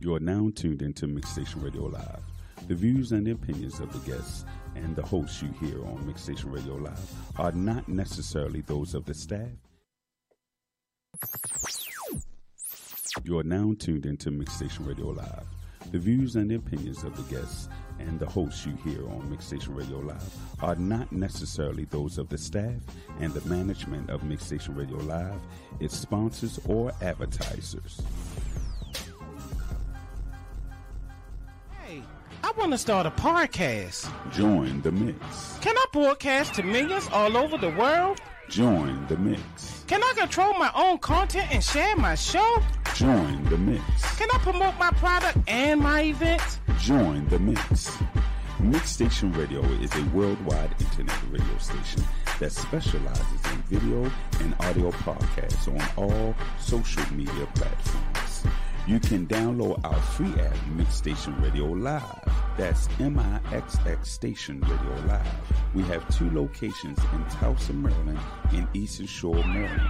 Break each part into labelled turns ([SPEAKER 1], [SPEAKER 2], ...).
[SPEAKER 1] You are now tuned into Mixstation Radio Live. The views and opinions of the guests and the hosts you hear on Mixstation Radio Live are not necessarily those of the staff. You are now tuned into Mixstation Radio Live. The views and opinions of the guests and the hosts you hear on Mixstation Radio Live are not necessarily those of the staff and the management of Mixstation Radio Live, its sponsors, or advertisers.
[SPEAKER 2] Hey, I want to start a podcast.
[SPEAKER 1] Join the mix.
[SPEAKER 2] Can I broadcast to millions all over the world?
[SPEAKER 1] Join the mix.
[SPEAKER 2] Can I control my own content and share my show?
[SPEAKER 1] Join the mix.
[SPEAKER 2] Can I promote my product and my events?
[SPEAKER 1] Join the mix. Mixstation Radio is a worldwide internet radio station that specializes in video and audio podcasts on all social media platforms. You can download our free app, Mixstation Radio Live. That's M-I-X-X Station Radio Live. We have two locations in Towson, Maryland and Eastern Shore, Maryland.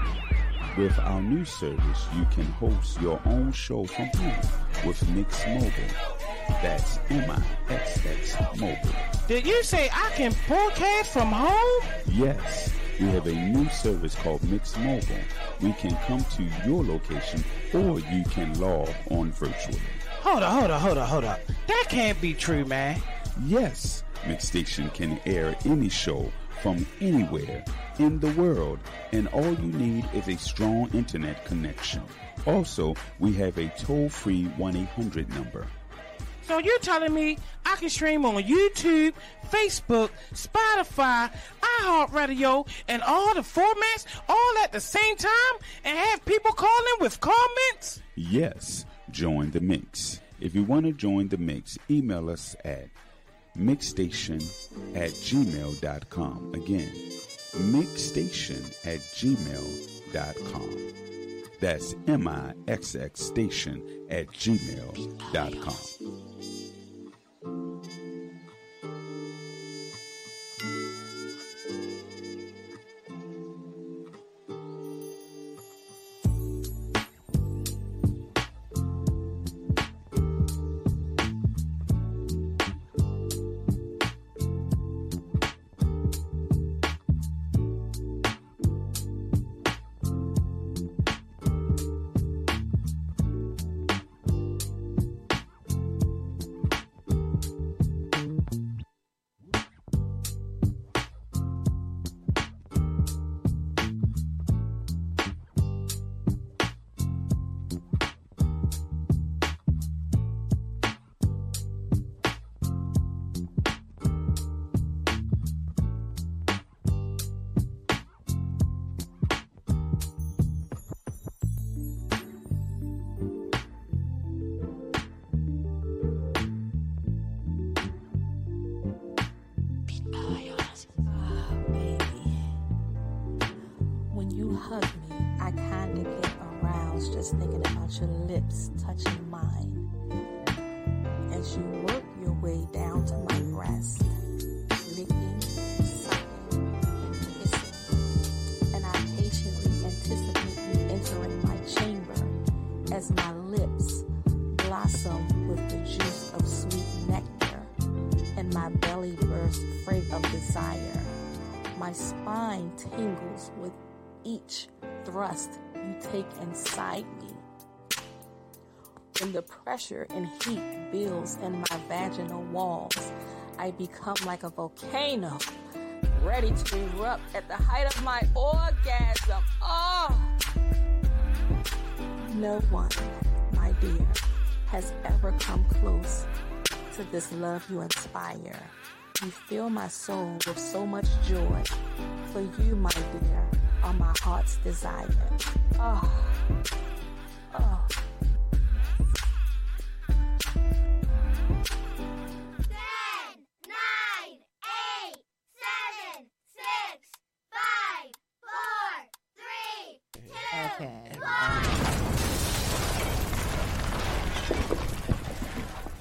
[SPEAKER 1] With our new service, you can host your own show from home with Mix Mobile. That's M-I-X-X Mobile.
[SPEAKER 2] Did you say I can broadcast from home?
[SPEAKER 1] Yes, we have a new service called Mix Mobile. We can come to your location or you can log on virtually.
[SPEAKER 2] Hold on, hold on, hold on, hold on. That can't be true, man.
[SPEAKER 1] Yes, Mixstation can air any show from anywhere in the world, and all you need is a strong internet connection. Also, we have a toll free 1 800 number.
[SPEAKER 2] So you're telling me I can stream on YouTube, Facebook, Spotify, iHeartRadio, and all the formats all at the same time and have people calling with comments?
[SPEAKER 1] Yes, join the mix. If you want to join the mix, email us at mixstation at gmail.com. Again, mixstation at gmail.com. That's M I X X station at gmail.com.
[SPEAKER 3] I become like a volcano, ready to erupt at the height of my orgasm. Oh! No one, my dear, has ever come close to this love you inspire. You fill my soul with so much joy. For you, my dear, are my heart's desire. Oh, oh.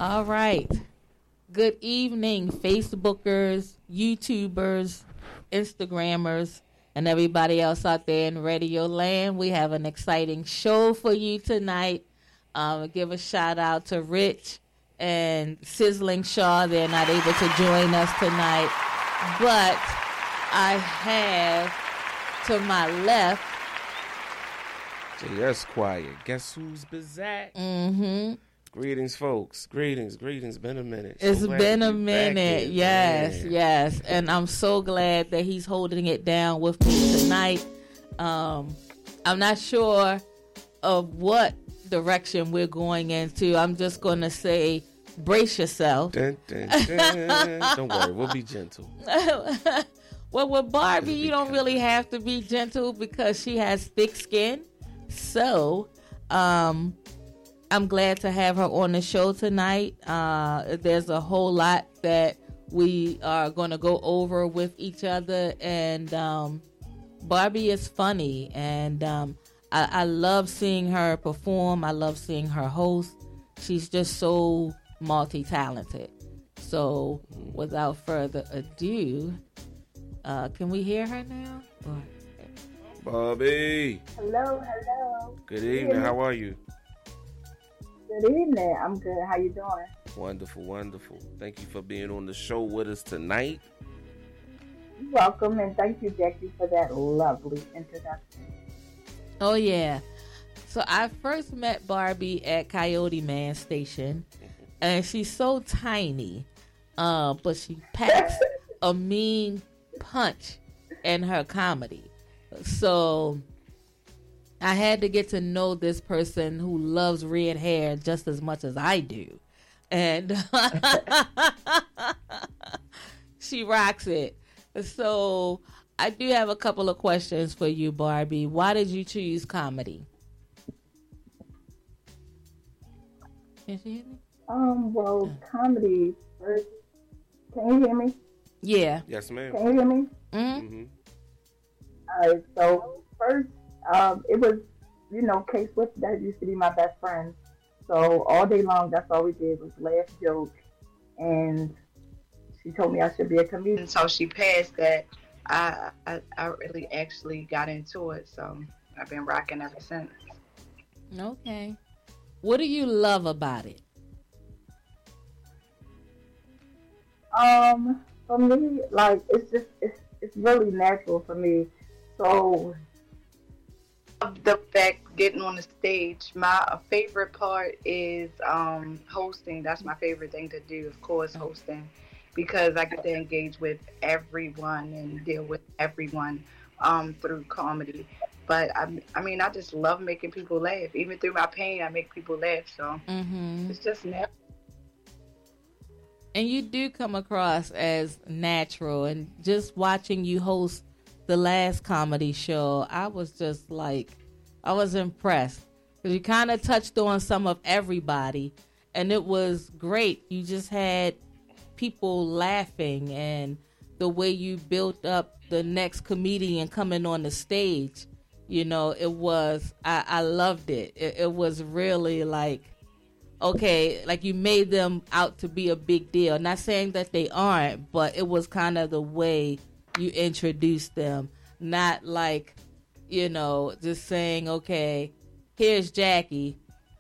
[SPEAKER 4] All right. Good evening, Facebookers, YouTubers, Instagrammers, and everybody else out there in Radio Land. We have an exciting show for you tonight. Um, give a shout out to Rich and Sizzling Shaw. They're not able to join us tonight, but I have to my left
[SPEAKER 5] JS Quiet. Guess who's Bizak?
[SPEAKER 4] Mm-hmm.
[SPEAKER 5] Greetings, folks. Greetings, greetings. Been a minute. So
[SPEAKER 4] It's been a minute. yes,
[SPEAKER 5] man.
[SPEAKER 4] yes. And I'm so glad that he's holding it down with me tonight. Um, I'm not sure of what direction we're going into. I'm just going to say, brace yourself.
[SPEAKER 5] Dun, dun, dun. Don't worry, we'll be gentle.
[SPEAKER 4] well, with Barbie, you don't really have to be gentle because she has thick skin. So, um, I'm glad to have her on the show tonight. Uh, there's a whole lot that we are going to go over with each other, and um, Barbie is funny, and um, I, I love seeing her perform. I love seeing her host. She's just so multi talented. So, without further ado, uh, can we hear her now? Or-
[SPEAKER 5] Barbie,
[SPEAKER 6] Hello, hello.
[SPEAKER 5] good evening. How are you?
[SPEAKER 6] Good evening. I'm good. How you doing?
[SPEAKER 5] Wonderful, wonderful. Thank you for being on the show with us tonight.
[SPEAKER 6] You're welcome, and thank you, Jackie, for that lovely introduction.
[SPEAKER 4] Oh yeah. So I first met Barbie at Coyote Man Station, and she's so tiny, uh, but she packs a mean punch in her comedy. So I had to get to know this person who loves red hair just as much as I do, and she rocks it. So I do have a couple of questions for you, Barbie. Why did you choose comedy? Can she hear me?
[SPEAKER 6] Um, well, comedy first. Can you hear me?
[SPEAKER 4] Yeah.
[SPEAKER 5] Yes, ma'am.
[SPEAKER 6] Can you hear me?
[SPEAKER 4] Mm-hmm.
[SPEAKER 6] All right. So first, um, it was you know K Swift that used to be my best friend. So all day long, that's all we did was laugh, joke, and she told me I should be a comedian. So she passed that. I, I I really actually got into it. So I've been rocking ever since.
[SPEAKER 4] Okay. What do you love about it?
[SPEAKER 6] Um, for me, like it's just it's it's really natural for me. So the fact getting on the stage, my favorite part is um hosting. That's my favorite thing to do, of course, hosting, because I get to engage with everyone and deal with everyone um through comedy. But I, I mean, I just love making people laugh. Even through my pain, I make people laugh. So
[SPEAKER 4] Mm-hmm.
[SPEAKER 6] it's just natural.
[SPEAKER 4] And you do come across as natural. And just watching you host the last comedy show, I was just like, I was impressed. Because you kind of touched on some of everybody. And it was great. You just had people laughing and the way you built up the next comedian coming on the stage. You know, it was, I, I loved it. it. It was really like, okay, like you made them out to be a big deal. Not saying that they aren't, but it was kind of the way you introduce them. Not like, you know, just saying, okay, here's Jackie,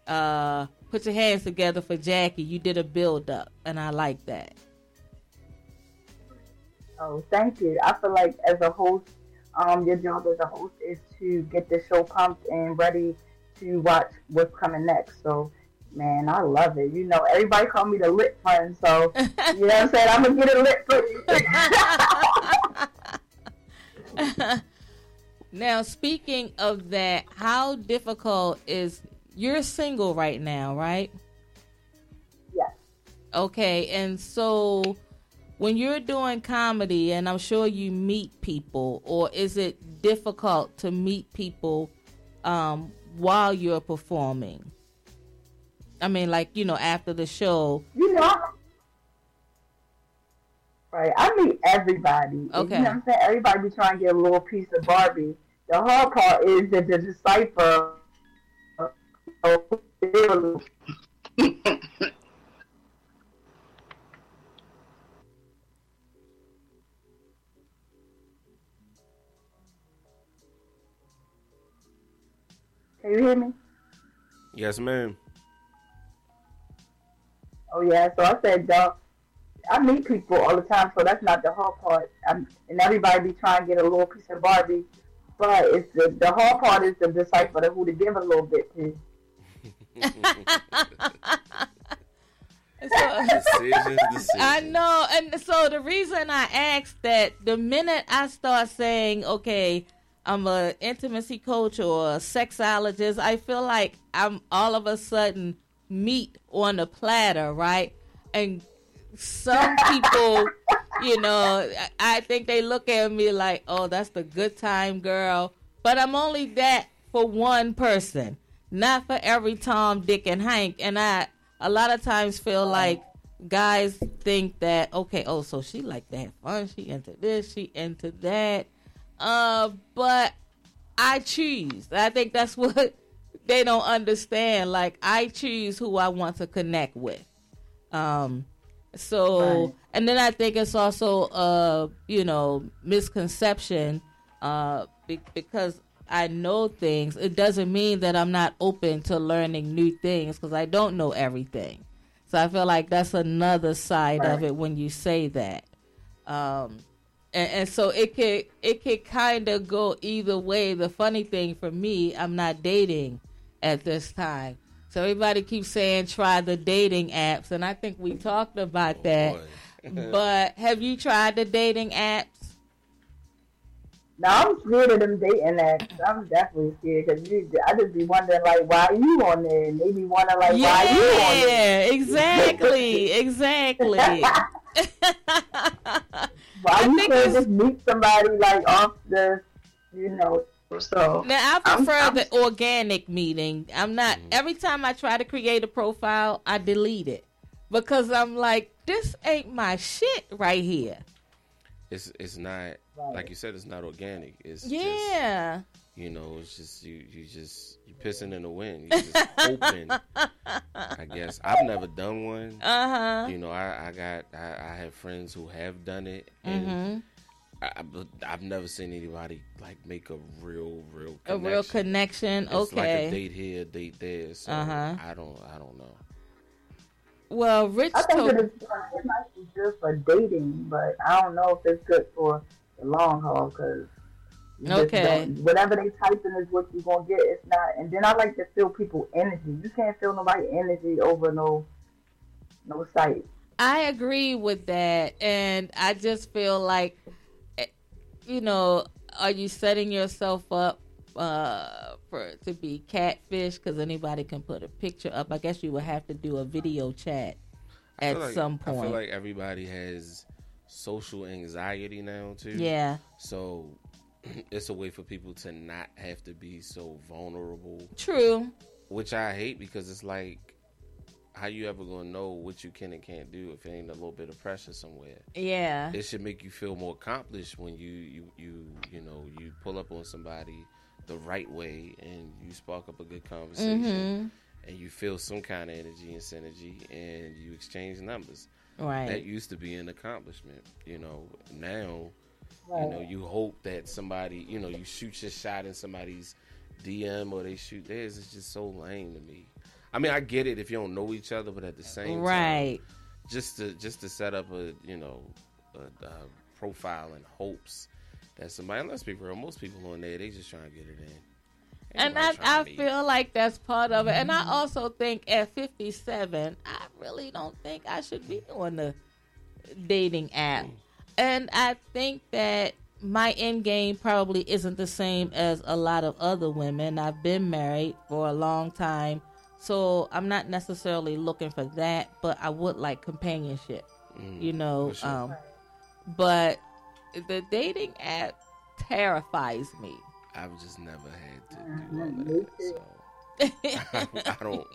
[SPEAKER 4] uh, put your hands together for Jackie. You did a build up, and I like that.
[SPEAKER 6] Oh, thank you. I feel like as a host, um, your job as a host is to get the show pumped and ready to watch what's coming next. So, man, I love it. You know, everybody call me the lit friend, so you know what I'm saying. I'm gonna get it lit for you.
[SPEAKER 4] now, speaking of that, how difficult is you're single right now, right?
[SPEAKER 6] Yes.
[SPEAKER 4] Okay, and so when you're doing comedy, and I'm sure you meet people, or is it difficult to meet people um, while you're performing? I mean, like you know, after the show.
[SPEAKER 6] You know, right? I meet everybody.
[SPEAKER 4] Okay.
[SPEAKER 6] You know what I'm saying? Everybody be trying to get a little piece of Barbie. The hard part is that the decipher. Can you hear me?
[SPEAKER 5] Yes, ma'am.
[SPEAKER 6] Oh yeah, so I said, dog. I meet people all the time, so that's not the hard part. I'm, and everybody be trying to get a little piece of Barbie, but it's the the hard part is to decipher who to give a little bit to.
[SPEAKER 5] Decisions, decisions.
[SPEAKER 4] I know, and so the reason I asked that the minute I start saying, okay, I'm a intimacy coach or a sexologist, I feel like I'm all of a sudden meat on a platter, right? And some people, you know, I- think they look at me like, oh, that's the good time girl. But I'm only that for one person, not for every Tom, Dick, and Hank. And I, a lot of times, feel like guys think that, okay, oh, so she like to have fun. She into this, she into that. Uh, but I choose. I think that's what they don't understand. Like I choose who I want to connect with. Um, so
[SPEAKER 6] Right.
[SPEAKER 4] and then I think it's also a you know misconception uh be- because I know things. It doesn't mean that I'm not open to learning new things because I don't know everything. So I feel like that's another side of it when you say that. Um, and, and so it could it could kind of go either way. The funny thing for me, I'm not dating at this time. So everybody keeps saying try the dating apps, and I think we talked about oh, that. but have you tried the dating apps?
[SPEAKER 6] Now I'm scared of them dating apps. I'm definitely scared because I just be wondering like, why are you on there? And they be wondering like, why you on there?
[SPEAKER 4] Yeah, exactly, exactly.
[SPEAKER 6] Why you can't just meet somebody like off the, you know? So
[SPEAKER 4] Now I
[SPEAKER 6] I'm-
[SPEAKER 4] prefer
[SPEAKER 6] I'm-
[SPEAKER 4] the organic meeting. I'm not every time I try to create a profile, I delete it because I'm like, this ain't my shit right here.
[SPEAKER 5] It's it's not like you said. It's not organic. It's
[SPEAKER 4] Yeah.
[SPEAKER 5] Just, you know, it's just you. You just you pissing in the wind. You just hoping. I guess I've never done one.
[SPEAKER 4] Uh-huh.
[SPEAKER 5] You know, I I got I, I have friends who have done it, and
[SPEAKER 4] Mhm.
[SPEAKER 5] I, I- but I've never seen anybody like make a real real connection.
[SPEAKER 4] A real connection.
[SPEAKER 5] It's like
[SPEAKER 4] Okay.
[SPEAKER 5] a date here, date there. So
[SPEAKER 4] Uh-huh.
[SPEAKER 5] I don't I don't know.
[SPEAKER 4] Well, Rich
[SPEAKER 6] I think
[SPEAKER 4] told
[SPEAKER 6] it, is, it might be good for dating, but I don't know if it's good for the long haul because
[SPEAKER 4] Okay.
[SPEAKER 6] whatever they type in is what you're gonna get. It's not, and then I like to feel people energy. You can't feel nobody energy over no no site.
[SPEAKER 4] I agree with that, and I just feel like, you know, are you setting yourself up uh, for to be catfish? Because anybody can put a picture up. I guess you would have to do a video chat at
[SPEAKER 5] like-
[SPEAKER 4] some
[SPEAKER 5] I
[SPEAKER 4] point.
[SPEAKER 5] feel like everybody has social anxiety now too.
[SPEAKER 4] Yeah.
[SPEAKER 5] So it's a way for people to not have to be so vulnerable.
[SPEAKER 4] True.
[SPEAKER 5] Which I hate because it's like how you ever gonna know what you can and can't do if it ain't a little bit of pressure somewhere.
[SPEAKER 4] Yeah.
[SPEAKER 5] It should make you feel more accomplished when you you you you know you pull up on somebody the right way and you spark up a good conversation
[SPEAKER 4] Mhm.
[SPEAKER 5] and you feel some kind of energy and synergy and you exchange numbers.
[SPEAKER 4] Right.
[SPEAKER 5] That used to be an accomplishment. You know, now
[SPEAKER 6] Right.
[SPEAKER 5] you know you hope that somebody you know you shoot your shot in somebody's DM or they shoot theirs. It's just so lame to me. I mean, I get it if you don't know each other, but at the same
[SPEAKER 4] Right.
[SPEAKER 5] time, just to just to set up a you know a, a profile and hopes that somebody. Let's be real, most people on there they just trying to get it in.
[SPEAKER 4] And I, I feel like that's part of it. And I mm-hmm. also think at 57, I really don't think I should be on the dating app. Mm. And I think that my end game probably isn't the same as a lot of other women. I've been married for a long time. So I'm not necessarily looking for that, but I would like companionship,
[SPEAKER 5] Mm,
[SPEAKER 4] you know.
[SPEAKER 5] sure.
[SPEAKER 4] Um, but the dating app terrifies me.
[SPEAKER 5] I've just never had to do all of that. So. I don't.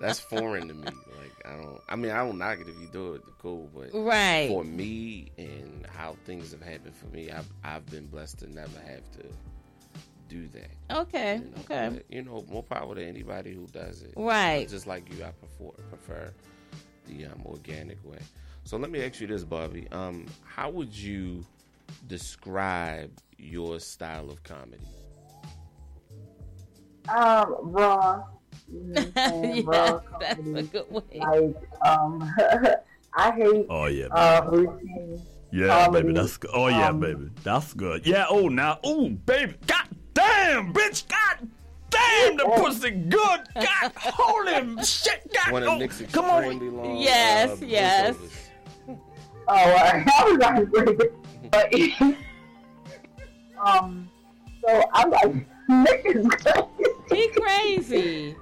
[SPEAKER 5] That's foreign to me. Like I don't. I mean, I don't knock it if you do it, cool. But
[SPEAKER 4] Right.
[SPEAKER 5] for me and how things have happened for me, I've I've been blessed to never have to do that.
[SPEAKER 4] Okay.
[SPEAKER 5] You know,
[SPEAKER 4] okay.
[SPEAKER 5] but, you know, more power to anybody who does it.
[SPEAKER 4] Right.
[SPEAKER 5] But just like you, I prefer prefer the um, organic way. So let me ask you this, Barbie. Um, how would you describe your style of comedy?
[SPEAKER 6] Um, raw. You know what raw
[SPEAKER 4] that's a good way.
[SPEAKER 6] Like, um, I hate
[SPEAKER 7] Oh yeah,
[SPEAKER 6] uh, routine.
[SPEAKER 7] Yeah,
[SPEAKER 6] comedy.
[SPEAKER 7] baby, that's good. Oh yeah,
[SPEAKER 6] Um,
[SPEAKER 7] baby, that's good. Yeah. Oh now, oh baby, god damn, bitch, god damn, the pussy good. God, holy shit, God,
[SPEAKER 5] One
[SPEAKER 7] oh,
[SPEAKER 5] of Nick's
[SPEAKER 7] come on.
[SPEAKER 5] long.
[SPEAKER 4] Yes,
[SPEAKER 5] uh,
[SPEAKER 4] yes.
[SPEAKER 6] Oh, uh, I was like, pretty good. But, um, so I'm like, Nick is crazy.
[SPEAKER 4] He crazy.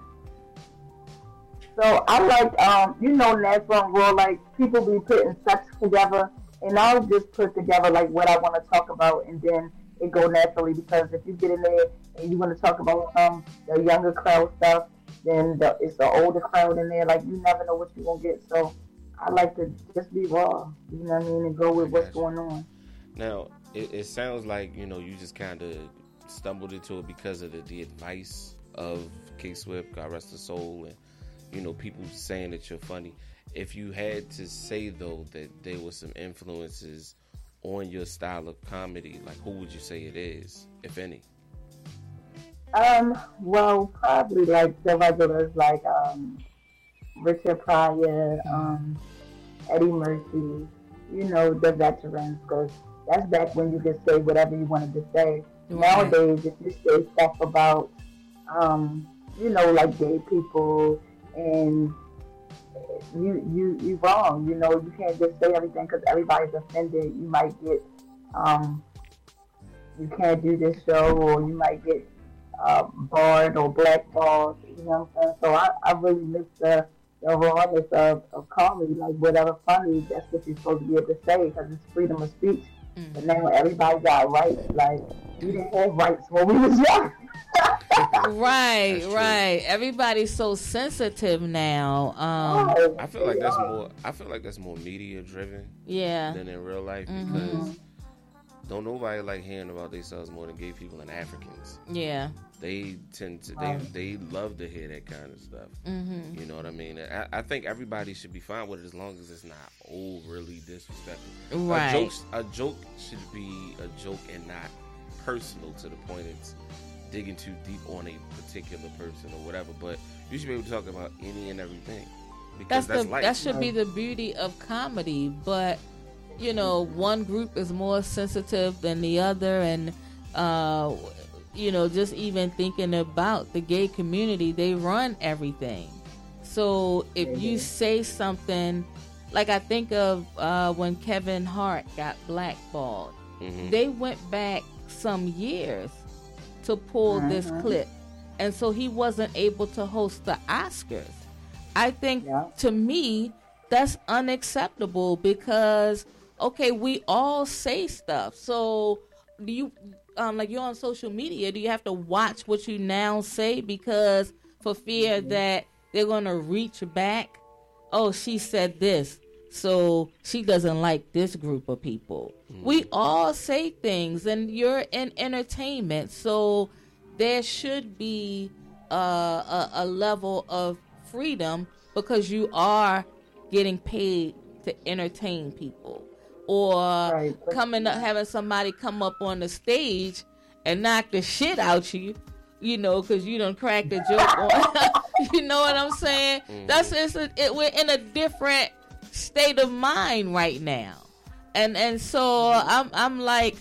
[SPEAKER 6] So I like, um, you know, natural and raw. Like people be putting sex together, and I'll just put together like what I want to talk about, and then it go naturally. Because if you get in there and you want to talk about um the younger crowd stuff, then the, it's the older crowd in there. Like you never know what you're gonna get. So I like to just be raw. You know what I mean, and go with what's going on.
[SPEAKER 5] Now, it, it sounds like you know you just kind of stumbled into it because of the, the advice of K Swift, God rest his soul, and you know people saying that you're funny. If you had to say though that there were some influences on your style of comedy, like who would you say it is, if any?
[SPEAKER 6] Um, well, probably like the regulars, like um, Richard Pryor, um, Eddie Murphy, you know, the veterans, because that's back when you could say whatever you wanted to say.
[SPEAKER 4] Right.
[SPEAKER 6] Nowadays, if you say stuff about, um, you know, like gay people, and you you you wrong, you know, you can't just say everything because everybody's offended. You might get, um, you can't do this show, or you might get uh, barred or blackballed. You know what I'm saying? So I, I really miss the, the rawness of, of comedy. Like whatever funny, that's what you're supposed to be able to say because it's freedom of speech. But now everybody got rights. Like we didn't have rights when we was young.
[SPEAKER 4] right, right. Everybody's so sensitive now. Um,
[SPEAKER 5] I feel like that's more. I feel like that's more media driven.
[SPEAKER 4] Yeah.
[SPEAKER 5] Than in real life
[SPEAKER 4] Mhm.
[SPEAKER 5] because don't nobody like hearing about themselves more than gay people and Africans.
[SPEAKER 4] Yeah.
[SPEAKER 5] They tend to. They
[SPEAKER 4] Right.
[SPEAKER 5] they love to hear that kind of stuff.
[SPEAKER 4] Mhm.
[SPEAKER 5] You know what I mean? I, I think everybody should be fine with it as long as it's not overly disrespectful.
[SPEAKER 4] Right.
[SPEAKER 5] A joke, a joke should be a joke and not personal to the point it's digging too deep on a particular person or whatever. But you should be able to talk about any and everything because
[SPEAKER 4] that's,
[SPEAKER 5] that's,
[SPEAKER 4] the
[SPEAKER 5] life.
[SPEAKER 4] that should be the beauty of comedy but you know one group is more sensitive than the other and uh you know just even thinking about the gay community they run everything so if you say something like i think of uh when kevin hart got blackballed
[SPEAKER 5] Mhm.
[SPEAKER 4] they went back some years to pull this
[SPEAKER 6] Mhm.
[SPEAKER 4] clip and so he wasn't able to host the oscars I think to me that's unacceptable because okay, we all say stuff. So do you um like you're on social media, do you have to watch what you now say because for fear that they're gonna reach back? Oh, she said this. So she doesn't like this group of people. We all say things and you're in entertainment. So there should be uh, a, a level of freedom because you are getting paid to entertain people or coming up having somebody come up on the stage and knock the shit out you you know because you don't crack the joke on You know what I'm saying?
[SPEAKER 5] Mm-hmm.
[SPEAKER 4] That's it's a, it, we're in a different state of mind right now, and and so I'm I'm like.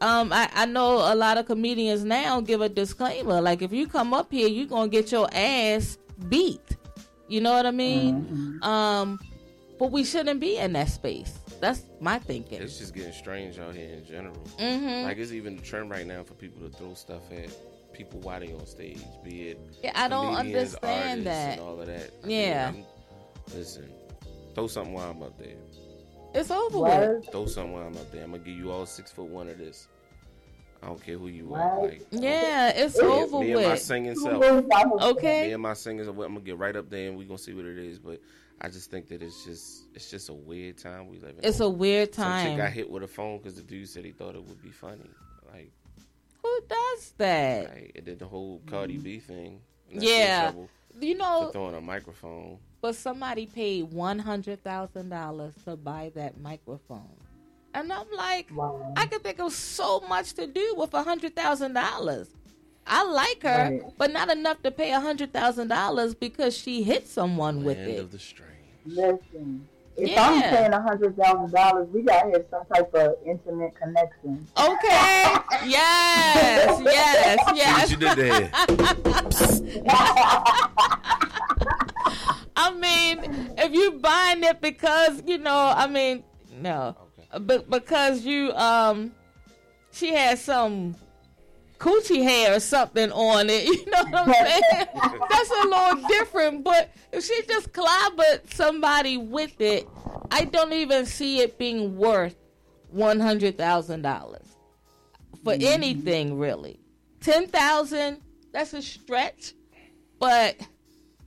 [SPEAKER 4] Um, I, I know a lot of comedians now give a disclaimer. Like, if you come up here, you're going to get your ass beat. You know what I mean? Um, but we shouldn't be in that space. That's my thinking.
[SPEAKER 5] It's just getting strange out here in general.
[SPEAKER 4] Mm-hmm.
[SPEAKER 5] Like it's even the trend right now for people to throw stuff at people while they on stage, be it
[SPEAKER 4] Yeah, I don't understand that.
[SPEAKER 5] and all of that. I
[SPEAKER 4] Yeah.
[SPEAKER 5] mean, listen, throw something while I'm up there.
[SPEAKER 4] It's over
[SPEAKER 6] What?
[SPEAKER 4] with.
[SPEAKER 5] Throw something while I'm up there. I'm gonna give you all six foot one of this. I don't care who you are. Like,
[SPEAKER 4] Yeah, it's
[SPEAKER 5] me,
[SPEAKER 4] over
[SPEAKER 5] me and my singing self.
[SPEAKER 4] Okay.
[SPEAKER 5] Me and my singing singers, I'm gonna get right up there and we gonna see what it is. But I just think that it's just it's just a weird time we live in.
[SPEAKER 4] It's a weird
[SPEAKER 5] Some chick got hit with a phone because the dude said he thought it would be funny. Like,
[SPEAKER 4] Who does that?
[SPEAKER 5] right? and then the whole Cardi B thing. and that's in
[SPEAKER 4] Yeah. You know,
[SPEAKER 5] for throwing a microphone.
[SPEAKER 4] But somebody paid one hundred thousand dollars to buy that microphone, and I'm like, I could think of so much to do with a hundred thousand dollars. I like her,
[SPEAKER 6] Right.
[SPEAKER 4] but not enough to pay a hundred thousand dollars because she hit someone with
[SPEAKER 5] Land
[SPEAKER 4] it.
[SPEAKER 5] of the strange.
[SPEAKER 6] Listen, if
[SPEAKER 4] Yeah.
[SPEAKER 6] I'm paying a hundred thousand dollars, we gotta have some type of intimate connection.
[SPEAKER 4] Okay. Yes. Yes. Yes.
[SPEAKER 5] See what you did there.
[SPEAKER 4] I mean, if you buying it because you know, I mean, no, but because you um, she had some coochie hair or something on it. You know what I'm saying? That's a little different. But if she just clobbered somebody with it, I don't even see it being worth one hundred thousand dollars for anything really. Ten thousand, that's a stretch, but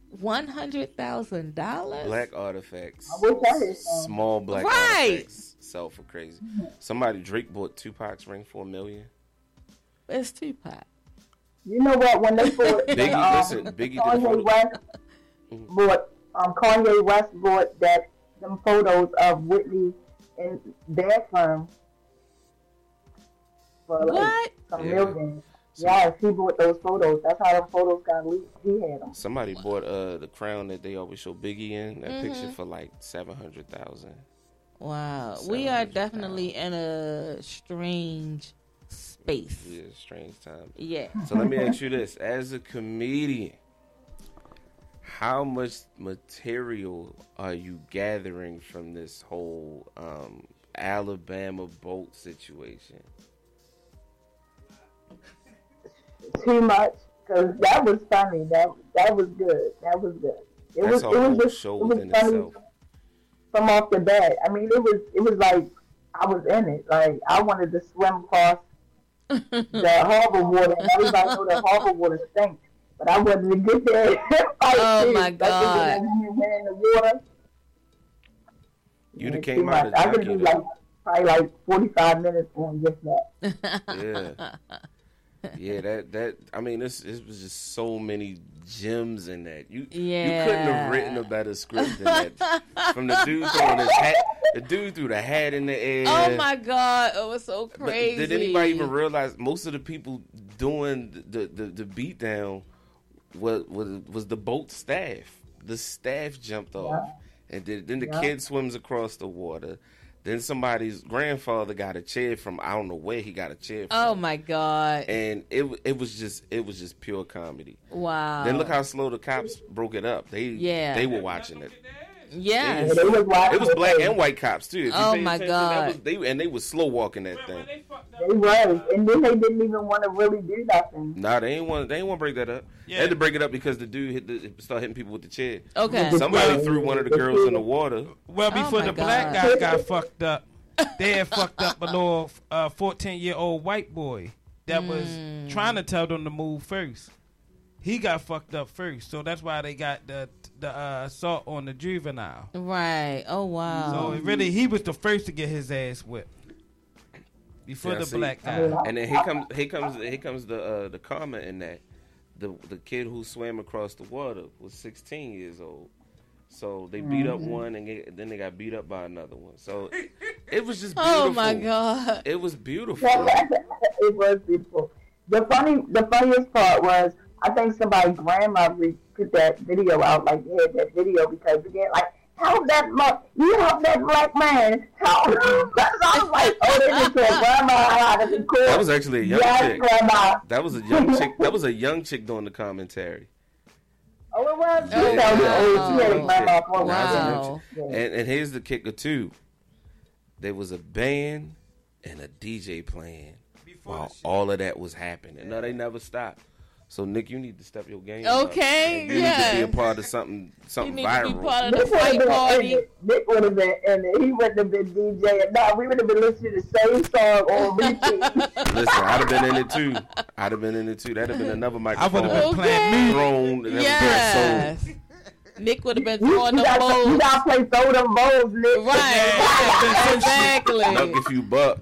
[SPEAKER 4] one hundred thousand dollars.
[SPEAKER 5] Black artifacts.
[SPEAKER 6] I wish I had some.
[SPEAKER 5] Small black
[SPEAKER 4] Right.
[SPEAKER 5] artifacts sell for crazy. Somebody Drake bought Tupac's ring for a million.
[SPEAKER 4] It's Tupac.
[SPEAKER 6] You know what? When they bought
[SPEAKER 5] Biggie,
[SPEAKER 6] um,
[SPEAKER 5] listen, Biggie did a
[SPEAKER 6] Kanye West bought um, Kanye West bought that them photos of Whitney in their firm for like
[SPEAKER 4] What?
[SPEAKER 6] some
[SPEAKER 5] Yeah.
[SPEAKER 6] Millions. Yes, he bought those photos. That's how the photos got leaked. He had them.
[SPEAKER 5] Somebody bought uh the crown that they always show Biggie in that picture
[SPEAKER 4] Mhm.
[SPEAKER 5] for like seven hundred thousand.
[SPEAKER 4] Wow, we are definitely in a strange space.
[SPEAKER 5] Yeah, strange time.
[SPEAKER 4] Yeah.
[SPEAKER 5] So let me ask you this: as a comedian, how much material are you gathering from this whole um, Alabama boat situation?
[SPEAKER 6] Too much because that was funny. That that was good. That was good. It
[SPEAKER 5] That's
[SPEAKER 6] was
[SPEAKER 5] a
[SPEAKER 6] it was just
[SPEAKER 5] show
[SPEAKER 6] it was funny
[SPEAKER 5] itself.
[SPEAKER 6] from off the bat. I mean, it was it was like I was in it. Like I wanted to swim across the harbor water, and everybody know the harbor water stinks. But I wanted to get there.
[SPEAKER 4] Oh,
[SPEAKER 6] too.
[SPEAKER 4] my God.
[SPEAKER 6] When you went in the water,
[SPEAKER 5] You'd have
[SPEAKER 6] too
[SPEAKER 5] came out
[SPEAKER 6] much.
[SPEAKER 5] a
[SPEAKER 6] I could do like probably like forty five minutes on just that.
[SPEAKER 5] Yeah. Yeah, that that I mean, this it was just so many gems in that. You you couldn't have written a better script than that. From the dude throwing his hat, the dude threw the hat in the air.
[SPEAKER 4] Oh my god, it was so
[SPEAKER 5] But
[SPEAKER 4] crazy.
[SPEAKER 5] did anybody even realize most of the people doing the the, the beat down was, was was the boat staff. The staff jumped off, and then, then the
[SPEAKER 6] Yeah.
[SPEAKER 5] kid swims across the water. Then somebody's grandfather got a chair from I don't know where he got a chair from,
[SPEAKER 4] Oh my god!
[SPEAKER 5] and it it was just it was just pure comedy.
[SPEAKER 4] Wow.
[SPEAKER 5] Then look how slow the cops broke it up. They
[SPEAKER 4] Yeah.
[SPEAKER 5] they were watching it.
[SPEAKER 4] Yes.
[SPEAKER 5] They was-
[SPEAKER 6] They was watching
[SPEAKER 5] it was black and white cops too.
[SPEAKER 4] Oh, my
[SPEAKER 5] attention,
[SPEAKER 4] God.
[SPEAKER 5] was- they and they was slow walking that thing.
[SPEAKER 6] They was, and then they didn't even want to really do nothing.
[SPEAKER 5] Nah, they ain't want they ain't want to break that up. They had to break it up because the dude hit the, start hitting people with the chair.
[SPEAKER 4] Okay.
[SPEAKER 5] Somebody
[SPEAKER 2] Well-
[SPEAKER 5] threw one of the girls in the water.
[SPEAKER 2] Well,
[SPEAKER 4] Oh,
[SPEAKER 2] before
[SPEAKER 4] my
[SPEAKER 2] the black
[SPEAKER 4] God.
[SPEAKER 2] guy got fucked up, they had fucked up a little uh, 14 year old white boy that was
[SPEAKER 4] Mm.
[SPEAKER 2] trying to tell them to move first. He got fucked up first, so that's why they got the the uh, assault on the juvenile.
[SPEAKER 4] Right. Oh wow.
[SPEAKER 2] So it really, he was the first to get his ass whipped before
[SPEAKER 5] Yeah,
[SPEAKER 2] the
[SPEAKER 5] see?
[SPEAKER 2] black guy.
[SPEAKER 5] And then here comes here comes here comes the uh, the comment in that the the kid who swam across the water was 16 years old. So they beat up
[SPEAKER 4] Mhm.
[SPEAKER 5] one and get, then they got beat up by another one. So it was just beautiful.
[SPEAKER 4] Oh my god.
[SPEAKER 5] It was beautiful.
[SPEAKER 6] it was beautiful. The funny, the funniest part was I think somebody grandma re- put that video out, like they had that video because again, like help that mo- you help that black man. Help. I was like, oh, they just said grandma how to be cool.
[SPEAKER 5] That was actually a young
[SPEAKER 6] yes,
[SPEAKER 5] chick.
[SPEAKER 6] grandma.
[SPEAKER 5] That was a young chick. That was a young chick doing the commentary.
[SPEAKER 6] Oh, it was.
[SPEAKER 5] Yeah,
[SPEAKER 6] You know,
[SPEAKER 5] yeah,
[SPEAKER 6] she had grandma
[SPEAKER 5] chick.
[SPEAKER 6] for a
[SPEAKER 5] Nah, that's a young
[SPEAKER 6] while.
[SPEAKER 5] chick. And, and here's the kicker too. There was a band and a DJ playing while all of that was happening. No, they never stopped. So Nick, you need to step your game. up.
[SPEAKER 4] Okay,
[SPEAKER 5] And you need to be a part of something, something you
[SPEAKER 4] need to be
[SPEAKER 5] viral.
[SPEAKER 4] part of the
[SPEAKER 6] Nick would have
[SPEAKER 4] fight
[SPEAKER 6] been
[SPEAKER 4] party.
[SPEAKER 6] in it. Nick would have been in it. He wouldn't have been DJ. No, we would have been listening to the same song on repeat.
[SPEAKER 5] Listen, I'd have been in it too. I'd have been in it too. That'd have been another microphone.
[SPEAKER 2] would've been playing Okay.
[SPEAKER 5] thrown. and
[SPEAKER 4] Yes. Nick would have been throwing
[SPEAKER 6] you,
[SPEAKER 4] the
[SPEAKER 6] gotta, you gotta play throw them bowls, Nick.
[SPEAKER 4] Right. exactly.
[SPEAKER 5] Duck if you buck.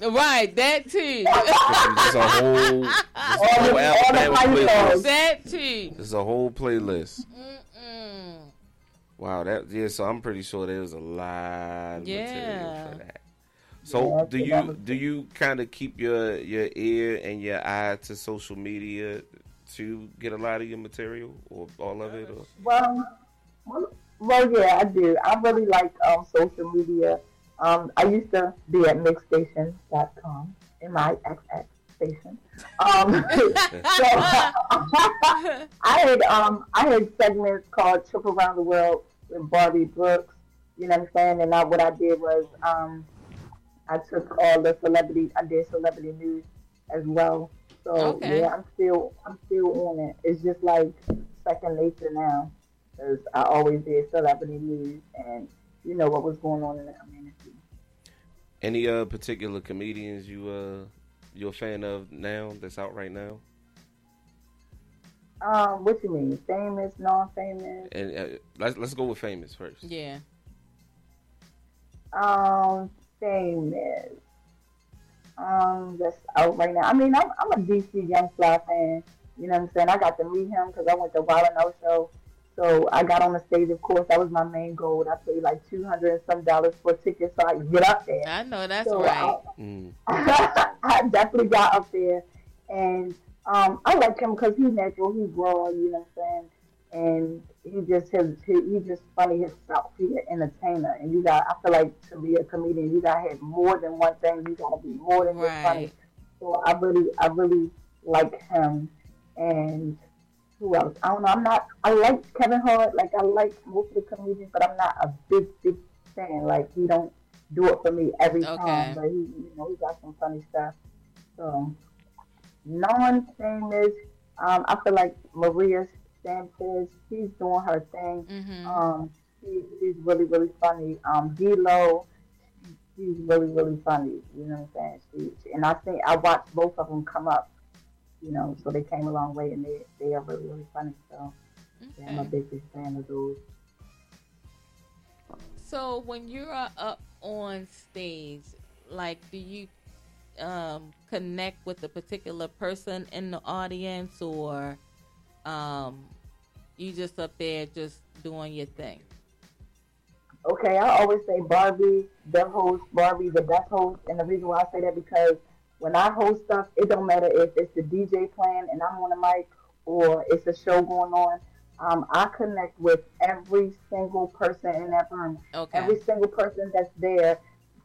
[SPEAKER 4] Right. That too.
[SPEAKER 5] This is a whole, this is a whole
[SPEAKER 6] all the
[SPEAKER 5] Alabama playlist.
[SPEAKER 6] songs.
[SPEAKER 4] that too.
[SPEAKER 5] This is a whole playlist. Wow, that yeah. So I'm pretty sure there was a lot of
[SPEAKER 4] Yeah.
[SPEAKER 5] material for that. So do you do you kind of keep your your ear and your eye to social media to get a lot of your material or all of it? Or?
[SPEAKER 6] Well, well, well, yeah, I do. I really like um, social media. Um, I used to be at mixstation.com, M-I-X-X station. Um, so I had um, I had segments called Trip Around the World with Barbie Brooks. You know what I'm saying? And I, what I did was um, I took all the celebrity. I did celebrity news as well. So
[SPEAKER 4] Okay.
[SPEAKER 6] yeah, I'm still I'm still on it. It's just like second nature now, because I always did celebrity news, and you know what was going on in the community.
[SPEAKER 5] Any uh particular comedians you uh you're a fan of now that's out right now?
[SPEAKER 6] Um, what you mean? Famous, non-famous?
[SPEAKER 5] And uh, let's let's go with famous first.
[SPEAKER 4] Yeah.
[SPEAKER 6] Um, famous. Um, that's out right now. I mean, I'm, I'm a DC Young Fly fan. You know what I'm saying? I got to meet him because I went to Wild and Out show. So I got on the stage. Of course, that was my main goal. I paid like two hundred and some dollars for tickets so I could get up there.
[SPEAKER 4] I know that's
[SPEAKER 6] So,
[SPEAKER 4] right.
[SPEAKER 5] Mm.
[SPEAKER 6] I definitely got up there, and um, I like him because he's natural, he's raw, you know what I'm saying, and he just his he, he just funny himself. He's an entertainer, and you got I feel like to be a comedian, you got to have more than one thing. You got to be more than just funny. So I really I really like him, and who else? I don't know. I'm not. I like Kevin Hart. Like I like most of the comedians, but I'm not a big big fan. Like he don't do it for me every
[SPEAKER 4] Okay.
[SPEAKER 6] time. But he, you know, he got some funny stuff. So non-famous. Um, I feel like Maria Sanchez. She's doing her thing.
[SPEAKER 4] Mm-hmm.
[SPEAKER 6] Um, she, she's really really funny. Um, D-Lo. She's really really funny. You know what I'm saying? She, and I think I watched both of them come up. You know, so they came a long way, and they they are really really funny. So yeah, I'm a big big fan of those.
[SPEAKER 4] So when you're uh, up on stage, like, do you um, connect with a particular person in the audience, or um, you just up there just doing your thing?
[SPEAKER 6] Okay, I always say Barbie, the host, Barbie, the best host, and the reason why I say that because when I host stuff, it don't matter if it's the DJ playing and I'm on the mic or it's a show going on. Um, I connect with every single person in that room.
[SPEAKER 4] Okay.
[SPEAKER 6] Every single person that's there,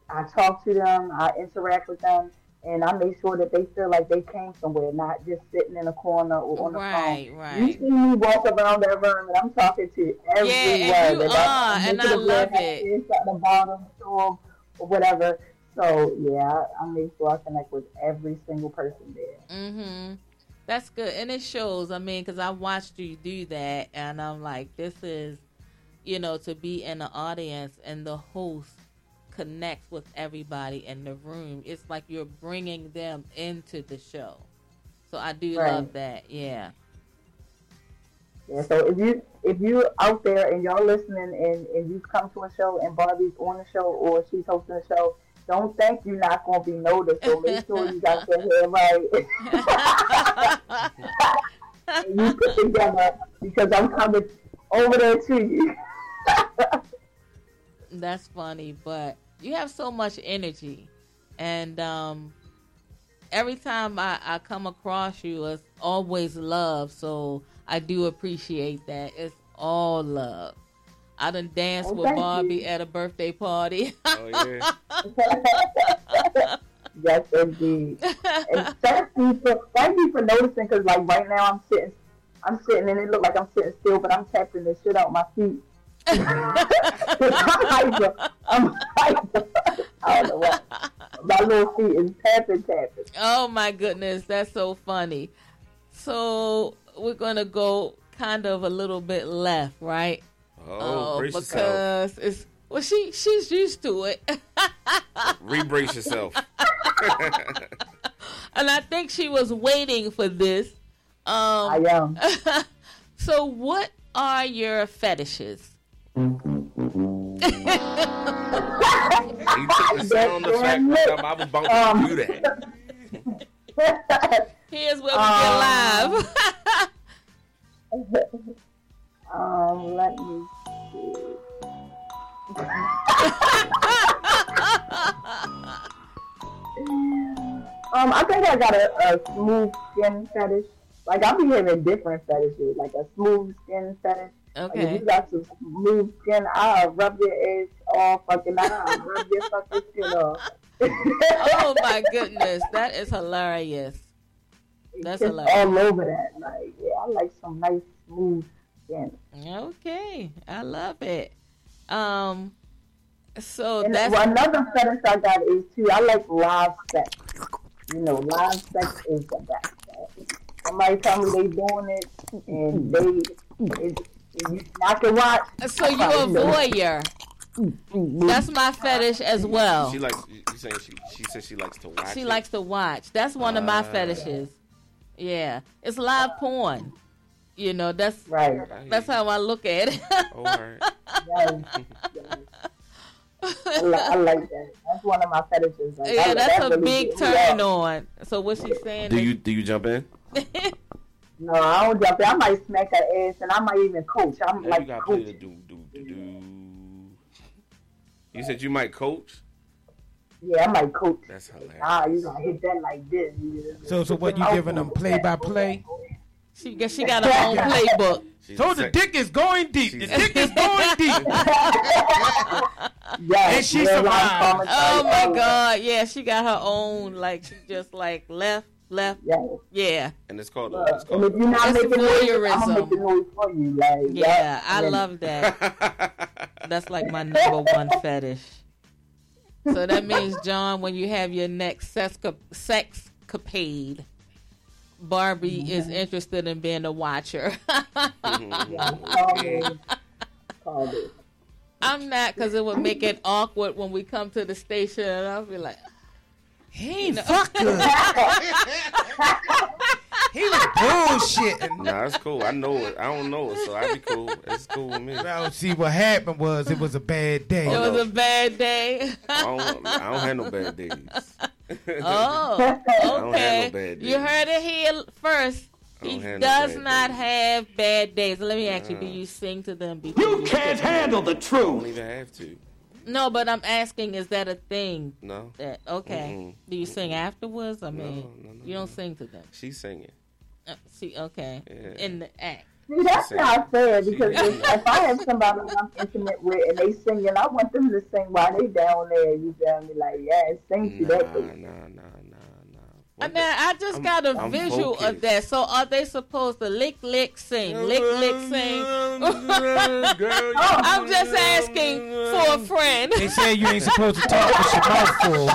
[SPEAKER 6] I talk to them, I interact with them, and I make sure that they feel like they came somewhere, not just sitting in a corner or on the
[SPEAKER 4] Right,
[SPEAKER 6] phone.
[SPEAKER 4] right. right.
[SPEAKER 6] You see me walk around that room, and I'm talking to everyone.
[SPEAKER 4] Yeah, and you
[SPEAKER 6] I-
[SPEAKER 4] are, and I love it.
[SPEAKER 6] At the bottom, so or whatever. So yeah, I, make sure I connect with every single person there.
[SPEAKER 4] Mm-hmm. That's good, and it shows. I mean, because I watched you do that, and I'm like, this is, you know, to be in the audience and the host connects with everybody in the room. It's like you're bringing them into the show. So I do
[SPEAKER 6] Right.
[SPEAKER 4] love that. Yeah.
[SPEAKER 6] Yeah, so if you if you out there and y'all listening and, and you've come to a show and Barbie's on the show or she's hosting a show, don't think you're not gonna be noticed. So make sure you got your hair right. you put together because I'm coming over there to you.
[SPEAKER 4] That's funny, but you have so much energy, and um, every time I, I come across you, it's always love. So I do appreciate that. It's all love. I done danced
[SPEAKER 6] Oh,
[SPEAKER 4] with Barbie
[SPEAKER 6] you.
[SPEAKER 4] at a birthday party.
[SPEAKER 5] Oh yeah.
[SPEAKER 6] Yes, indeed. and thank you for thank you for noticing because like right now I'm sitting, I'm sitting and it look like I'm sitting still, but I'm tapping the shit out my feet. I'm hyper. I'm hyper. I don't know what. My little feet is tapping, tapping.
[SPEAKER 4] oh my goodness, that's so funny. So we're gonna go kind of a little bit left, right?
[SPEAKER 5] Oh, brace yourself.
[SPEAKER 4] because it's well, she she's used to it,
[SPEAKER 5] Rebrace yourself.
[SPEAKER 4] and I think she was waiting for this. Um,
[SPEAKER 6] I am.
[SPEAKER 4] so, what are your fetishes?
[SPEAKER 5] he took the sound effect. from- I was about to
[SPEAKER 6] Um,
[SPEAKER 5] do that.
[SPEAKER 4] Here's where we
[SPEAKER 6] Um,
[SPEAKER 4] get live.
[SPEAKER 6] Um, let me see. um, I think I got a, a smooth skin fetish. Like I be having different fetishes, like a smooth skin fetish. Like if
[SPEAKER 4] Okay.
[SPEAKER 6] you got some smooth skin, I'll rub your ass all fucking out. rub your fucking skin off.
[SPEAKER 4] oh my goodness, that is hilarious. That's
[SPEAKER 6] Just
[SPEAKER 4] hilarious.
[SPEAKER 6] all over that. Like, yeah, I like some nice smooth skin.
[SPEAKER 4] Okay, I love it. Um, so
[SPEAKER 6] And
[SPEAKER 4] that's
[SPEAKER 6] well, another fetish I got is too. I like live sex. You know, live sex is the best. Somebody tell me they doing it, and they, it, you not can watch.
[SPEAKER 4] so you a voyeur. That's my fetish as well.
[SPEAKER 5] She likes. You saying she? She says she likes to watch.
[SPEAKER 4] She
[SPEAKER 5] it?
[SPEAKER 4] likes to watch. That's one of my
[SPEAKER 5] Ah.
[SPEAKER 4] fetishes. Yeah, it's live porn. You know, that's
[SPEAKER 6] right.
[SPEAKER 4] That's how I look at it.
[SPEAKER 5] All right.
[SPEAKER 6] I, li- I like that. That's one of my fetishes. Like,
[SPEAKER 4] yeah,
[SPEAKER 6] I-
[SPEAKER 4] that's
[SPEAKER 6] that
[SPEAKER 4] a
[SPEAKER 6] really
[SPEAKER 4] big turn
[SPEAKER 6] off.
[SPEAKER 4] on. So what she's saying?
[SPEAKER 5] Do you do you jump in?
[SPEAKER 6] No, I don't jump in. I might smack her ass, and I might even coach. I'm
[SPEAKER 5] Yeah, you
[SPEAKER 6] like
[SPEAKER 5] gotta play
[SPEAKER 6] coach.
[SPEAKER 5] the do do do do. You said you might coach.
[SPEAKER 6] Yeah, I might coach.
[SPEAKER 5] That's hilarious.
[SPEAKER 6] Ah, you gonna hit that like this. You just-
[SPEAKER 2] So, so what you giving them play by play?
[SPEAKER 4] She got she got her own playbook.
[SPEAKER 2] So the dick is going deep. The dick is going deep.
[SPEAKER 6] Yes,
[SPEAKER 2] and she survived.
[SPEAKER 4] Oh my god, yeah, she got her own. Like she just like left, left. Yeah,
[SPEAKER 5] And it's called.
[SPEAKER 6] Look,
[SPEAKER 5] It's
[SPEAKER 6] and
[SPEAKER 5] called
[SPEAKER 6] if you're not
[SPEAKER 4] It's
[SPEAKER 6] making noise, I'm
[SPEAKER 4] voyeurism.
[SPEAKER 6] gonna make the noise for you. Like,
[SPEAKER 4] yeah. I
[SPEAKER 6] and then-
[SPEAKER 4] love that. That's like my number one fetish. So that means, John, when you have your next sexca- sexcapade, Barbie mm-hmm. is interested in being a watcher.
[SPEAKER 6] Call me. Call me.
[SPEAKER 4] I'm not because it would make it awkward when we come to the station and I'll be like,
[SPEAKER 2] He ain't fuck good. he was bullshitting.
[SPEAKER 5] Nah, it's cool. I know it. I don't know it, so I be cool. It's cool with me.
[SPEAKER 2] Well, see what happened was it was a bad day.
[SPEAKER 4] Oh, it was a bad day.
[SPEAKER 5] I don't, I don't have no bad days.
[SPEAKER 4] Oh,
[SPEAKER 5] I don't
[SPEAKER 4] okay.
[SPEAKER 5] have no bad
[SPEAKER 4] You heard it here first. He
[SPEAKER 5] don't no
[SPEAKER 4] does
[SPEAKER 5] bad
[SPEAKER 4] not have bad days. Let me ask you: Do you sing to them? Before you,
[SPEAKER 7] can't
[SPEAKER 4] sing?
[SPEAKER 7] handle the truth.
[SPEAKER 5] I don't even have to.
[SPEAKER 4] No, but I'm asking: Is that a thing?
[SPEAKER 5] No.
[SPEAKER 4] That okay?
[SPEAKER 5] Mm-mm.
[SPEAKER 4] Do you sing afterwards? I mean,
[SPEAKER 5] no, no,
[SPEAKER 4] you don't sing to them.
[SPEAKER 5] She's singing.
[SPEAKER 4] Uh, see, okay,
[SPEAKER 5] Yeah.
[SPEAKER 4] in the act.
[SPEAKER 6] See, that's
[SPEAKER 5] Sing.
[SPEAKER 6] not fair because if, if I have somebody I'm intimate with and they singing, I want them to sing while they down there. You tell me like, yeah, sing to
[SPEAKER 5] Nah,
[SPEAKER 6] that.
[SPEAKER 5] nah, nah, nah, nah.
[SPEAKER 4] And then I just
[SPEAKER 5] I'm-
[SPEAKER 4] got a
[SPEAKER 5] I'm
[SPEAKER 4] visual of that. So are they supposed to lick, lick, sing, lick, lick, sing? Oh, I'm just asking for a friend.
[SPEAKER 2] They say you ain't supposed to talk with your mouth full.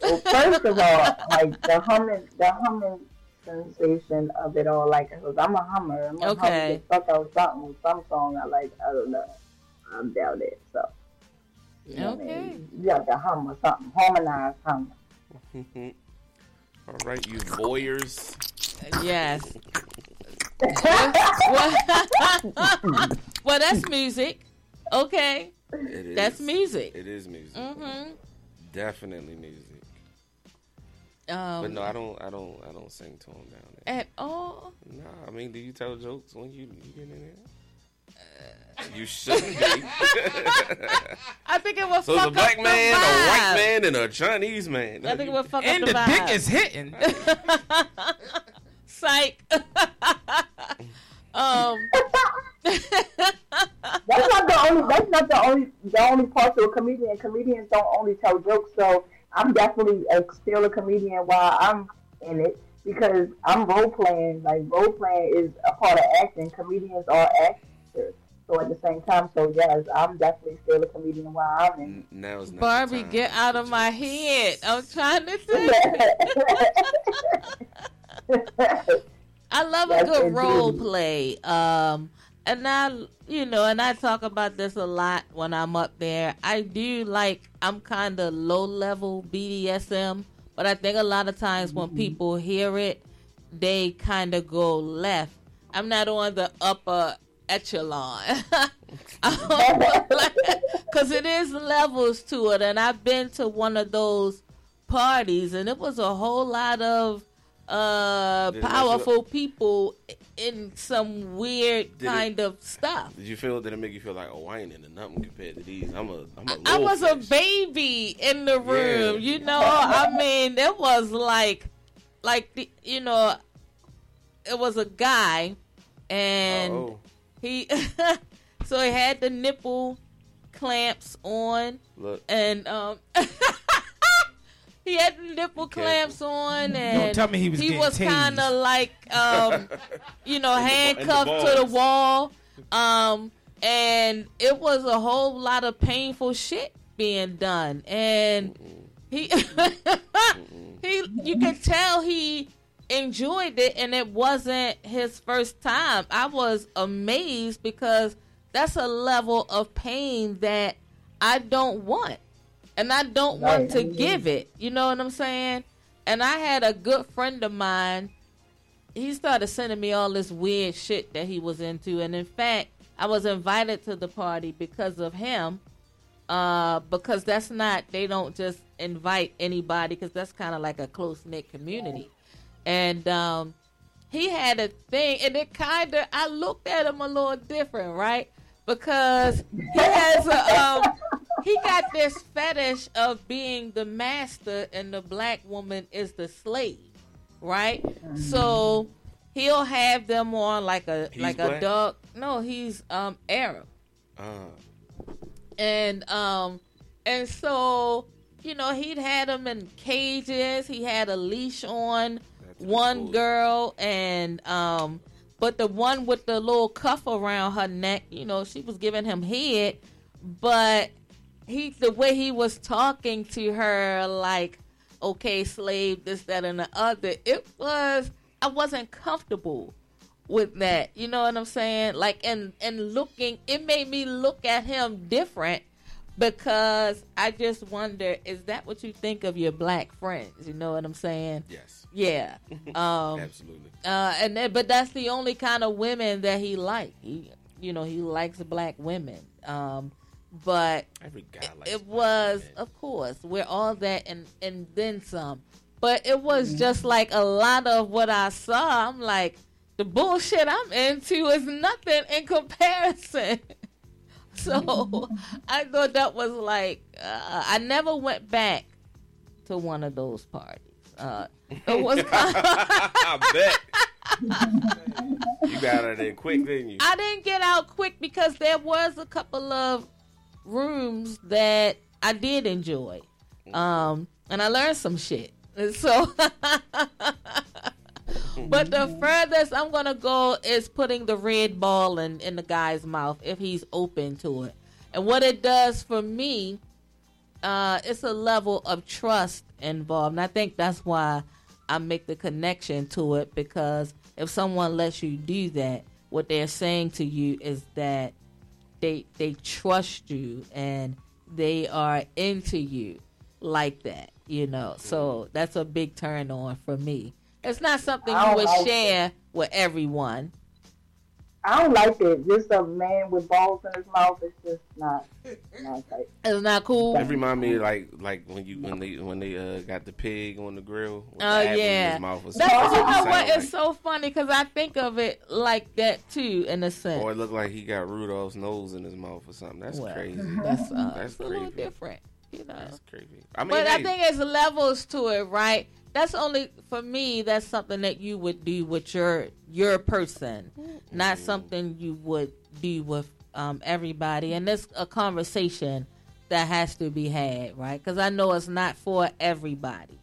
[SPEAKER 6] Well, first of all, like the humming, the humming sensation of it all, like, cause I'm a hummer. I'm a
[SPEAKER 4] Okay.
[SPEAKER 6] Hummer, fuck out something, some song I like. I don't know. I'm down there, so. You know
[SPEAKER 4] Okay.
[SPEAKER 6] mean? You got to hum or something, harmonize hum.
[SPEAKER 5] All right, you voyeurs.
[SPEAKER 4] Yes. well, well, that's music. Okay.
[SPEAKER 5] It is.
[SPEAKER 4] That's music.
[SPEAKER 5] It is music.
[SPEAKER 4] Mm-hmm.
[SPEAKER 5] Definitely music.
[SPEAKER 4] Um,
[SPEAKER 5] but no, I don't. I don't. I don't sing to him down there.
[SPEAKER 4] At all?
[SPEAKER 5] Nah, I mean, do you tell jokes when you, you get in there? You shouldn't be.
[SPEAKER 4] I think it was.
[SPEAKER 5] So it's a black man,
[SPEAKER 4] the
[SPEAKER 5] a white man, and a Chinese man.
[SPEAKER 4] I think it would fuck
[SPEAKER 2] And
[SPEAKER 4] up
[SPEAKER 2] the
[SPEAKER 4] the,
[SPEAKER 2] dick is hitting.
[SPEAKER 4] Psych. um.
[SPEAKER 6] That's not the only. That's not the only. The only part to a comedian. Comedians don't only tell jokes. So I'm definitely a, still a comedian while I'm in it because I'm role playing. Like role playing is a part of acting. Comedians are actors. So at the same time, so yes, I'm definitely still a comedian while I'm in.
[SPEAKER 5] Now it's not
[SPEAKER 4] Barbie, get out of my head. I'm trying to think. I love a good
[SPEAKER 6] indeed.
[SPEAKER 4] role play. Um, and I, you know, and I talk about this a lot when I'm up there. I do like, I'm kind of low level BDSM, but I think a lot of times when people hear it, they kind of go left. I'm not on the upper echelon. Because it is levels to it. And I've been to one of those parties, and it was a whole lot of uh,
[SPEAKER 5] Did
[SPEAKER 4] powerful people in some weird
[SPEAKER 5] Did it-
[SPEAKER 4] kind of stuff.
[SPEAKER 5] Did you feel? Did it make you feel like a whining or nothing compared to these? I'm a. I'm a.
[SPEAKER 4] I was a baby in the room, you know. I mean, it was like, like the, you know, it was a guy, and
[SPEAKER 5] Oh.
[SPEAKER 4] He, so he had the nipple clamps on,
[SPEAKER 5] Look.
[SPEAKER 4] and um, he had the nipple clamps on, and Don't
[SPEAKER 2] tell me he was getting tased.
[SPEAKER 4] kind of like, um, you know,
[SPEAKER 2] In the-
[SPEAKER 4] handcuffed to the wall, um, and it was a whole lot of painful shit being done, and he, he, you can tell he enjoyed it, and it wasn't his first time. I was amazed because that's a level of pain that I don't want. And I don't want to give it. You know what I'm saying? And I had a good friend of mine. He started sending me all this weird shit that he was into. And in fact, I was invited to the party because of him. Uh, because that's not, they don't just invite anybody because that's kind of like a close knit community. And um, he had a thing, and it kind of, I looked at him a little different, right? Because he has a, um, he got this fetish of being the master and the black woman is the slave, right? So he'll have them on like a
[SPEAKER 5] He's
[SPEAKER 4] like a
[SPEAKER 5] black?
[SPEAKER 4] dog. No, he's um Arab
[SPEAKER 5] Uh,
[SPEAKER 4] and um and so you know he'd had them in cages he had a leash on one girl and um but the one with the little cuff around her neck you know she was giving him head but he the way he was talking to her like okay slave this that and the other it was i wasn't comfortable with that. You know what I'm saying? Like and and looking it made me look at him different because I just wonder, is that what you think of your black friends? You know what I'm saying?
[SPEAKER 5] Yes.
[SPEAKER 4] Yeah. Um
[SPEAKER 5] Absolutely.
[SPEAKER 4] Uh and then, but that's the only kind of women that he like. He you know, he likes black women. Um but
[SPEAKER 5] Every guy
[SPEAKER 4] it,
[SPEAKER 5] likes
[SPEAKER 4] it was of course we're all that and and then some but it was just like a lot of what i saw i'm like the bullshit i'm into is nothing in comparison so i thought that was like uh, i never went back to one of those parties uh, it was
[SPEAKER 5] I bet. you got out of there quick, didn't you?
[SPEAKER 4] I didn't get out quick because there was a couple of rooms that I did enjoy. Um, and I learned some shit. And So, but the furthest I'm gonna go is putting the red ball in, in the guy's mouth if he's open to it. And what it does for me, uh, it's a level of trust involved. And I think that's why I make the connection to it because if someone lets you do that, what they're saying to you is that they they trust you and they are into you like that, you know. So that's a big turn on for me. It's not something you would
[SPEAKER 6] like
[SPEAKER 4] share with everyone.
[SPEAKER 6] I don't like it. Just a man with balls in his mouth is just not not tight.
[SPEAKER 4] It's not cool.
[SPEAKER 5] It remind me of like like when you when they when they uh, got the pig on the grill. with the
[SPEAKER 4] Oh
[SPEAKER 5] in
[SPEAKER 4] yeah,
[SPEAKER 5] his mouth or
[SPEAKER 4] that's you know
[SPEAKER 5] Sound
[SPEAKER 4] what?
[SPEAKER 5] like-
[SPEAKER 4] It's so funny because I think of it like that too, in a sense.
[SPEAKER 5] Or it looked like he got Rudolph's nose in his mouth or something. That's
[SPEAKER 4] Well,
[SPEAKER 5] crazy.
[SPEAKER 4] That's, uh,
[SPEAKER 5] That's
[SPEAKER 4] it's a little different, you know.
[SPEAKER 5] That's creepy. I mean,
[SPEAKER 4] but I think there's levels to it, right? That's only for me. That's something that you would do with your your person, not something you would do with um, everybody. And that's a conversation that has to be had, right? Because I know it's not for everybody.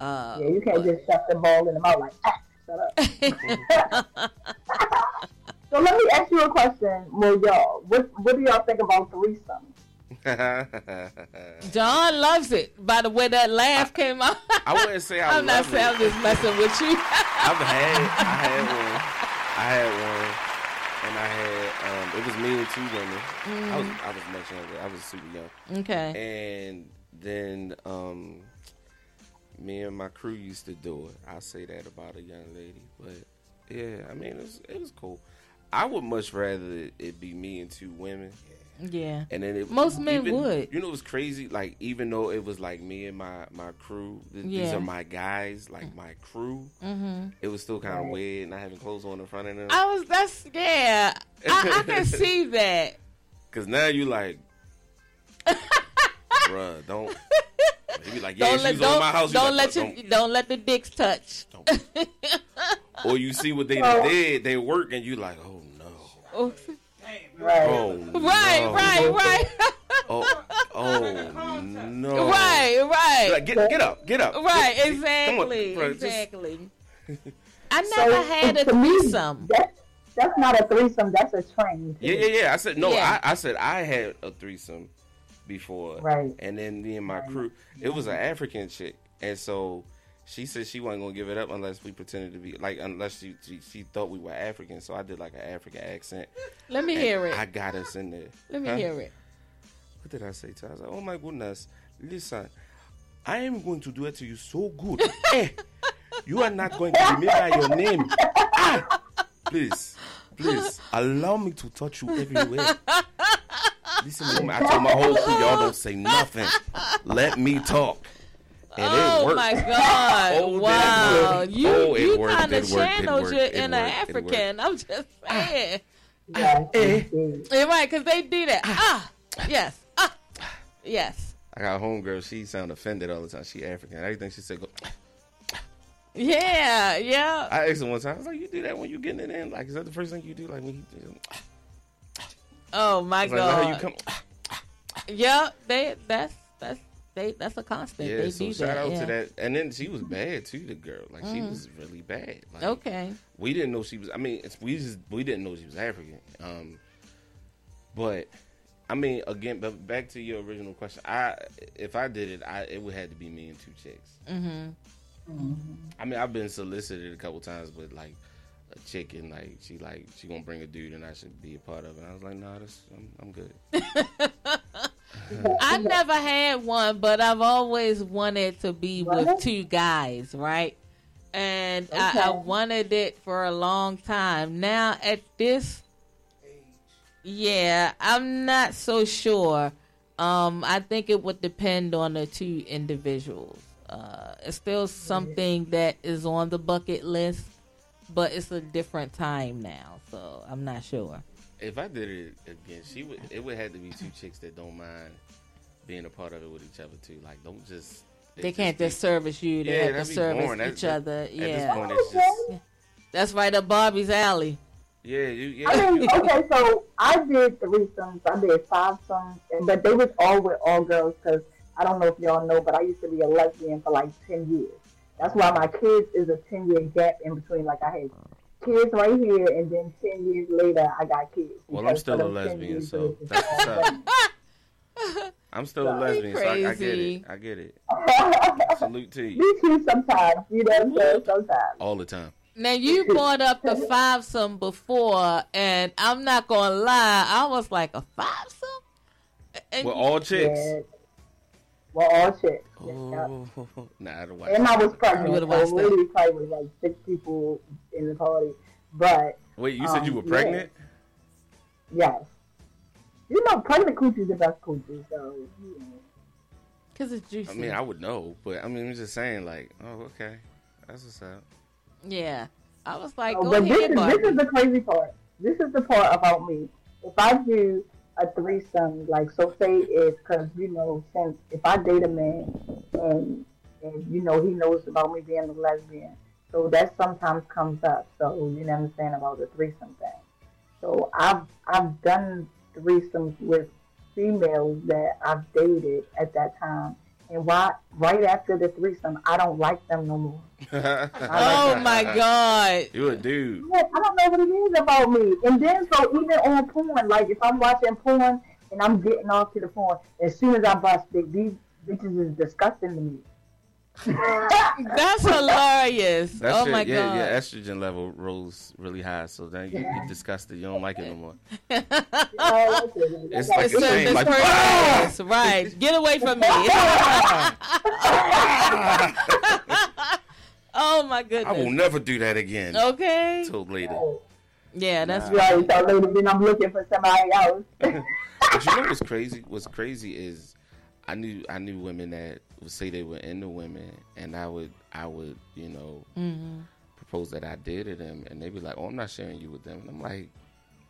[SPEAKER 4] Uh,
[SPEAKER 6] Yeah, you can't just shove the ball in the mouth like ah, shut up. so let me ask you a question, more y'all. What what do y'all think about threesomes?
[SPEAKER 4] John loves it. By the way, that laugh came out.
[SPEAKER 5] I wouldn't say I
[SPEAKER 4] I'm not saying. I'm just messing with you.
[SPEAKER 5] I've had I had one. I had one. And I had um it was me and two women. I was
[SPEAKER 4] Mm.
[SPEAKER 5] I was much younger. I was super young.
[SPEAKER 4] Okay.
[SPEAKER 5] And then um me and my crew used to do it. I'll say that about a young lady. But yeah, I mean it was it was cool. I would much rather it, it be me and two women.
[SPEAKER 4] Yeah.
[SPEAKER 5] And then it,
[SPEAKER 4] Most men
[SPEAKER 5] even-
[SPEAKER 4] would.
[SPEAKER 5] You know it was crazy? Like even though it was like me and my my crew, th- these are my guys, like my crew.
[SPEAKER 4] Mhm.
[SPEAKER 5] It was still kind of weird not having clothes on in front of them.
[SPEAKER 4] I was. That's yeah. I, I can see that.
[SPEAKER 5] Cause now you like, bruh, don't. You be like, yeah,
[SPEAKER 4] don't
[SPEAKER 5] she's
[SPEAKER 4] let
[SPEAKER 5] on
[SPEAKER 4] don't,
[SPEAKER 5] my house.
[SPEAKER 4] Don't
[SPEAKER 5] like,
[SPEAKER 4] let
[SPEAKER 5] "Bruh,
[SPEAKER 4] your don't let the dicks touch.
[SPEAKER 5] don't." Or you see what they did, they work, and you like, oh no,
[SPEAKER 6] Right.
[SPEAKER 5] oh
[SPEAKER 4] Right,
[SPEAKER 5] no.
[SPEAKER 4] right, oh, right,
[SPEAKER 5] oh, oh no,
[SPEAKER 4] right, right.
[SPEAKER 5] Like, get get up, get up,
[SPEAKER 4] Right,
[SPEAKER 5] Get- come on,
[SPEAKER 4] exactly,
[SPEAKER 5] bruh, just-
[SPEAKER 4] exactly. I
[SPEAKER 6] So,
[SPEAKER 4] never had a
[SPEAKER 6] to me,
[SPEAKER 4] threesome.
[SPEAKER 6] That's that's not a threesome. That's a train.
[SPEAKER 5] Yeah, yeah, yeah. I said no.
[SPEAKER 4] Yeah.
[SPEAKER 5] I, I said I had a threesome before,
[SPEAKER 6] Right.
[SPEAKER 5] And then me and my crew, it was an African chick, and so she said she wasn't gonna give it up unless we pretended to be like unless she she, she thought we were African. So I did like an African accent.
[SPEAKER 4] Let me hear it.
[SPEAKER 5] I got us in there.
[SPEAKER 4] Let me
[SPEAKER 5] Huh?
[SPEAKER 4] hear it.
[SPEAKER 5] What did I say to her? I was like, oh my goodness, listen, I am going to do it to you so good. eh, you are not going to remember your name. Ah, please, please allow me to touch you everywhere. Listen. I told my whole crew, y'all don't say nothing. Let me talk. And
[SPEAKER 4] oh,
[SPEAKER 5] oh, oh it
[SPEAKER 4] my God!
[SPEAKER 5] Oh,
[SPEAKER 4] wow,
[SPEAKER 5] work.
[SPEAKER 4] you
[SPEAKER 5] oh,
[SPEAKER 4] you kind of channeled
[SPEAKER 5] worked,
[SPEAKER 4] your inner African. I'm just ah. saying.
[SPEAKER 6] Yeah, ah.
[SPEAKER 5] Eh.
[SPEAKER 4] Yeah, right, because they do that. Ah. ah, yes, ah, yes,
[SPEAKER 5] I got a homegirl. She sound offended all the time. She African. Everything she said go.
[SPEAKER 4] yeah, yeah.
[SPEAKER 5] I asked her one time. I was like, "You do that when you getting it in? Like, is that the first thing you do? Like when you?"
[SPEAKER 4] Oh my
[SPEAKER 5] I was like, "How
[SPEAKER 4] God!
[SPEAKER 5] you come?
[SPEAKER 4] Yeah, they that's that's they that's a constant.
[SPEAKER 5] Yeah,
[SPEAKER 4] they
[SPEAKER 5] so
[SPEAKER 4] do
[SPEAKER 5] shout
[SPEAKER 4] that.
[SPEAKER 5] out
[SPEAKER 4] yeah.
[SPEAKER 5] to that. And then she was bad too. The girl, like she
[SPEAKER 4] Mhm.
[SPEAKER 5] was really bad. Like,
[SPEAKER 4] Okay.
[SPEAKER 5] we didn't know she was. I mean, it's, we just we didn't know she was African. Um, but I mean, again, but back to your original question. I if I did it, I it would have to be me and two chicks.
[SPEAKER 4] Mm-hmm.
[SPEAKER 5] I mean, I've been solicited a couple times, but like a chick and like she like she gonna bring a dude and I should be a part of it. And I was like, nah, this I'm, I'm good.
[SPEAKER 4] I never had one, but I've always wanted to be with two guys, right? And I, I wanted it for a long time. Now at this, age, yeah, I'm not so sure. Um, I think it would depend on the two individuals. Uh, it's still something that is on the bucket list, but it's a different time now, so I'm not sure.
[SPEAKER 5] If I did it again, she would. It would have to be two chicks that don't mind being a part of it with each other too. Like, don't just. it
[SPEAKER 4] They can't
[SPEAKER 5] be-
[SPEAKER 4] just service you; they
[SPEAKER 5] Yeah,
[SPEAKER 4] have to
[SPEAKER 5] that'd
[SPEAKER 4] service
[SPEAKER 5] boring.
[SPEAKER 4] Each
[SPEAKER 5] that-
[SPEAKER 4] other.
[SPEAKER 5] At
[SPEAKER 4] Yeah,
[SPEAKER 5] this point, it's just.
[SPEAKER 4] that's right up Bobby's alley.
[SPEAKER 5] Yeah, you. Yeah.
[SPEAKER 6] I mean, okay, so I did threesomes. I did five songs, and but they was all with all girls because I don't know if y'all know, but I used to be a lesbian for like ten years. That's why my kids is a ten year gap in between. Like I had kids right here, and then ten years later I got kids.
[SPEAKER 5] Well, I'm still a lesbian, so that's what's up. I'm still a lesbian, so I, I get
[SPEAKER 4] Crazy.
[SPEAKER 5] it. I get it. Salute to you
[SPEAKER 6] Me too. Sometimes, you know, what I'm saying? sometimes.
[SPEAKER 5] all the time.
[SPEAKER 4] Now you brought up the five some before, and I'm not gonna lie, I was like a five some. And
[SPEAKER 5] With all chicks.
[SPEAKER 6] Yeah. Well, all shit. Yeah.
[SPEAKER 5] Oh, nah, I don't watch.
[SPEAKER 6] And I was
[SPEAKER 4] You
[SPEAKER 6] pregnant,
[SPEAKER 4] would've
[SPEAKER 6] so
[SPEAKER 4] watched that.
[SPEAKER 6] really probably like six people in the party. But
[SPEAKER 5] Wait, Wait, you said you
[SPEAKER 6] Um,
[SPEAKER 5] were pregnant?
[SPEAKER 6] Yes. You know, pregnant coochie is the best coochie, so you know.
[SPEAKER 4] Cause it's juicy.
[SPEAKER 5] I mean, I would know, but I mean, I'm just saying, like, oh, okay, that's what's up.
[SPEAKER 4] yeah. I was like,
[SPEAKER 6] Oh,
[SPEAKER 4] go
[SPEAKER 6] but this
[SPEAKER 4] ahead,
[SPEAKER 6] is,
[SPEAKER 4] Barbie.
[SPEAKER 6] this is the crazy part. This is the part about me. If I do a threesome, like so say it's because you know since if I date a man and and you know he knows about me being a lesbian, so that sometimes comes up. So you know what I'm saying about the threesome thing. So I've I've done threesomes with females that I've dated at that time. And why, right after the threesome, I don't like them no more.
[SPEAKER 4] oh my god.
[SPEAKER 5] You a dude.
[SPEAKER 6] Yeah, I don't know what it is about me. And then so even on porn, like if I'm watching porn and I'm getting off to the porn, as soon as I bust it, these bitches is disgusting to me.
[SPEAKER 4] That's hilarious.
[SPEAKER 5] That's
[SPEAKER 4] oh
[SPEAKER 5] your,
[SPEAKER 4] my
[SPEAKER 5] yeah,
[SPEAKER 4] god.
[SPEAKER 5] your estrogen level rose really high, so then you, you're disgusted. You don't like it no more. It's
[SPEAKER 4] It's
[SPEAKER 5] like a
[SPEAKER 4] so
[SPEAKER 5] shame, like,
[SPEAKER 4] disperse. Ah! right. Get away from me. oh my goodness.
[SPEAKER 5] I will never do that again.
[SPEAKER 4] Okay.
[SPEAKER 5] Till later.
[SPEAKER 4] Yeah, that's
[SPEAKER 6] right. So later, then I'm looking for somebody else.
[SPEAKER 5] But you know what's crazy? What's crazy is I knew I knew women that would say they were into women, and I would I would you know
[SPEAKER 4] Mhm.
[SPEAKER 5] propose that I dated them, and they'd be like, "Oh, I'm not sharing you with them," and I'm like,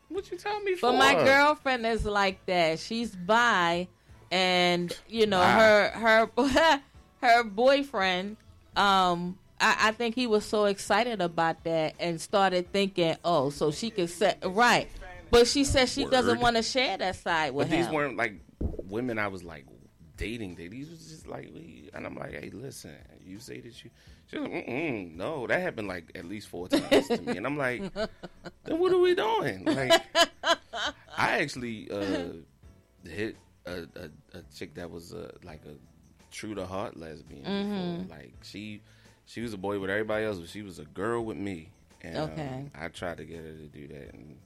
[SPEAKER 5] "What you telling me for?"
[SPEAKER 4] But my girlfriend is like that. She's bi, and you know
[SPEAKER 5] Wow.
[SPEAKER 4] her her her boyfriend. Um, I, I think he was so excited about that and started thinking, oh, so she could set right. But she said she doesn't want to share that side with
[SPEAKER 5] But these
[SPEAKER 4] him.
[SPEAKER 5] weren't like women I was like dating. They these was just like, and I'm like, hey, listen, you say that you. She's like, Mm-mm, no, that happened like at least four times to me, and I'm like, then what are we doing? Like, I actually uh, hit a, a, a chick that was uh, like a true to heart lesbian.
[SPEAKER 4] Mhm.
[SPEAKER 5] Before. Like she, she was a boy with everybody else, but she was a girl with me. And, um, I tried to get her to do that, and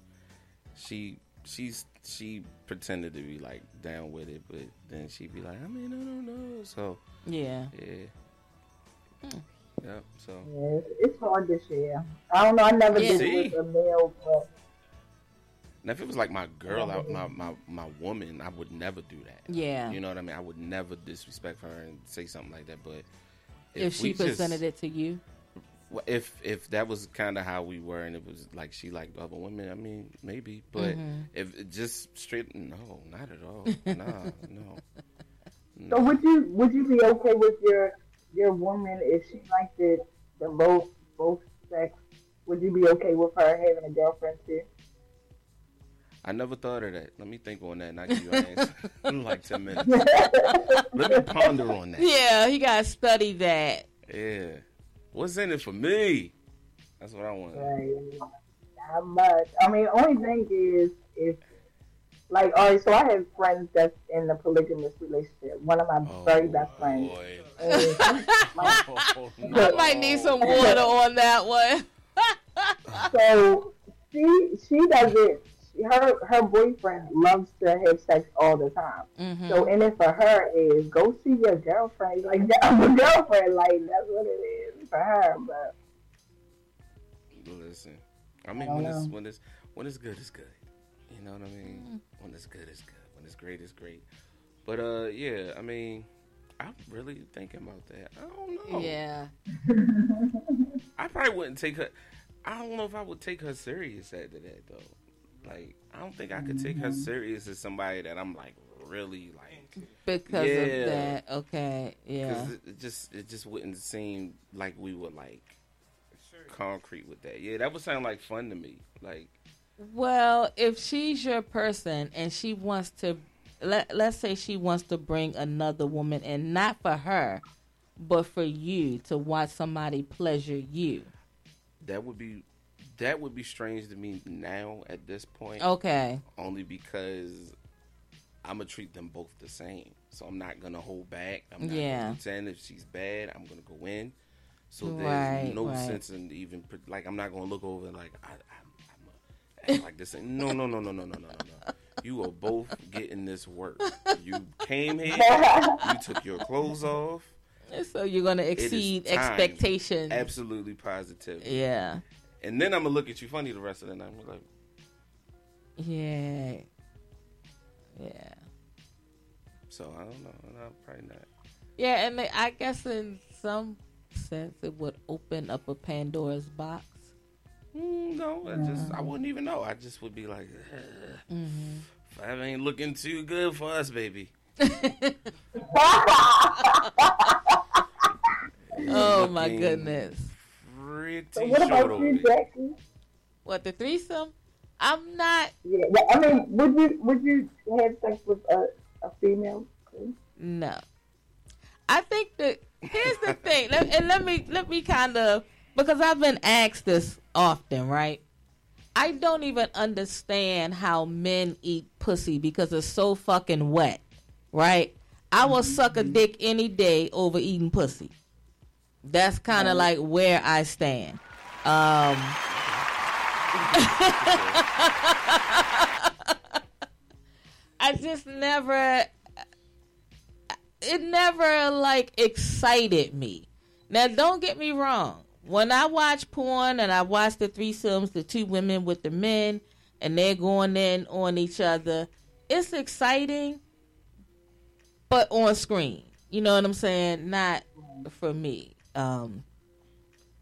[SPEAKER 5] she she's she pretended to be like down with it, but then she'd be like, I mean, no, no, no. So
[SPEAKER 4] Yeah.
[SPEAKER 5] yeah, hmm. yep. So
[SPEAKER 6] Yeah, it's, it's hard to share. I don't know. I never
[SPEAKER 5] Yeah.
[SPEAKER 6] did it with a male, but
[SPEAKER 5] now if it was like my girl, I, my my my woman, I would never do that.
[SPEAKER 4] Yeah.
[SPEAKER 5] you know what I mean. I would never disrespect her and say something like that. But
[SPEAKER 4] if she
[SPEAKER 5] we just-
[SPEAKER 4] presented it to you,
[SPEAKER 5] Well, if if that was kind of how we were, and it was like she liked other women, I mean, maybe. But
[SPEAKER 4] Mhm.
[SPEAKER 5] if it just straight, no, not at all. nah, no.
[SPEAKER 6] so would you would you be okay with your your woman if she liked it the both both sex? Would you be okay with her having a girlfriend too?
[SPEAKER 5] I never thought of that. Let me think on that, and I give you an answer in like ten minutes. Let me ponder on that.
[SPEAKER 4] yeah, he got to study that.
[SPEAKER 5] Yeah, what's in it for me? That's what I want.
[SPEAKER 6] Right. Not much. I mean, only thing is if like all right. So I have friends that's in a polygamous relationship. One of my very best friends. And
[SPEAKER 4] I might need some water on that one.
[SPEAKER 6] so she she does it. Her her boyfriend loves to have sex all the time.
[SPEAKER 4] Mhm.
[SPEAKER 6] So and it for her is go see your girlfriend. Like I'm a girlfriend. Like that's what it is for her. But
[SPEAKER 5] Listen, I mean,
[SPEAKER 6] I don't
[SPEAKER 5] when it's when it's when it's good, it's good. You know what I mean? When it's good, it's good. When it's great, it's great. But uh, yeah, I mean, I'm really thinking about that. I don't know.
[SPEAKER 4] Yeah.
[SPEAKER 5] I probably wouldn't take her. I don't know if I would take her serious after that though. Like, I don't think I could take her serious as somebody that I'm like really like
[SPEAKER 4] Because
[SPEAKER 5] Yeah.
[SPEAKER 4] of that. Okay. Yeah.
[SPEAKER 5] 'Cause it, it just it just wouldn't seem like we were like concrete with that. Yeah, that would sound like fun to me. Like,
[SPEAKER 4] Well, if she's your person and she wants to, let let's say she wants to bring another woman in, not for her, but for you to watch somebody pleasure you.
[SPEAKER 5] that would be that would be strange to me now at this point.
[SPEAKER 4] Okay.
[SPEAKER 5] Only because I'm gonna treat them both the same. So I'm not gonna hold back. I'm not
[SPEAKER 4] yeah.
[SPEAKER 5] gonna pretend if she's bad, I'm gonna go in. So there's
[SPEAKER 4] right,
[SPEAKER 5] no
[SPEAKER 4] right.
[SPEAKER 5] sense in even like I'm not gonna look over like I, I, am like this. No, no, no, no, no, no, no, no. You are both getting this work. You came here. you took your clothes off.
[SPEAKER 4] So you're gonna exceed expectations.
[SPEAKER 5] Absolutely positive.
[SPEAKER 4] Yeah.
[SPEAKER 5] And then I'm gonna look at you funny the rest of the night. I'm like,
[SPEAKER 4] yeah. Yeah.
[SPEAKER 5] so I don't know. No, probably not.
[SPEAKER 4] Yeah, and I guess in some sense it would open up a Pandora's box.
[SPEAKER 5] Mm, no, I just I wouldn't even know. I just would be like, "Ugh,
[SPEAKER 4] Mhm.
[SPEAKER 5] five ain't looking too good for us, baby.
[SPEAKER 4] Oh my goodness.
[SPEAKER 5] Pretty
[SPEAKER 6] So what about
[SPEAKER 5] over
[SPEAKER 6] you,
[SPEAKER 5] there.
[SPEAKER 6] Jackie?
[SPEAKER 4] What the threesome? I'm not.
[SPEAKER 6] Yeah, I mean, would you would you have sex with a, a female?
[SPEAKER 4] No. I think that here's the thing, let- and let me let me kind of because I've been asked this often, right? I don't even understand how men eat pussy because it's so fucking wet, right? I will suck a dick any day over eating pussy. That's kind of like where I stand. Um, I just never it never like excited me. Now don't get me wrong. When I watch porn and I watch the threesomes, the two women with the men and they're going in on each other, it's exciting but on screen. You know what I'm saying? Not for me. Um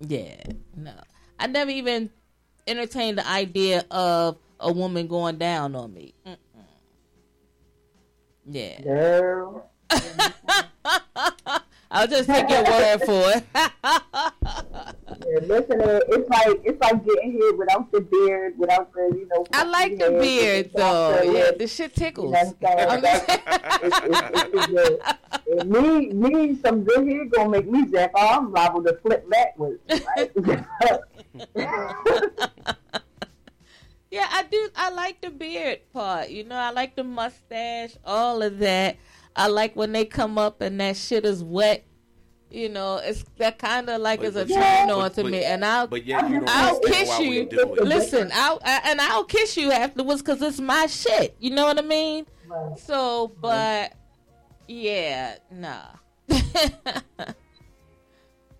[SPEAKER 4] yeah, no. I never even entertained the idea of a woman going down on me. Mm-mm. Yeah.
[SPEAKER 6] Girl.
[SPEAKER 4] I'll just take your word for it.
[SPEAKER 6] Yeah, listen, uh, it's like it's like getting here without the beard, without the you know.
[SPEAKER 4] I like the beard
[SPEAKER 6] the
[SPEAKER 4] though. Yeah, the shit tickles.
[SPEAKER 6] You know I'm saying? That's- it's, it's, it's me, me, some good hair gonna make me jack off. I'm liable to flip backwards. with.
[SPEAKER 4] Yeah, I do. I like the beard part. You know, I like the mustache, all of that. I like when they come up and that shit is wet. You know, it's that kind of like is a
[SPEAKER 5] but-
[SPEAKER 4] turn on to
[SPEAKER 5] but-
[SPEAKER 4] me. And I'll,
[SPEAKER 5] but yet you don't
[SPEAKER 4] I'll kiss you. Listen, I'll I, and I'll kiss you afterwards because it's my shit. You know what I mean? So, but yeah, nah.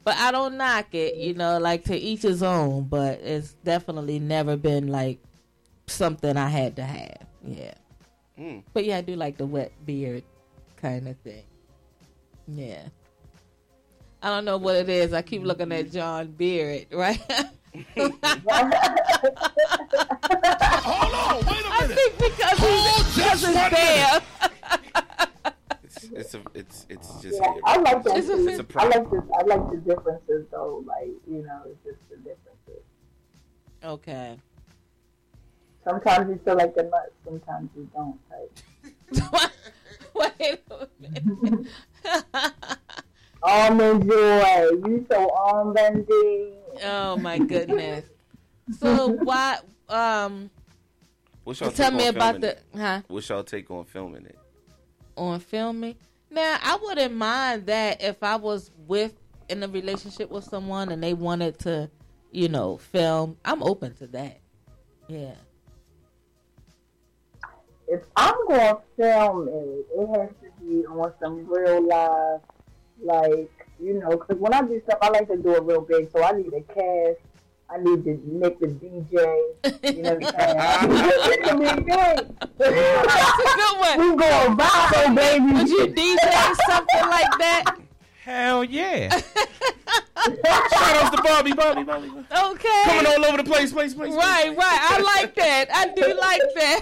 [SPEAKER 4] but I don't knock it. You know, like to each his own. But it's definitely never been like something I had to have. Yeah.
[SPEAKER 5] Mm.
[SPEAKER 4] But yeah, I do like the wet beard kind of thing. Yeah. I don't know what it is. I keep looking at John Beard, right?
[SPEAKER 7] Hold on, wait a
[SPEAKER 4] I think because he's, because it's there.
[SPEAKER 5] It's it's a, it's it's just
[SPEAKER 6] yeah, I like that.
[SPEAKER 5] It's
[SPEAKER 6] too.
[SPEAKER 5] a
[SPEAKER 6] I
[SPEAKER 5] problem.
[SPEAKER 6] like this. I like the differences though. Like you know, it's just the differences.
[SPEAKER 4] Okay.
[SPEAKER 6] Sometimes you feel like the nuts. Sometimes you don't. Like.
[SPEAKER 4] Wait a minute.
[SPEAKER 6] Almond joy. You so almondy.
[SPEAKER 4] Oh my goodness. So why um
[SPEAKER 5] What's y'all
[SPEAKER 4] tell
[SPEAKER 5] take
[SPEAKER 4] me
[SPEAKER 5] on
[SPEAKER 4] about
[SPEAKER 5] filming
[SPEAKER 4] the huh
[SPEAKER 5] What's y'all take on filming it?
[SPEAKER 4] On filming? Now I wouldn't mind that if I was with in a relationship with someone and they wanted to, you know, film. I'm open to that. Yeah.
[SPEAKER 6] If I'm to film it, it has to be on some real live, like you know, because when I do stuff, I like to do it real big. So I need a cast. I need to make the DJ. You know what I'm saying? it's gonna.
[SPEAKER 4] That's a good one.
[SPEAKER 6] We going viral, baby.
[SPEAKER 4] Would you DJ something like that?
[SPEAKER 2] Hell yeah.
[SPEAKER 5] Shout outs to Bobby, Bobby, Bobby.
[SPEAKER 4] Okay.
[SPEAKER 5] Coming all over the place, place, place.
[SPEAKER 4] Right, right. I like that. I do like that.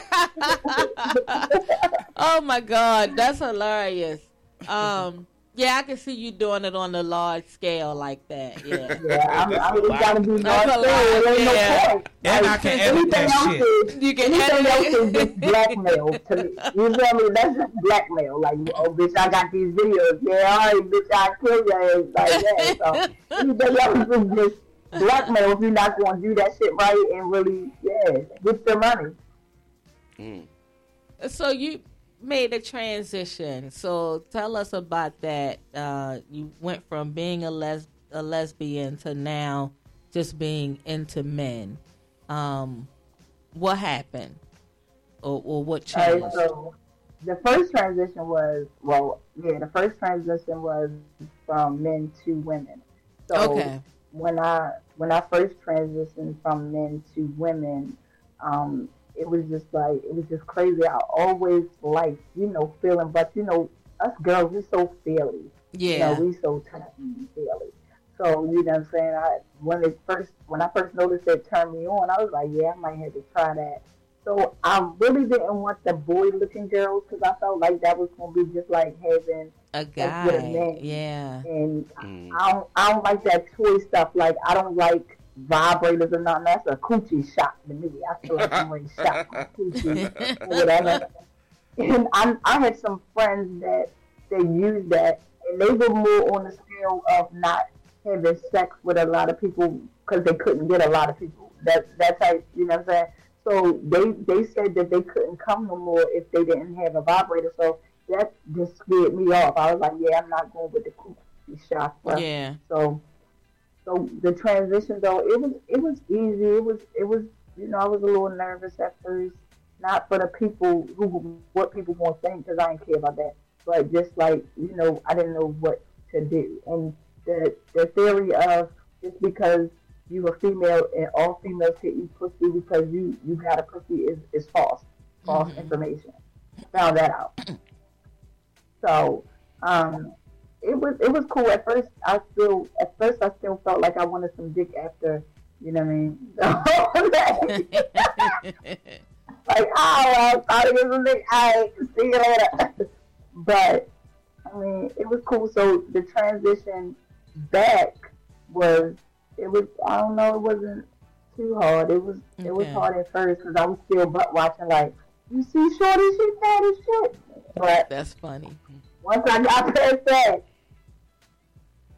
[SPEAKER 4] oh my god, that's hilarious. Um, yeah, I can see you doing it on a large scale like that. Yeah.
[SPEAKER 6] Yeah, I'm, I'm, it's gotta be
[SPEAKER 4] That's
[SPEAKER 6] large
[SPEAKER 4] a lot,
[SPEAKER 6] scale. It ain't
[SPEAKER 4] yeah.
[SPEAKER 6] no point.
[SPEAKER 2] And I
[SPEAKER 6] Like,
[SPEAKER 2] can edit
[SPEAKER 6] anything
[SPEAKER 2] that
[SPEAKER 6] else
[SPEAKER 2] shit.
[SPEAKER 6] Is,
[SPEAKER 4] You can
[SPEAKER 6] anything
[SPEAKER 4] edit
[SPEAKER 6] else
[SPEAKER 4] it.
[SPEAKER 6] is just blackmail to me. You feel me? That's just blackmail. Like, oh, bitch, I got these videos. Yeah, all right, bitch, I kill your ass. Like that. So anything else is just blackmail if you're not going to do that shit right and really, yeah, get your money.
[SPEAKER 5] Mm.
[SPEAKER 4] So you made a transition. So tell us about that. Uh, you went from being a les a lesbian to now just being into men. Um, what happened, or, or what changed?
[SPEAKER 6] right, so the first transition was, well, yeah, the first transition was from men to women. So
[SPEAKER 4] Okay.
[SPEAKER 6] when I when I first transitioned from men to women, um, it was just like it was just crazy. I always like you know feeling, but you know us girls we're so feely.
[SPEAKER 4] Yeah.
[SPEAKER 6] You know, we so touchy and feely. So you know what I'm saying? I when it first when I first noticed it turned me on, I was like, yeah, I might have to try that. So I really didn't want the boy looking girls because I felt like that was gonna be just like having
[SPEAKER 4] A
[SPEAKER 6] sex with a
[SPEAKER 4] guy.
[SPEAKER 6] man.
[SPEAKER 4] Yeah.
[SPEAKER 6] And mm. I don't I don't like that toy stuff. Like I don't like vibrators or nothing. That's a coochie shot to me. I feel like I'm to shot my coochie or whatever. And I I had some friends that they used that and they were more on the scale of not having sex with a lot of people because they couldn't get a lot of people. That that's how you know what I'm saying. So they they said that they couldn't come no more if they didn't have a vibrator. So that just scared me off. I was like, yeah, I'm not going with the coochie shot. stuff.
[SPEAKER 4] Yeah.
[SPEAKER 6] So so the transition though, it was it was easy. It was it was you know I was a little nervous at first, not for the people who what people gonna think because I didn't care about that, but just like you know I didn't know what to do. And the the theory of just because you a female and all females hit you pussy because you you got a pussy is is false, false information. Found that out. So um, it was it was cool at first. I still at first I still felt like I wanted some dick after you know what I mean. like oh I thought it was a dick. I see you later. but I mean it was cool. So the transition back was it was I don't know it wasn't too hard. It was it was hard at first because I was still butt watching like you see Shorty she fat as shit. But
[SPEAKER 4] That's funny.
[SPEAKER 6] once I got past that,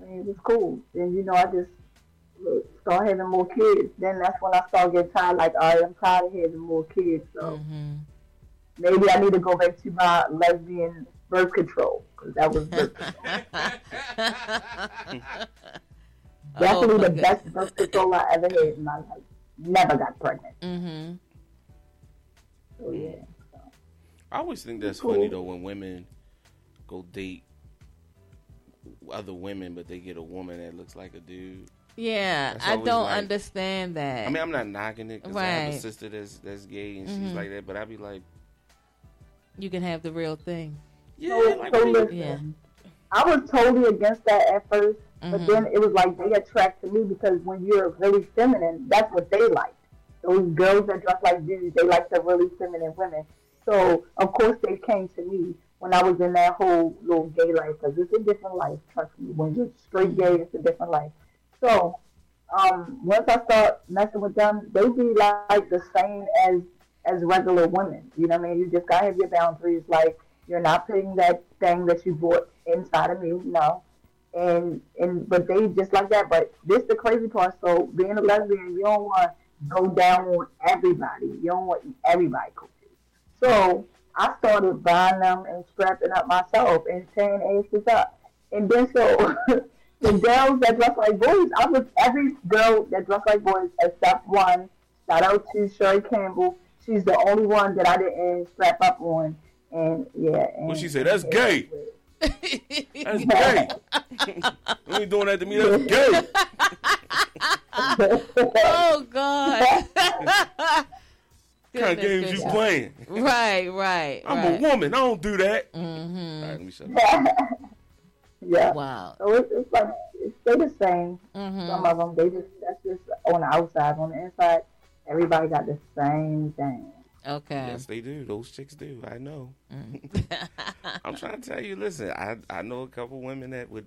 [SPEAKER 6] I mean, it was cool. Then you know I just look, start having more kids. Then that's when I start getting tired. Like, all right, I'm tired of having more kids. So maybe I need to go back to my lesbian birth control because that was birth definitely
[SPEAKER 4] Oh, my
[SPEAKER 6] the best birth control I ever had in my life. Never got pregnant.
[SPEAKER 4] Mm-hmm.
[SPEAKER 6] So yeah.
[SPEAKER 5] I always think that's
[SPEAKER 6] Cool.
[SPEAKER 5] funny though when women go date other women, but they get a woman that looks like a dude.
[SPEAKER 4] Yeah, I don't
[SPEAKER 5] like-
[SPEAKER 4] understand that.
[SPEAKER 5] I mean, I'm not knocking it because I have a sister that's that's gay and
[SPEAKER 4] Mhm.
[SPEAKER 5] she's like that, but I'd be like,
[SPEAKER 4] you can have the real thing.
[SPEAKER 5] yeah,
[SPEAKER 6] So,
[SPEAKER 5] like,
[SPEAKER 6] so
[SPEAKER 5] what do you-
[SPEAKER 6] listen,
[SPEAKER 4] Yeah.
[SPEAKER 6] I was totally against that at 1st
[SPEAKER 4] Mhm.
[SPEAKER 6] but then it was like they attract to me because when you're really feminine, that's what they like. Those girls that dress like dudes, they like the really feminine women. So of course they came to me when I was in that whole little gay life because it's a different life. Trust me, when you're straight gay, it's a different life. So um, once I start messing with them, they be like the same as as regular women. You know what I mean? You just gotta have your boundaries. Like you're not putting that thing that you bought inside of me. No. And and but they just like that. But this the crazy part. So being a lesbian, you don't want to go down on everybody. You don't want everybody cookies. So I started buying them and strapping up myself and tearing asses up. And then so the girls that dress like boys, I was every girl that dressed like boys except one. Shout out to Sherry Campbell. She's the only one that I didn't strap up on. And yeah. And,
[SPEAKER 5] What she said? That's gay. That's gay. you ain't doing that to me. That's gay.
[SPEAKER 4] oh God.
[SPEAKER 5] What kind of games you playing?
[SPEAKER 4] Right, right.
[SPEAKER 5] I'm
[SPEAKER 4] right.
[SPEAKER 5] a woman. I don't do that.
[SPEAKER 4] Mm-hmm.
[SPEAKER 5] All right, let me shut up.
[SPEAKER 6] Yeah.
[SPEAKER 4] Wow.
[SPEAKER 6] So it's, it's like it's they the same.
[SPEAKER 4] Mhm.
[SPEAKER 6] Some of them they just that's just on the outside. On the inside, everybody got the same thing.
[SPEAKER 4] Okay.
[SPEAKER 5] Yes, they do. Those chicks do. I know.
[SPEAKER 4] Mm.
[SPEAKER 5] I'm trying to tell you. Listen, I I know a couple women that would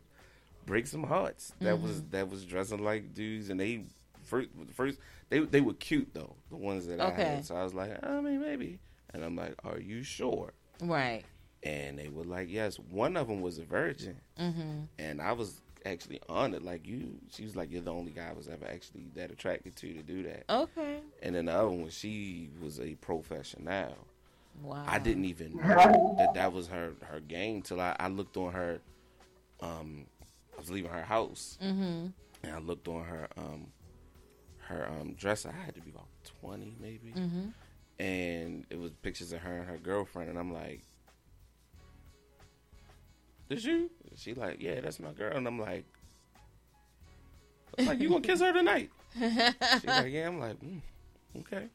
[SPEAKER 5] break some hearts. That was
[SPEAKER 4] Mm-hmm.
[SPEAKER 5] that was dressing like dudes, and they first first they they were cute though. The ones that I had. So I was like, I mean, maybe. And I'm like, Are you sure?
[SPEAKER 4] Right.
[SPEAKER 5] And they were like, Yes. One of them was a virgin,
[SPEAKER 4] Mm-hmm.
[SPEAKER 5] and I was actually honored. Like you, she was like, You're the only guy I was ever actually that attracted to to do that.
[SPEAKER 4] Okay.
[SPEAKER 5] And then the other one, she was a professional.
[SPEAKER 4] Wow.
[SPEAKER 5] I didn't even know that that was her her game till I, I looked on her. Um, I was leaving her house,
[SPEAKER 4] Mhm.
[SPEAKER 5] and I looked on her um her um dresser. I had to be about twenty maybe,
[SPEAKER 4] Mhm.
[SPEAKER 5] and it was pictures of her and her girlfriend, and I'm like, "Did you?" She like, "Yeah, that's my girl," and I'm like. I was like, you gonna kiss her tonight? She's like, yeah. I'm like, mm, okay.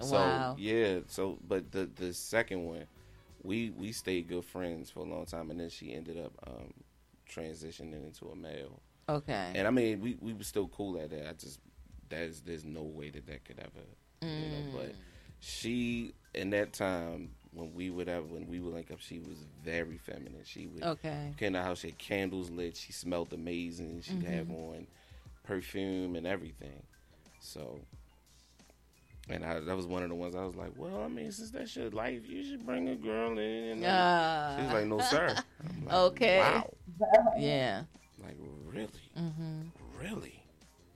[SPEAKER 5] So
[SPEAKER 4] Wow.
[SPEAKER 5] yeah. So but the the second one, we we stayed good friends for a long time, and then she ended up um, transitioning into a male.
[SPEAKER 4] Okay.
[SPEAKER 5] And I mean, we we were still cool at that. I just there's there's no way that that could ever, you know.
[SPEAKER 4] Mm.
[SPEAKER 5] But she in that time when we would have when we would link up, she was very feminine. She would
[SPEAKER 4] Okay.
[SPEAKER 5] came to the house, she had candles lit. She smelled amazing. She'd have
[SPEAKER 4] Mhm.
[SPEAKER 5] on perfume and everything. So. And I, that was one of the ones I was like, well, I mean, since that's your life, you should bring a girl in. And
[SPEAKER 4] Ah.
[SPEAKER 5] She's like, no, sir. I'm like,
[SPEAKER 4] Okay.
[SPEAKER 5] Wow.
[SPEAKER 4] Yeah.
[SPEAKER 5] Like, really?
[SPEAKER 4] Mhm.
[SPEAKER 5] Really?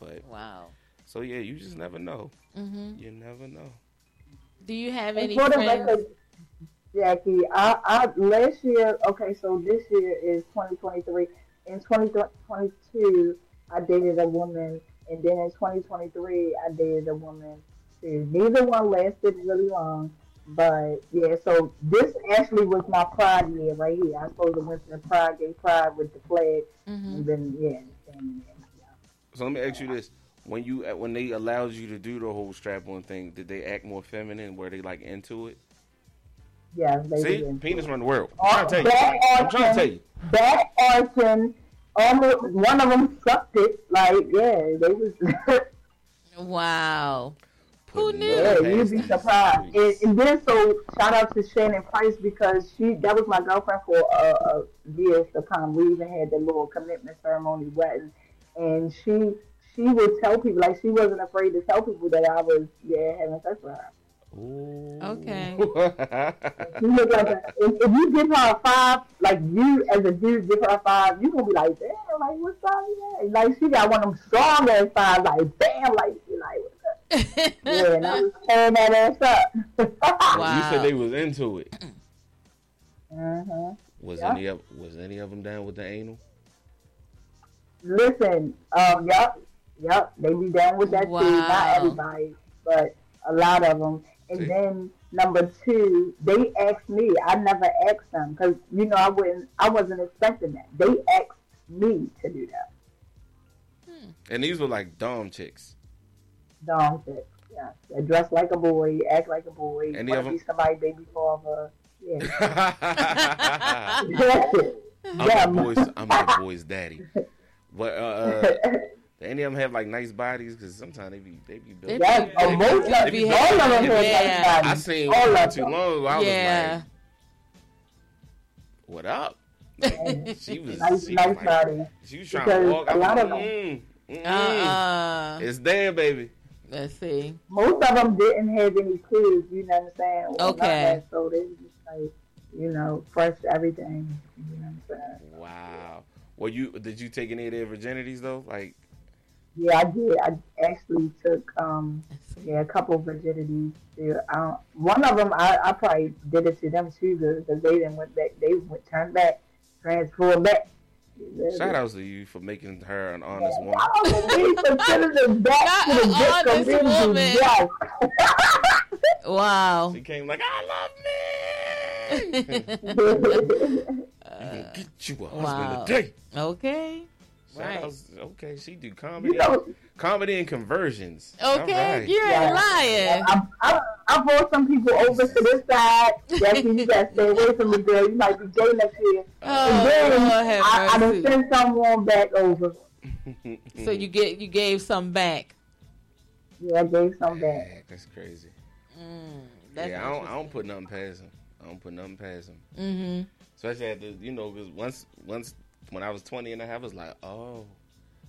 [SPEAKER 5] But
[SPEAKER 4] wow.
[SPEAKER 5] So yeah, you just never know.
[SPEAKER 4] Mhm.
[SPEAKER 5] You never know.
[SPEAKER 4] Do you have
[SPEAKER 6] And
[SPEAKER 4] any
[SPEAKER 6] for the
[SPEAKER 4] friends?
[SPEAKER 6] record, Jackie, I, I last year. Okay, so this year is 2023. In 2022, I dated a woman, and then in 2023, I dated a woman too. Neither one lasted really long, but yeah. So this actually was my Pride year right here. I supposed to went to the Pride Gay Pride with the flag,
[SPEAKER 4] Mm-hmm.
[SPEAKER 6] and then yeah. and-
[SPEAKER 5] So let me ask you this: when you when they allowed you to do the whole strap on thing, did they act more feminine? Were they like into it?
[SPEAKER 6] Yeah, they
[SPEAKER 5] See, penis
[SPEAKER 6] it.
[SPEAKER 5] run the world. I'm trying to tell you. I'm trying to tell you.
[SPEAKER 6] Back arching, almost one of them sucked it. Like yeah, they was.
[SPEAKER 4] Wow. Who knew?
[SPEAKER 6] Yeah, you'd be surprised. And, and then so shout out to Shannon Price because she that was my girlfriend for uh, uh, years to come. We even had the little commitment ceremony wedding, and she she would tell people like she wasn't afraid to tell people that I was yeah having sex with her.
[SPEAKER 4] Okay.
[SPEAKER 6] She looked like a, if, if you give her a five, like you as a dude give her a five, you gonna be like, damn, like what's up? Yeah. Like she got one of them strong ass five, like damn, like she like what's up? yeah, and I was tearing that ass up. wow.
[SPEAKER 5] You said they was into it.
[SPEAKER 6] uh-huh.
[SPEAKER 5] Was
[SPEAKER 6] Yeah.
[SPEAKER 5] any of was any of them down with the anal?
[SPEAKER 6] Listen, um, yep, yep, they be down with that too. Not everybody, but a lot of them. And then number two, they asked me. I never asked them because you know I wouldn't. I wasn't expecting that. They asked me to do that.
[SPEAKER 5] And these were like dom chicks.
[SPEAKER 6] Dom said, yeah, they dress like a boy, act like a boy,
[SPEAKER 5] Any
[SPEAKER 6] want
[SPEAKER 5] of
[SPEAKER 6] to be
[SPEAKER 5] 'em?
[SPEAKER 6] somebody baby father. Yeah.
[SPEAKER 5] I'm
[SPEAKER 6] That's. Yeah,
[SPEAKER 5] that boy's I'm that boy's daddy. But uh, uh do any of them have like nice bodies? Because sometimes they be they be built.
[SPEAKER 6] Yes,
[SPEAKER 5] they
[SPEAKER 6] oh,
[SPEAKER 5] be-
[SPEAKER 6] most
[SPEAKER 5] they
[SPEAKER 6] of-
[SPEAKER 5] be-
[SPEAKER 6] all of them have nice
[SPEAKER 4] Yeah.
[SPEAKER 5] I seen
[SPEAKER 6] All
[SPEAKER 5] one not
[SPEAKER 6] of
[SPEAKER 5] too
[SPEAKER 6] them.
[SPEAKER 5] long ago. I
[SPEAKER 4] Yeah.
[SPEAKER 5] was like, "What up?" she was
[SPEAKER 6] Nice,
[SPEAKER 5] she
[SPEAKER 6] nice
[SPEAKER 5] was like,
[SPEAKER 6] body.
[SPEAKER 5] She was trying
[SPEAKER 6] Because
[SPEAKER 5] to walk. I
[SPEAKER 6] a
[SPEAKER 5] was
[SPEAKER 6] lot
[SPEAKER 5] like,
[SPEAKER 6] of them-
[SPEAKER 5] mm, mm,
[SPEAKER 4] Uh-uh.
[SPEAKER 5] It's there, baby.
[SPEAKER 4] Let's see.
[SPEAKER 6] Most of them didn't have any kids, you know what I'm saying? Or
[SPEAKER 4] Okay.
[SPEAKER 6] that, So they was just like, you know, fresh everything. You know what I'm saying?
[SPEAKER 5] Wow. Well, you did you take any of their virginities though? Like,
[SPEAKER 6] Yeah, I did. I actually took um yeah a couple of virginities. Yeah, one of them I, I probably did it to them too because they didn't went back. They went turned back, transferred back.
[SPEAKER 5] shout outs to you for making her an honest woman.
[SPEAKER 6] I don't believe consider them back to the
[SPEAKER 4] Not
[SPEAKER 6] good community.
[SPEAKER 4] woman.
[SPEAKER 6] Yes.
[SPEAKER 4] Wow.
[SPEAKER 5] She came like, I love me. get you a husband
[SPEAKER 4] Wow.
[SPEAKER 5] today.
[SPEAKER 4] Okay.
[SPEAKER 5] Shout
[SPEAKER 4] Right.
[SPEAKER 5] outs- okay, she do comedy,
[SPEAKER 6] You know-
[SPEAKER 5] comedy and conversions.
[SPEAKER 4] Okay,
[SPEAKER 5] All right.
[SPEAKER 4] you ain't
[SPEAKER 6] Yeah.
[SPEAKER 4] lying.
[SPEAKER 6] I, I, I brought some people over to this side. Jackie, you gotta stay away from me, girl. You might be gay next year.
[SPEAKER 4] Oh,
[SPEAKER 6] and then
[SPEAKER 4] Lord
[SPEAKER 6] I, I done sent someone back over.
[SPEAKER 4] So you get you gave some back.
[SPEAKER 6] Yeah, I gave some back.
[SPEAKER 5] Yeah, that's crazy.
[SPEAKER 4] Mm, that's
[SPEAKER 5] yeah, I don't, I don't put nothing past him. I don't put nothing past him.
[SPEAKER 4] Mm-hmm.
[SPEAKER 5] Especially at the, you know, because once, once when I was 20 and a half, I was like, oh,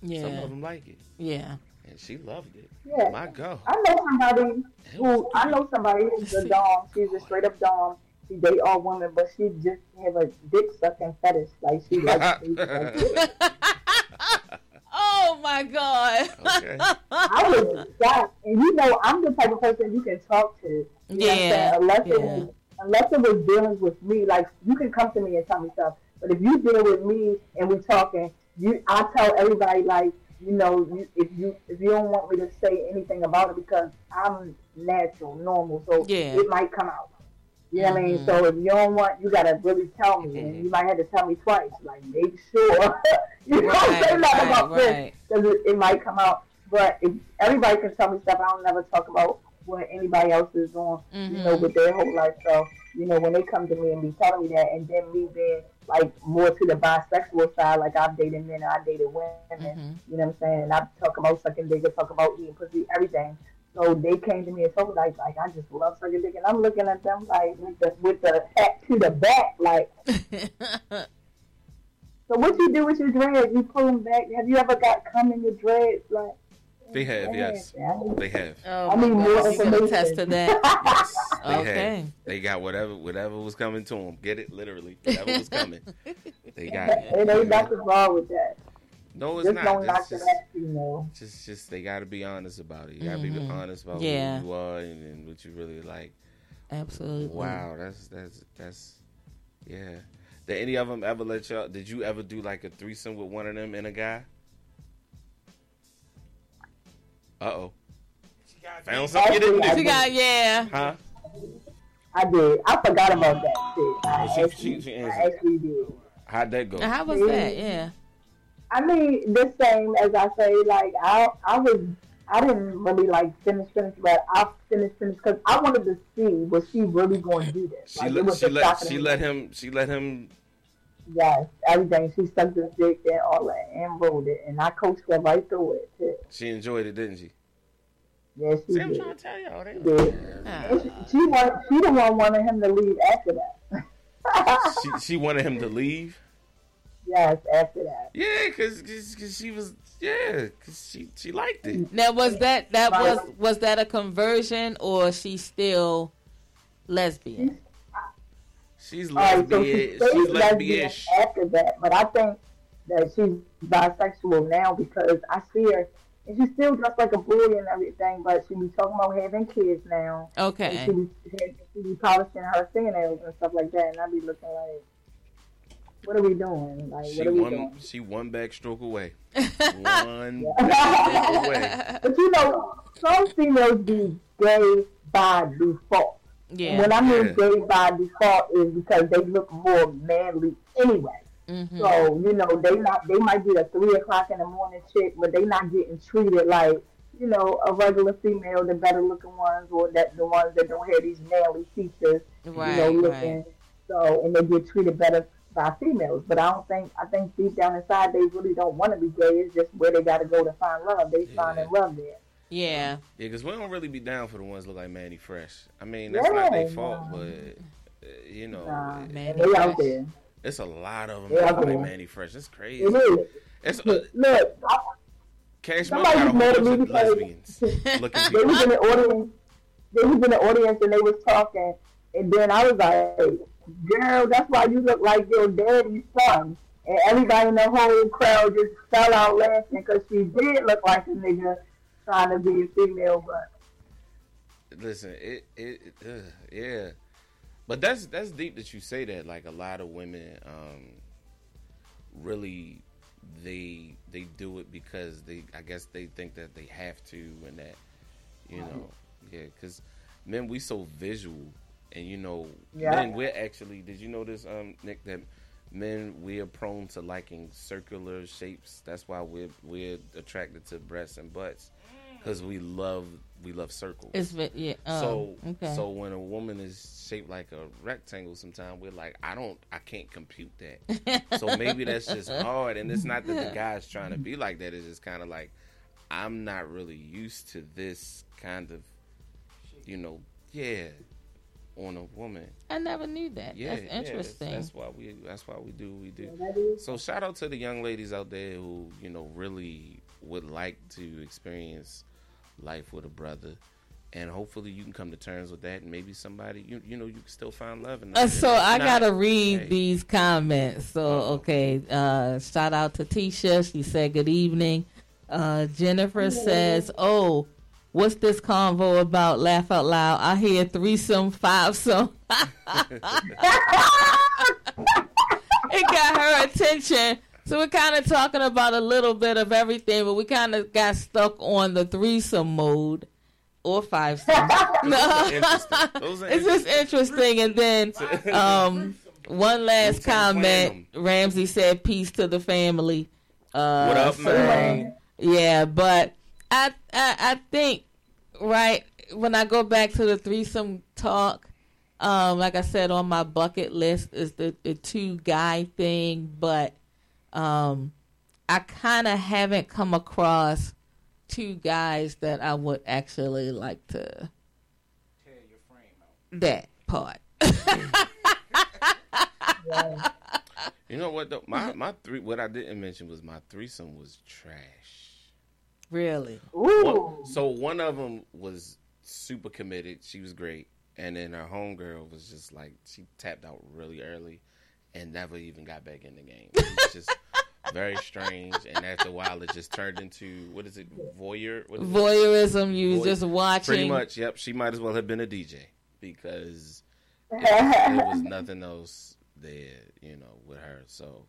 [SPEAKER 4] Yeah.
[SPEAKER 5] some of them like it.
[SPEAKER 4] Yeah.
[SPEAKER 5] And she loved it.
[SPEAKER 6] Yeah.
[SPEAKER 5] My God.
[SPEAKER 6] I know somebody who I know somebody who's a dom. She's a straight up dom. She date all women, but she just have a dick sucking fetish. Like she likes. to-
[SPEAKER 4] Oh my God.
[SPEAKER 5] Okay.
[SPEAKER 6] I was shocked, and you know I'm the type of person you can talk to. You know what I'm
[SPEAKER 4] Yeah,
[SPEAKER 6] saying? Unless it
[SPEAKER 4] yeah.
[SPEAKER 6] was unless it was dealing with me, like you can come to me and tell me stuff. But if you deal with me and we talking, you I tell everybody like you know you, if you if you don't want me to say anything about it because I'm natural, normal, so
[SPEAKER 4] Yeah.
[SPEAKER 6] it might come out. You know what I mean? So if you don't want, you gotta really tell me, and you might have to tell me twice. Like make sure you don't say nothing
[SPEAKER 4] right,
[SPEAKER 6] about
[SPEAKER 4] right.
[SPEAKER 6] this because it, it might come out. But if everybody can tell me stuff, I don't never talk about what anybody else is doing. You know,
[SPEAKER 4] Mhm.
[SPEAKER 6] with their whole life. So you know, when they come to me and be telling me that, and then me being like more to the bisexual side, like I've dated men, I dated women. Mm-hmm. You know what I'm saying? And I talk about sucking dick, I talk about eating pussy, everything. So they came to me and told me like, like I just love sucking dick, and I'm looking at them like with the with the hat to the back, like. so what you do with your dreads? You pull them back. Have you ever got cum in your dreads? Like,
[SPEAKER 5] They have, yes. They have.
[SPEAKER 4] Oh,
[SPEAKER 6] I need
[SPEAKER 4] my
[SPEAKER 6] more
[SPEAKER 4] God. You can
[SPEAKER 6] information.
[SPEAKER 4] attest to that.
[SPEAKER 5] They
[SPEAKER 4] Okay.
[SPEAKER 5] have. They got whatever whatever was coming to them. Get it literally. Whatever was coming. They got
[SPEAKER 6] it
[SPEAKER 5] it.
[SPEAKER 6] ain't nothing wrong with that.
[SPEAKER 5] No, it's
[SPEAKER 6] Just
[SPEAKER 5] not.
[SPEAKER 6] don't
[SPEAKER 5] It's just,
[SPEAKER 6] ass, you know.
[SPEAKER 5] just just they got to be honest about it. You got to be
[SPEAKER 4] Mhm.
[SPEAKER 5] honest about
[SPEAKER 4] Yeah.
[SPEAKER 5] who you are and, and what you really like.
[SPEAKER 4] Absolutely.
[SPEAKER 5] Wow, that's that's that's yeah. Did any of them ever let y'all? Did you ever do like a threesome with one of them and a guy? Uh oh. Found something you didn't do.
[SPEAKER 4] She got yeah.
[SPEAKER 5] Huh?
[SPEAKER 6] I did. I forgot about that shit. I,
[SPEAKER 5] she-
[SPEAKER 6] actually,
[SPEAKER 5] she- she
[SPEAKER 6] I
[SPEAKER 5] answered.
[SPEAKER 6] actually did.
[SPEAKER 5] How'd that go?
[SPEAKER 4] How was that? Yeah.
[SPEAKER 6] I mean, the same as I say. Like I, I was, I didn't really like finish, finish, but I finished, finish because I wanted to see was she really going to do this.
[SPEAKER 5] She
[SPEAKER 6] Like,
[SPEAKER 5] let she let she let him she let him.
[SPEAKER 6] Yes, everything. She sucked his dick and all that, and rolled it, and I coached her right through it. Too.
[SPEAKER 5] She enjoyed it, didn't she?
[SPEAKER 6] Yeah, she
[SPEAKER 5] See, I'm trying to tell y'all.
[SPEAKER 6] She
[SPEAKER 5] They,
[SPEAKER 6] did. And she, she, want, she the one wanted him to leave after that.
[SPEAKER 5] she she wanted him to leave.
[SPEAKER 6] Yes, after that.
[SPEAKER 5] Yeah, cause, cause, 'cause she was yeah, cause she she liked it.
[SPEAKER 4] Now was that that was was that a conversion or she still lesbian?
[SPEAKER 5] She's
[SPEAKER 6] All right, so she
[SPEAKER 5] lesbian. she's
[SPEAKER 6] lesbian
[SPEAKER 5] lesbian.
[SPEAKER 6] after that, but I think that she's bisexual now because I see her, and she's still dressed like a boy and everything, but she be talking about having kids now.
[SPEAKER 4] Okay.
[SPEAKER 6] She be, she be polishing her fingernails and stuff like that, and I be looking like, what are we doing? Like,
[SPEAKER 5] She
[SPEAKER 6] what are we
[SPEAKER 5] one
[SPEAKER 6] doing?
[SPEAKER 5] she one backstroke away. one backstroke away.
[SPEAKER 6] But you know, some females be gay by default.
[SPEAKER 4] Yeah.
[SPEAKER 6] When I mean
[SPEAKER 5] Yeah.
[SPEAKER 6] gay by default is because they look more manly anyway.
[SPEAKER 4] Mm-hmm.
[SPEAKER 6] So you know they not they might be a three o'clock in the morning chick, but they not getting treated like you know a regular female, the better looking ones, or that the ones that don't have these manly features.
[SPEAKER 4] Right,
[SPEAKER 6] you know,
[SPEAKER 4] right.
[SPEAKER 6] looking. So and they get treated better by females. But I don't think I think deep down inside they really don't want to be gay. It's just where they got to go to find love. They find in love there.
[SPEAKER 4] Yeah.
[SPEAKER 5] Yeah, because we don't really be down for the ones that look like Mannie Fresh. I mean, that's not their
[SPEAKER 6] Yeah,
[SPEAKER 5] fault, but uh, you know,
[SPEAKER 6] Nah,
[SPEAKER 4] Mannie
[SPEAKER 6] they out there.
[SPEAKER 5] it's a lot of them
[SPEAKER 6] They
[SPEAKER 5] look like
[SPEAKER 6] there.
[SPEAKER 5] Mannie Fresh. It's crazy.
[SPEAKER 6] It is.
[SPEAKER 5] It's uh,
[SPEAKER 6] Look, I,
[SPEAKER 5] Cash Money
[SPEAKER 6] somebody
[SPEAKER 5] got a
[SPEAKER 6] was
[SPEAKER 5] whole
[SPEAKER 6] mad at
[SPEAKER 5] bunch
[SPEAKER 6] me
[SPEAKER 5] of
[SPEAKER 6] because
[SPEAKER 5] lesbians
[SPEAKER 6] they was in the audience. They was in the audience and they was talking, and then I was like, "Girl, that's why you look like your daddy's son." And everybody in the whole crowd just fell out laughing because she did look like a nigga trying to be a female, but
[SPEAKER 5] Listen, it it, uh, yeah, but that's that's deep that you say that. Like a lot of women, um, really, they they do it because they I guess they think that they have to, and that you know, yeah, because men we so visual, and you know,
[SPEAKER 6] Yeah.
[SPEAKER 5] men we're actually. Did you know this, um, Nick? That men we are prone to liking circular shapes. That's why we're we're attracted to breasts and butts because we love we love circles.
[SPEAKER 4] It's yeah. Oh,
[SPEAKER 5] So
[SPEAKER 4] okay.
[SPEAKER 5] so when a woman is shaped like a rectangle, sometimes we're like, I don't, I can't compute that. so maybe that's just hard, and it's not that the guy's trying to be like that. It's just kind of like I'm not really used to this kind of, you know, yeah, on a woman.
[SPEAKER 4] I never knew that.
[SPEAKER 5] Yeah,
[SPEAKER 4] That's
[SPEAKER 5] yeah,
[SPEAKER 4] interesting.
[SPEAKER 5] that's, why we. That's why we do. what We do. So shout out to the young ladies out there who you know really would like to experience life with a brother, and hopefully you can come to terms with that, and maybe somebody you you know you can still find love in.
[SPEAKER 4] Uh,
[SPEAKER 5] And
[SPEAKER 4] so I
[SPEAKER 5] not,
[SPEAKER 4] gotta read
[SPEAKER 5] hey,
[SPEAKER 4] these comments. So okay, uh, shout out to Tisha. She said good evening. Uh, Jennifer says, "Oh, what's this convo about? Laugh out loud. I hear threesome, five some. it got her attention. So we're kind of talking about a little bit of everything, but we kind of got stuck on the threesome mode. or five no,
[SPEAKER 5] interesting. Those are
[SPEAKER 4] it's just interesting. And then, um, one last comment. Ramsey said, "Peace to the family." Uh,
[SPEAKER 5] What up,
[SPEAKER 4] so,
[SPEAKER 5] man?
[SPEAKER 4] Yeah, but I, I I think right when I go back to the threesome talk, um, like I said on my bucket list is the the two guy thing, but um, I kind of haven't come across two guys that I would actually like to. Tear your frame out. That part.
[SPEAKER 5] You know what though? My my three what I didn't mention was my threesome was trash.
[SPEAKER 4] Really?
[SPEAKER 5] One- so one of them was super committed. She was great, and then her homegirl was just like she tapped out really early, and never even got back in the game. It was just very strange. And after a while, it just turned into what is it? Voyeur. What is it?
[SPEAKER 4] Voyeurism. You
[SPEAKER 5] Voy-
[SPEAKER 4] just watching.
[SPEAKER 5] Pretty much. Yep. She might as well have been a DJ because there was nothing else there, you know, with her. So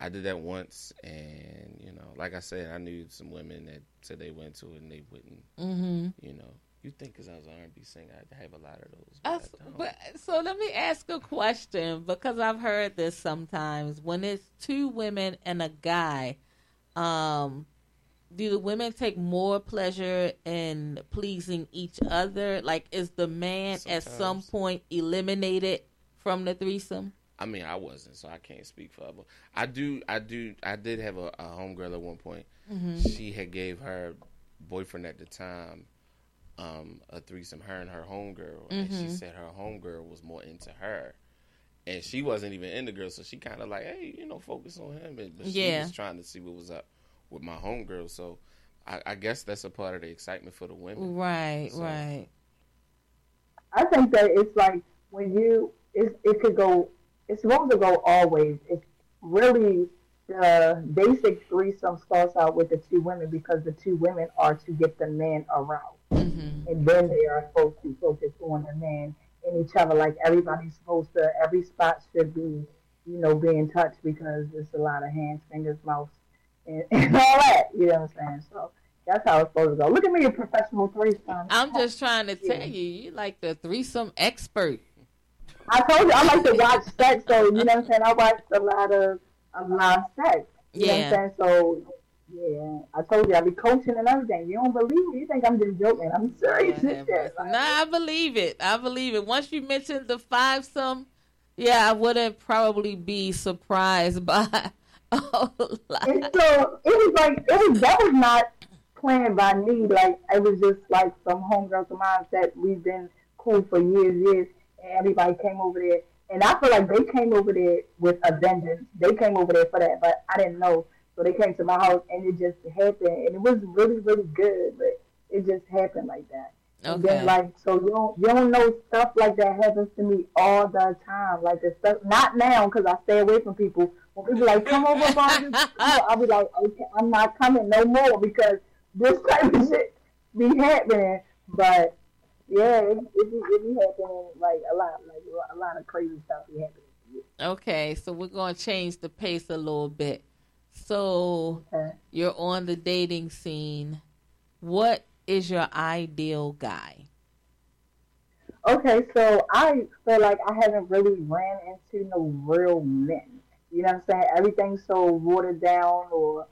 [SPEAKER 5] I did that once, and you know, like I said, I knew some women that said they went to it and they wouldn't.
[SPEAKER 4] Mhm.
[SPEAKER 5] You know, you think because I was an R&B singer, I'd have a lot of those.
[SPEAKER 4] I s- but so let me ask a question because I've heard this sometimes when it's two women and a guy. Um, do the women take more pleasure in pleasing each other? Like, is the man at some point eliminated from the threesome?
[SPEAKER 5] I mean, I wasn't, so I can't speak for other. I do, I do, I did have a, a homegirl at one point.
[SPEAKER 4] Mhm.
[SPEAKER 5] She had gave her boyfriend at the time um, a threesome, her and her homegirl, and she
[SPEAKER 4] Mhm.
[SPEAKER 5] said her homegirl was more into her, and she wasn't even into girl, so she kind of like, hey, you know, focus on him, and but she
[SPEAKER 4] Yeah.
[SPEAKER 5] was trying to see what was up with my homegirl. So I, I guess that's a part of the excitement for the women,
[SPEAKER 4] Right,
[SPEAKER 5] So-
[SPEAKER 4] right.
[SPEAKER 6] I think that it's like when you it, it could go it's supposed to go always. It's really the basic threesome starts out with the two women because the two women are to get the man around. And then they are supposed to focus on the man and each other. Like everybody's supposed to every spot should be, you know, being touched because it's a lot of hands, fingers, mouths and, and all that. You know what I'm saying? So that's how it's supposed to go. Look at me, a professional threesome.
[SPEAKER 4] I'm just trying to tell you, you like the threesome expert.
[SPEAKER 6] I told you I like to watch sex, so you know what I'm saying. I watched a lot of a lot of sex. You know what
[SPEAKER 4] Yeah.
[SPEAKER 6] I'm saying? So yeah, I told you I be coaching and everything. You don't believe me? You think I'm just joking? I'm serious. as shit.
[SPEAKER 4] Nah, I believe it. I believe it. Once you mentioned the five some, yeah, I wouldn't probably be surprised by a lot.
[SPEAKER 6] And so it was like it was that was not planned by me. Like it was just like some homegirls of mine that we've been cool for years, years, and everybody came over there. And I feel like they came over there with a vengeance. They came over there for that, but I didn't know. So they came to my house, and it just happened, and it was really, really good. But it just happened like that. And
[SPEAKER 4] Okay.
[SPEAKER 6] then like so you don't you don't know stuff like that happens to me all the time. Like the stuff not now because I stay away from people. When people like come over, I'll be like, okay, I'm not coming no more because this type of shit be happening. But yeah, it, it, be, it be happening like a lot, like a lot of crazy stuff be happening.
[SPEAKER 4] Okay, so we're going to change the pace a little bit. So you're on the dating scene. What is your ideal guy?
[SPEAKER 6] Okay, so I feel like I haven't really ran into no real men. You know what I'm saying? Everything's so watered down or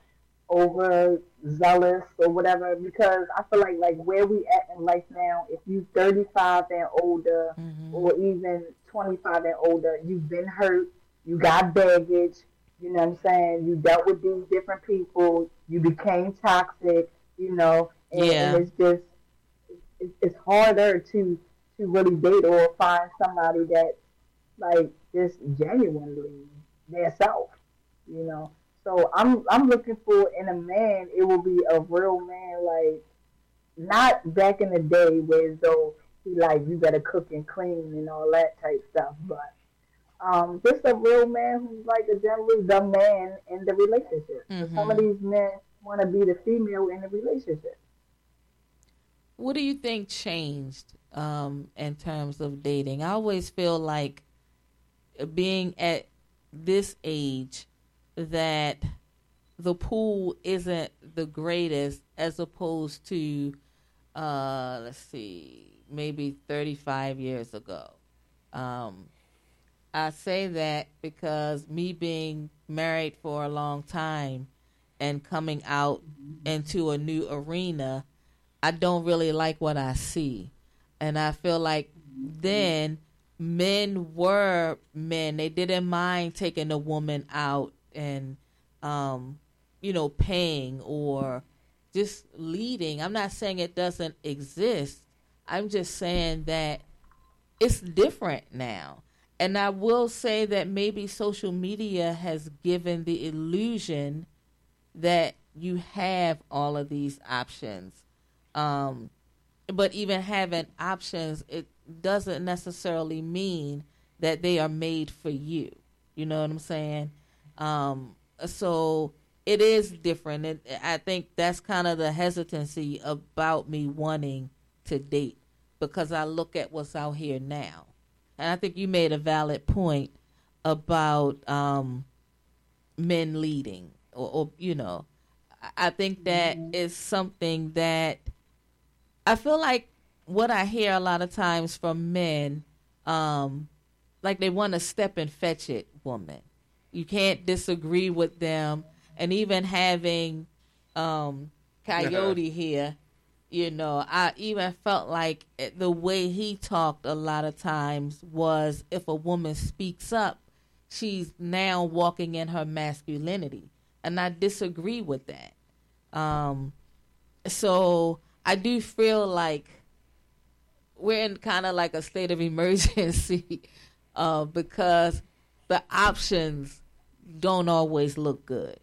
[SPEAKER 6] over zealous or whatever because I feel like like where we at in life now, if you 35 and older mm-hmm. or even 25 and older, you've been hurt, you got baggage, you know what I'm saying? You dealt with these different people, you became toxic, you know, and,
[SPEAKER 4] Yeah.
[SPEAKER 6] and it's just it's, it's harder to to really date or find somebody that like just genuinely their self, you know. So I'm I'm looking for in a man it will be a real man like not back in the day where though he like you better cook and clean and all that type stuff, but um, just a real man who's like a generally the man in the relationship. Some of these men want to be the female in the relationship.
[SPEAKER 4] What do you think changed um, in terms of dating? I always feel like being at this age that the pool isn't the greatest as opposed to uh, let's see, maybe 35 years ago. Um, I say that because me being married for a long time and coming out into a new arena, I don't really like what I see. And I feel like then men were men. They didn't mind taking a woman out and, um, you know, paying or just leading. I'm not saying it doesn't exist. I'm just saying that it's different now. And I will say that maybe social media has given the illusion that you have all of these options. Um, but even having options, it doesn't necessarily mean that they are made for you. You know what I'm saying? Um, so it is different. I think that's kind of the hesitancy about me wanting to date because I look at what's out here now. And I think you made a valid point about um, men leading, or, or you know, I think that is something that I feel like what I hear a lot of times from men, um, like they want to step and fetch it woman. You can't disagree with them, and even having um, Coyote here, you know, I even felt like the way he talked a lot of times was if a woman speaks up, she's now walking in her masculinity, and I disagree with that. Um, so I do feel like we're in kind of like a state of emergency uh, because the options don't always look good.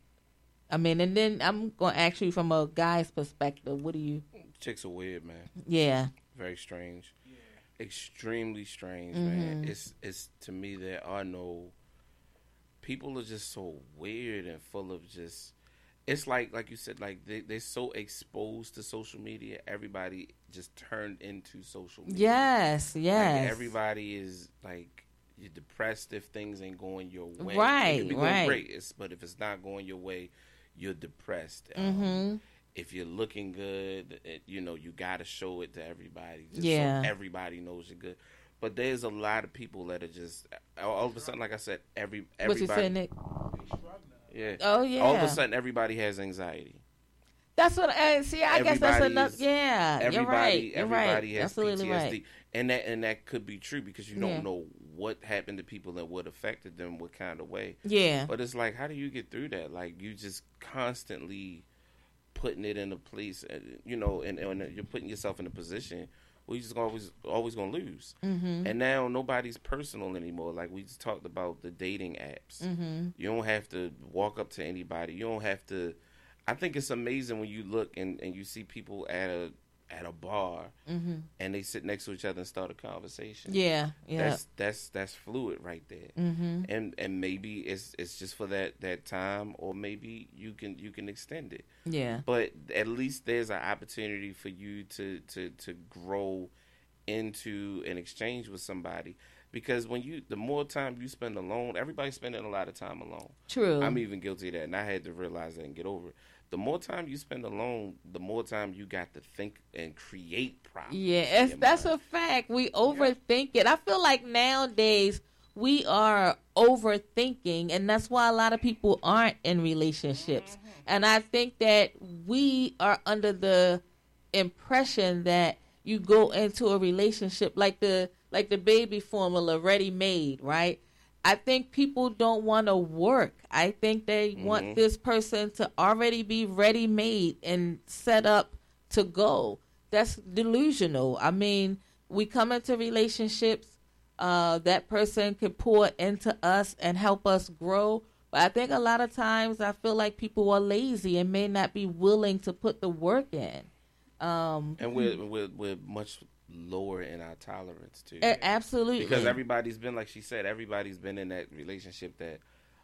[SPEAKER 4] I mean, and then I'm going to ask you from a guy's perspective. What do you?
[SPEAKER 5] Chicks are weird, man.
[SPEAKER 4] Yeah.
[SPEAKER 5] Very strange. Yeah. Extremely strange,
[SPEAKER 4] Mm-hmm.
[SPEAKER 5] man. It's it's to me there are no people are just so weird and full of just it's like like you said like they they're so exposed to social media everybody just turned into social media
[SPEAKER 4] Yes,
[SPEAKER 5] Like,
[SPEAKER 4] yes.
[SPEAKER 5] everybody is like you're depressed if things ain't going your way
[SPEAKER 4] Right,
[SPEAKER 5] it could be going
[SPEAKER 4] right.
[SPEAKER 5] great but if it's not going your way you're depressed Um,
[SPEAKER 4] Mhm.
[SPEAKER 5] If you're looking good it, you know you got to show it to everybody just
[SPEAKER 4] Yeah.
[SPEAKER 5] so everybody knows you're good but there's a lot of people that are just all of a sudden like i said every
[SPEAKER 4] What you
[SPEAKER 5] everybody
[SPEAKER 4] Nick?
[SPEAKER 5] yeah
[SPEAKER 4] Oh, yeah.
[SPEAKER 5] all of a sudden everybody has anxiety
[SPEAKER 4] That's what I see. I guess that's
[SPEAKER 5] Everybody is-
[SPEAKER 4] Yeah, you're
[SPEAKER 5] everybody,
[SPEAKER 4] right. You're
[SPEAKER 5] everybody
[SPEAKER 4] right.
[SPEAKER 5] has
[SPEAKER 4] Absolutely
[SPEAKER 5] PTSD,
[SPEAKER 4] right.
[SPEAKER 5] and that and that could be true because you don't
[SPEAKER 4] Yeah.
[SPEAKER 5] know what happened to people and what affected them, what kind of way.
[SPEAKER 4] Yeah.
[SPEAKER 5] But it's like, how do you get through that? Like you just constantly putting it in a place, uh, you know, and, and you're putting yourself in a position where you just always always gonna lose.
[SPEAKER 4] Mhm.
[SPEAKER 5] And now nobody's personal anymore. Like we just talked about the dating apps.
[SPEAKER 4] Mhm.
[SPEAKER 5] You don't have to walk up to anybody. You don't have to. I think it's amazing when you look and, and you see people at a at a bar
[SPEAKER 4] Mhm.
[SPEAKER 5] and they sit next to each other and start a conversation.
[SPEAKER 4] Yeah, yeah.
[SPEAKER 5] That's that's that's fluid right there.
[SPEAKER 4] Mhm.
[SPEAKER 5] And and maybe it's it's just for that that time, or maybe you can you can extend it.
[SPEAKER 4] Yeah.
[SPEAKER 5] But at least there's an opportunity for you to to to grow into an exchange with somebody. Because when you, the more time you spend alone, everybody's spending a lot of time alone.
[SPEAKER 4] True.
[SPEAKER 5] I'm even guilty of that, and I had to realize that and get over it. The more time you spend alone, the more time you got to think and create problems.
[SPEAKER 4] Yeah, that's a fact. We overthink it. I feel like nowadays we are overthinking, and that's why a lot of people aren't in relationships. Mm-hmm. And I think that we are under the impression that you go into a relationship like the like the baby formula ready made, right? I think people don't want to work. I think they want
[SPEAKER 8] Mhm.
[SPEAKER 4] this person to already be ready made and set up to go. That's delusional. I mean, we come into relationships, uh, that person can pour into us and help us grow. But I think a lot of times I feel like people are lazy and may not be willing to put the work in. Um,
[SPEAKER 5] and we're, we're we're much lower in our tolerance too.
[SPEAKER 4] A- absolutely.
[SPEAKER 5] because everybody's been like she said, everybody's been in that relationship that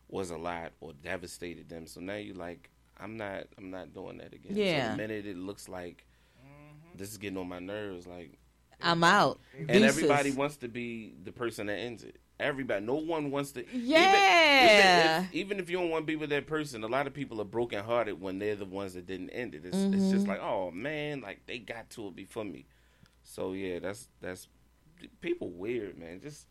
[SPEAKER 5] was a lot or devastated them. So now you like, I'm not, I'm not doing that again. So
[SPEAKER 4] Yeah.
[SPEAKER 5] the minute it looks like this is getting on my nerves, like
[SPEAKER 4] I'm out.
[SPEAKER 5] and
[SPEAKER 4] Deuces.
[SPEAKER 5] everybody wants to be the person that ends it. Everybody, no one wants to. even-
[SPEAKER 4] Yeah.
[SPEAKER 5] Even, if, even if you don't want to be with that person, a lot of people are brokenhearted when they're the ones that didn't end it. It's, it's just
[SPEAKER 4] Mhm.
[SPEAKER 5] like, oh man, like they got to it before me. So yeah, that's that's people weird, man. Just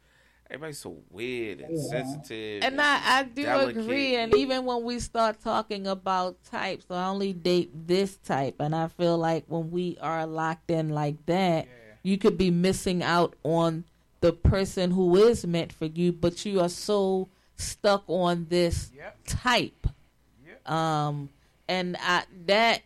[SPEAKER 5] everybody's so weird and
[SPEAKER 4] Yeah.
[SPEAKER 5] sensitive.
[SPEAKER 4] And I, I do
[SPEAKER 5] delicate.
[SPEAKER 4] agree. And even when we start talking about types, I only date this type. And I feel like when we are locked in like that, you could be missing out on the person who is meant for you, but you are so stuck on this type. Um, and I that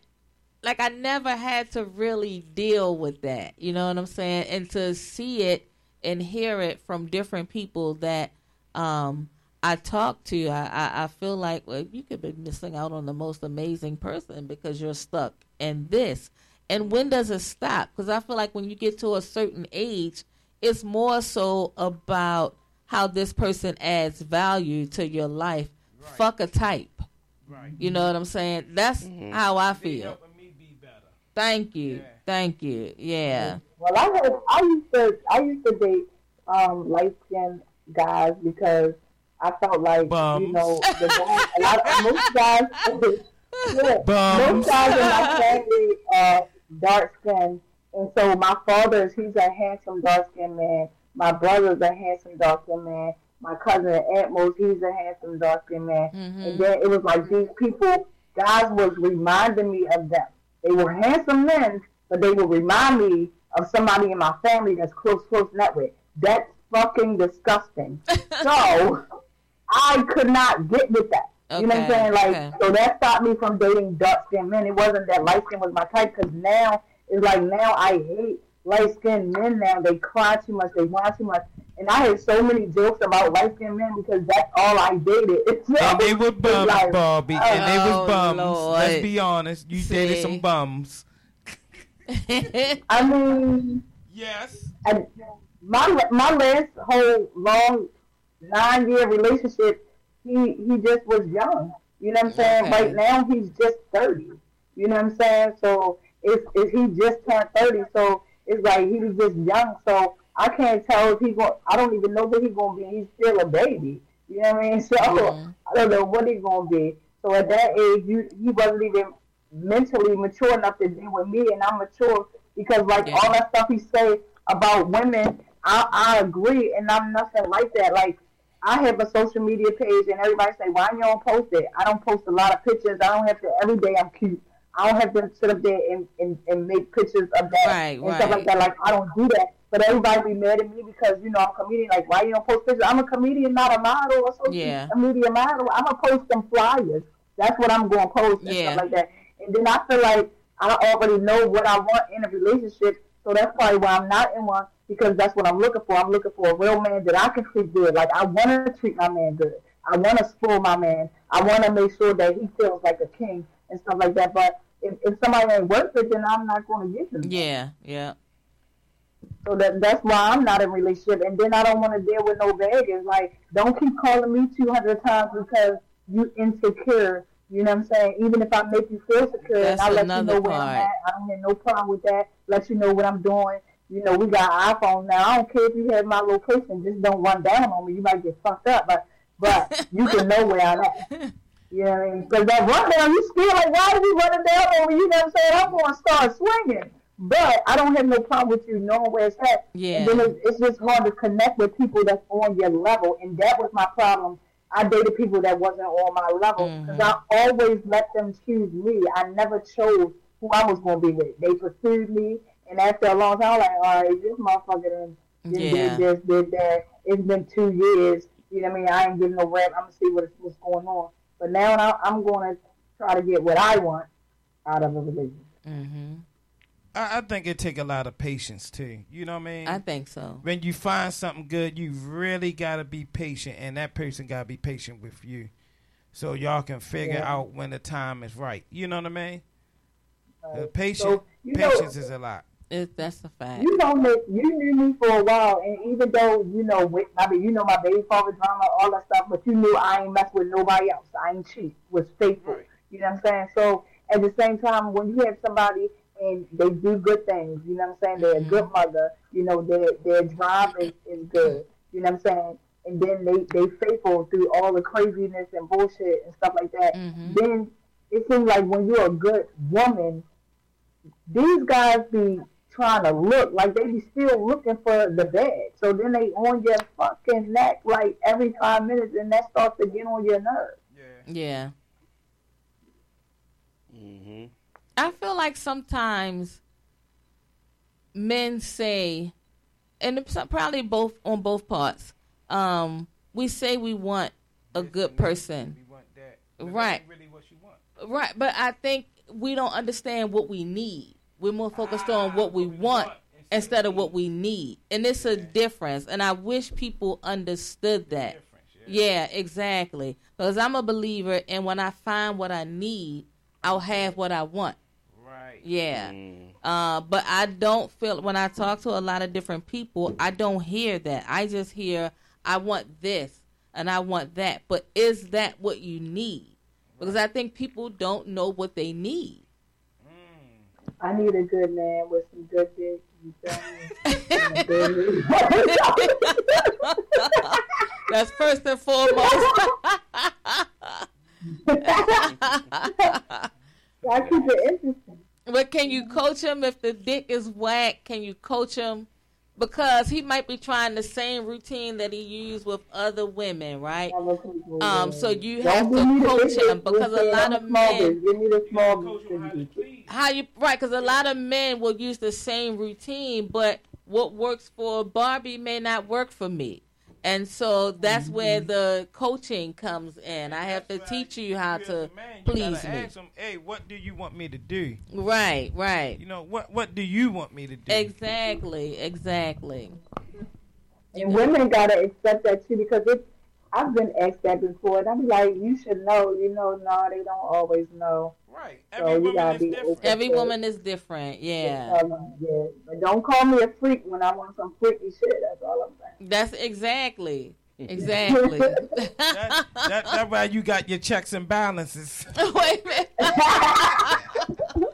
[SPEAKER 4] like I never had to really deal with that. You know what I'm saying? And to see it and hear it from different people that um I talk to, I, I, I feel like well, you could be missing out on the most amazing person because you're stuck in this. And when does it stop? Because I feel like when you get to a certain age, it's more so about how this person adds value to your life. Fuck a type. You know what I'm saying? That's how I feel. Thank you. Thank you. Yeah.
[SPEAKER 6] Well, I had, I used to I used to date um, light skinned guys because I felt like you know the guys, a lot of, most guys yeah,
[SPEAKER 2] Bums.
[SPEAKER 6] most guys in my family are dark skinned and so my father is he's a handsome dark skinned man. My brother's a handsome dark skinned man. My cousin Aunt Atmos, he's a handsome dark skinned man. And then it was like these people, guys was reminding me of them. They were handsome men, but they would remind me of somebody in my family that's close, close net with. That's fucking disgusting. so I could not get with that. You know what I'm saying? Like,
[SPEAKER 4] okay.
[SPEAKER 6] so that stopped me from dating dark skinned men. It wasn't that light skin was my type, because now it's like now I hate light skinned men. Now they cry too much, they whine too much, and I had so many jokes about light skinned men because that's all I dated. So,
[SPEAKER 2] And they were bums,
[SPEAKER 6] like,
[SPEAKER 2] Barbie. and they
[SPEAKER 4] Oh,
[SPEAKER 2] was bums.
[SPEAKER 4] Lord.
[SPEAKER 2] Let's be honest. You dated some bums.
[SPEAKER 6] I mean,
[SPEAKER 2] yes.
[SPEAKER 6] And my my last whole long nine year relationship, he he just was young. You know what I'm saying?
[SPEAKER 4] Okay.
[SPEAKER 6] Right now he's just thirty. You know what I'm saying? So it's, it's he just turned thirty, so it's like he was just young. So I can't tell if he going. I don't even know what he's gonna be. He's still a baby. You know what I mean? So I don't know what he's gonna be. So at that age, you he wasn't even mentally mature enough to deal with me, and I'm mature because like all that stuff he say about women, I, I agree, and I'm nothing like that. Like I have a social media page, and everybody say, "Why you don't post it?" I don't post a lot of pictures. I don't have to every day. I'm cute. I don't have to sit up there and, and, and make pictures of that
[SPEAKER 4] Right,
[SPEAKER 6] and stuff like that. Like I don't do that. But everybody be mad at me because you know I'm a comedian. Like why you don't post pictures? I'm a comedian, not a model or social
[SPEAKER 4] Yeah.
[SPEAKER 6] media model. I'm gonna post some flyers. That's what I'm gonna post and
[SPEAKER 4] Yeah.
[SPEAKER 6] stuff like that. And then I feel like I already know what I want in a relationship, so that's probably why I'm not in one because that's what I'm looking for. I'm looking for a real man that I can treat good. Like I want to treat my man good. I want to spoil my man. I want to make sure that he feels like a king and stuff like that. But if, if somebody ain't worth it, then I'm not going to give them.
[SPEAKER 4] Yeah, yeah.
[SPEAKER 6] So that that's why I'm not in a relationship. And then I don't want to deal with no baggage. Like, don't keep calling me 200 times because you insecure. You know what I'm saying? Even if I make you feel secure
[SPEAKER 4] That's
[SPEAKER 6] and I let you know where
[SPEAKER 4] part.
[SPEAKER 6] I'm at, I don't have no problem with that. Let you know what I'm doing. You know, we got iPhone now. I don't care if you have my location. Just don't run down on me. You might get fucked up, but but you can know where I'm at. You know what I mean? Because that rundown, you still like, why are you running down on me? You know what I'm saying? I'm going to start swinging. But I don't have no problem with you knowing where it's at.
[SPEAKER 4] Yeah.
[SPEAKER 6] And then it's, it's just hard to connect with people that's on your level. And that was my problem. I dated people that wasn't on my level mm-hmm. because I always let them choose me. I never chose who I was going to be with. They pursued me. And after a long time, I'm like, all right, this motherfucker done, done
[SPEAKER 4] Yeah.
[SPEAKER 6] did this, did that. It's been two years. You know what I mean? I ain't getting no rap. I'm going to see what, what's going on. But now I- I'm going to try to get what I want out of a relationship.
[SPEAKER 4] Mm-hmm.
[SPEAKER 2] I, I think it take a lot of patience too. You know what I mean?
[SPEAKER 4] I think so.
[SPEAKER 2] When you find something good, you really got to be patient, and that person got to be patient with you, so y'all can figure
[SPEAKER 6] Yeah.
[SPEAKER 2] out when the time is right. You know what I mean? Uh,
[SPEAKER 6] Right.
[SPEAKER 2] patience,
[SPEAKER 6] So, you know-
[SPEAKER 2] patience is a lot.
[SPEAKER 4] It, that's a fact.
[SPEAKER 6] You know me. You knew me for a while, and even though you know, with, I mean, you know my baby father drama, all that stuff, but you knew I ain't mess with nobody else. I ain't cheat. Was faithful. You know what I'm saying? So at the same time, when you have somebody and they do good things, you know what I'm saying? They're a good mother. You know, their their drive is, is good. You know what I'm saying? and then they they faithful through all the craziness and bullshit and stuff like that.
[SPEAKER 4] Mm-hmm.
[SPEAKER 6] Then it seems like when you're a good woman, these guys be trying to look like they be still looking for the bed. So then they on your fucking neck like every five minutes, and that starts to get on your nerves.
[SPEAKER 4] Yeah.
[SPEAKER 5] Mm-hmm.
[SPEAKER 4] I feel like sometimes men say, and it's probably both on both parts. Um, we say we want a good person, right? Really what you want. Right, but I think we don't understand what we need. We're more focused on what we want instead of what we need, and it's a difference. And I wish people understood that. Yeah, exactly. Because I'm a believer, and when I find what I need, I'll have what I want.
[SPEAKER 2] Right.
[SPEAKER 4] Yeah. Uh, but I don't feel when I talk to a lot of different people, I don't hear that. I just hear I want this and I want that. But is that what you need? Because I think people don't know what they need.
[SPEAKER 6] I need a good man with some good dick. You feel me?
[SPEAKER 4] That's first and foremost.
[SPEAKER 6] I keep it interesting.
[SPEAKER 4] But can you coach him if the dick is whack? Can you coach him? Because he might be trying the same routine that he used with other women, right? Um, so you have
[SPEAKER 6] Don't
[SPEAKER 4] to coach him because a lot of men.
[SPEAKER 6] Give me the small.
[SPEAKER 4] How you right? Because a lot of men will use the same routine, but what works for Barbie may not work for me, and so that's where
[SPEAKER 6] Mm-hmm.
[SPEAKER 4] the coaching comes in. I have to teach you how to
[SPEAKER 2] You
[SPEAKER 4] please
[SPEAKER 2] gotta
[SPEAKER 4] me.
[SPEAKER 2] ask them, hey, what do you want me to do?
[SPEAKER 4] Right, right.
[SPEAKER 2] You know, what what do you want me to do?
[SPEAKER 4] Exactly, exactly.
[SPEAKER 6] And women gotta accept that too because it. I've been asked that before, and I'm like, you should know. You know, no, they don't always know.
[SPEAKER 2] Right.
[SPEAKER 6] So you gotta be open
[SPEAKER 4] Every woman is different. Yeah.
[SPEAKER 6] Yeah. But don't call me a freak when I want some freaky shit. That's all I'm saying.
[SPEAKER 4] That's exactly. Exactly.
[SPEAKER 2] that, that, that's why you got your checks and balances.
[SPEAKER 4] Wait a minute.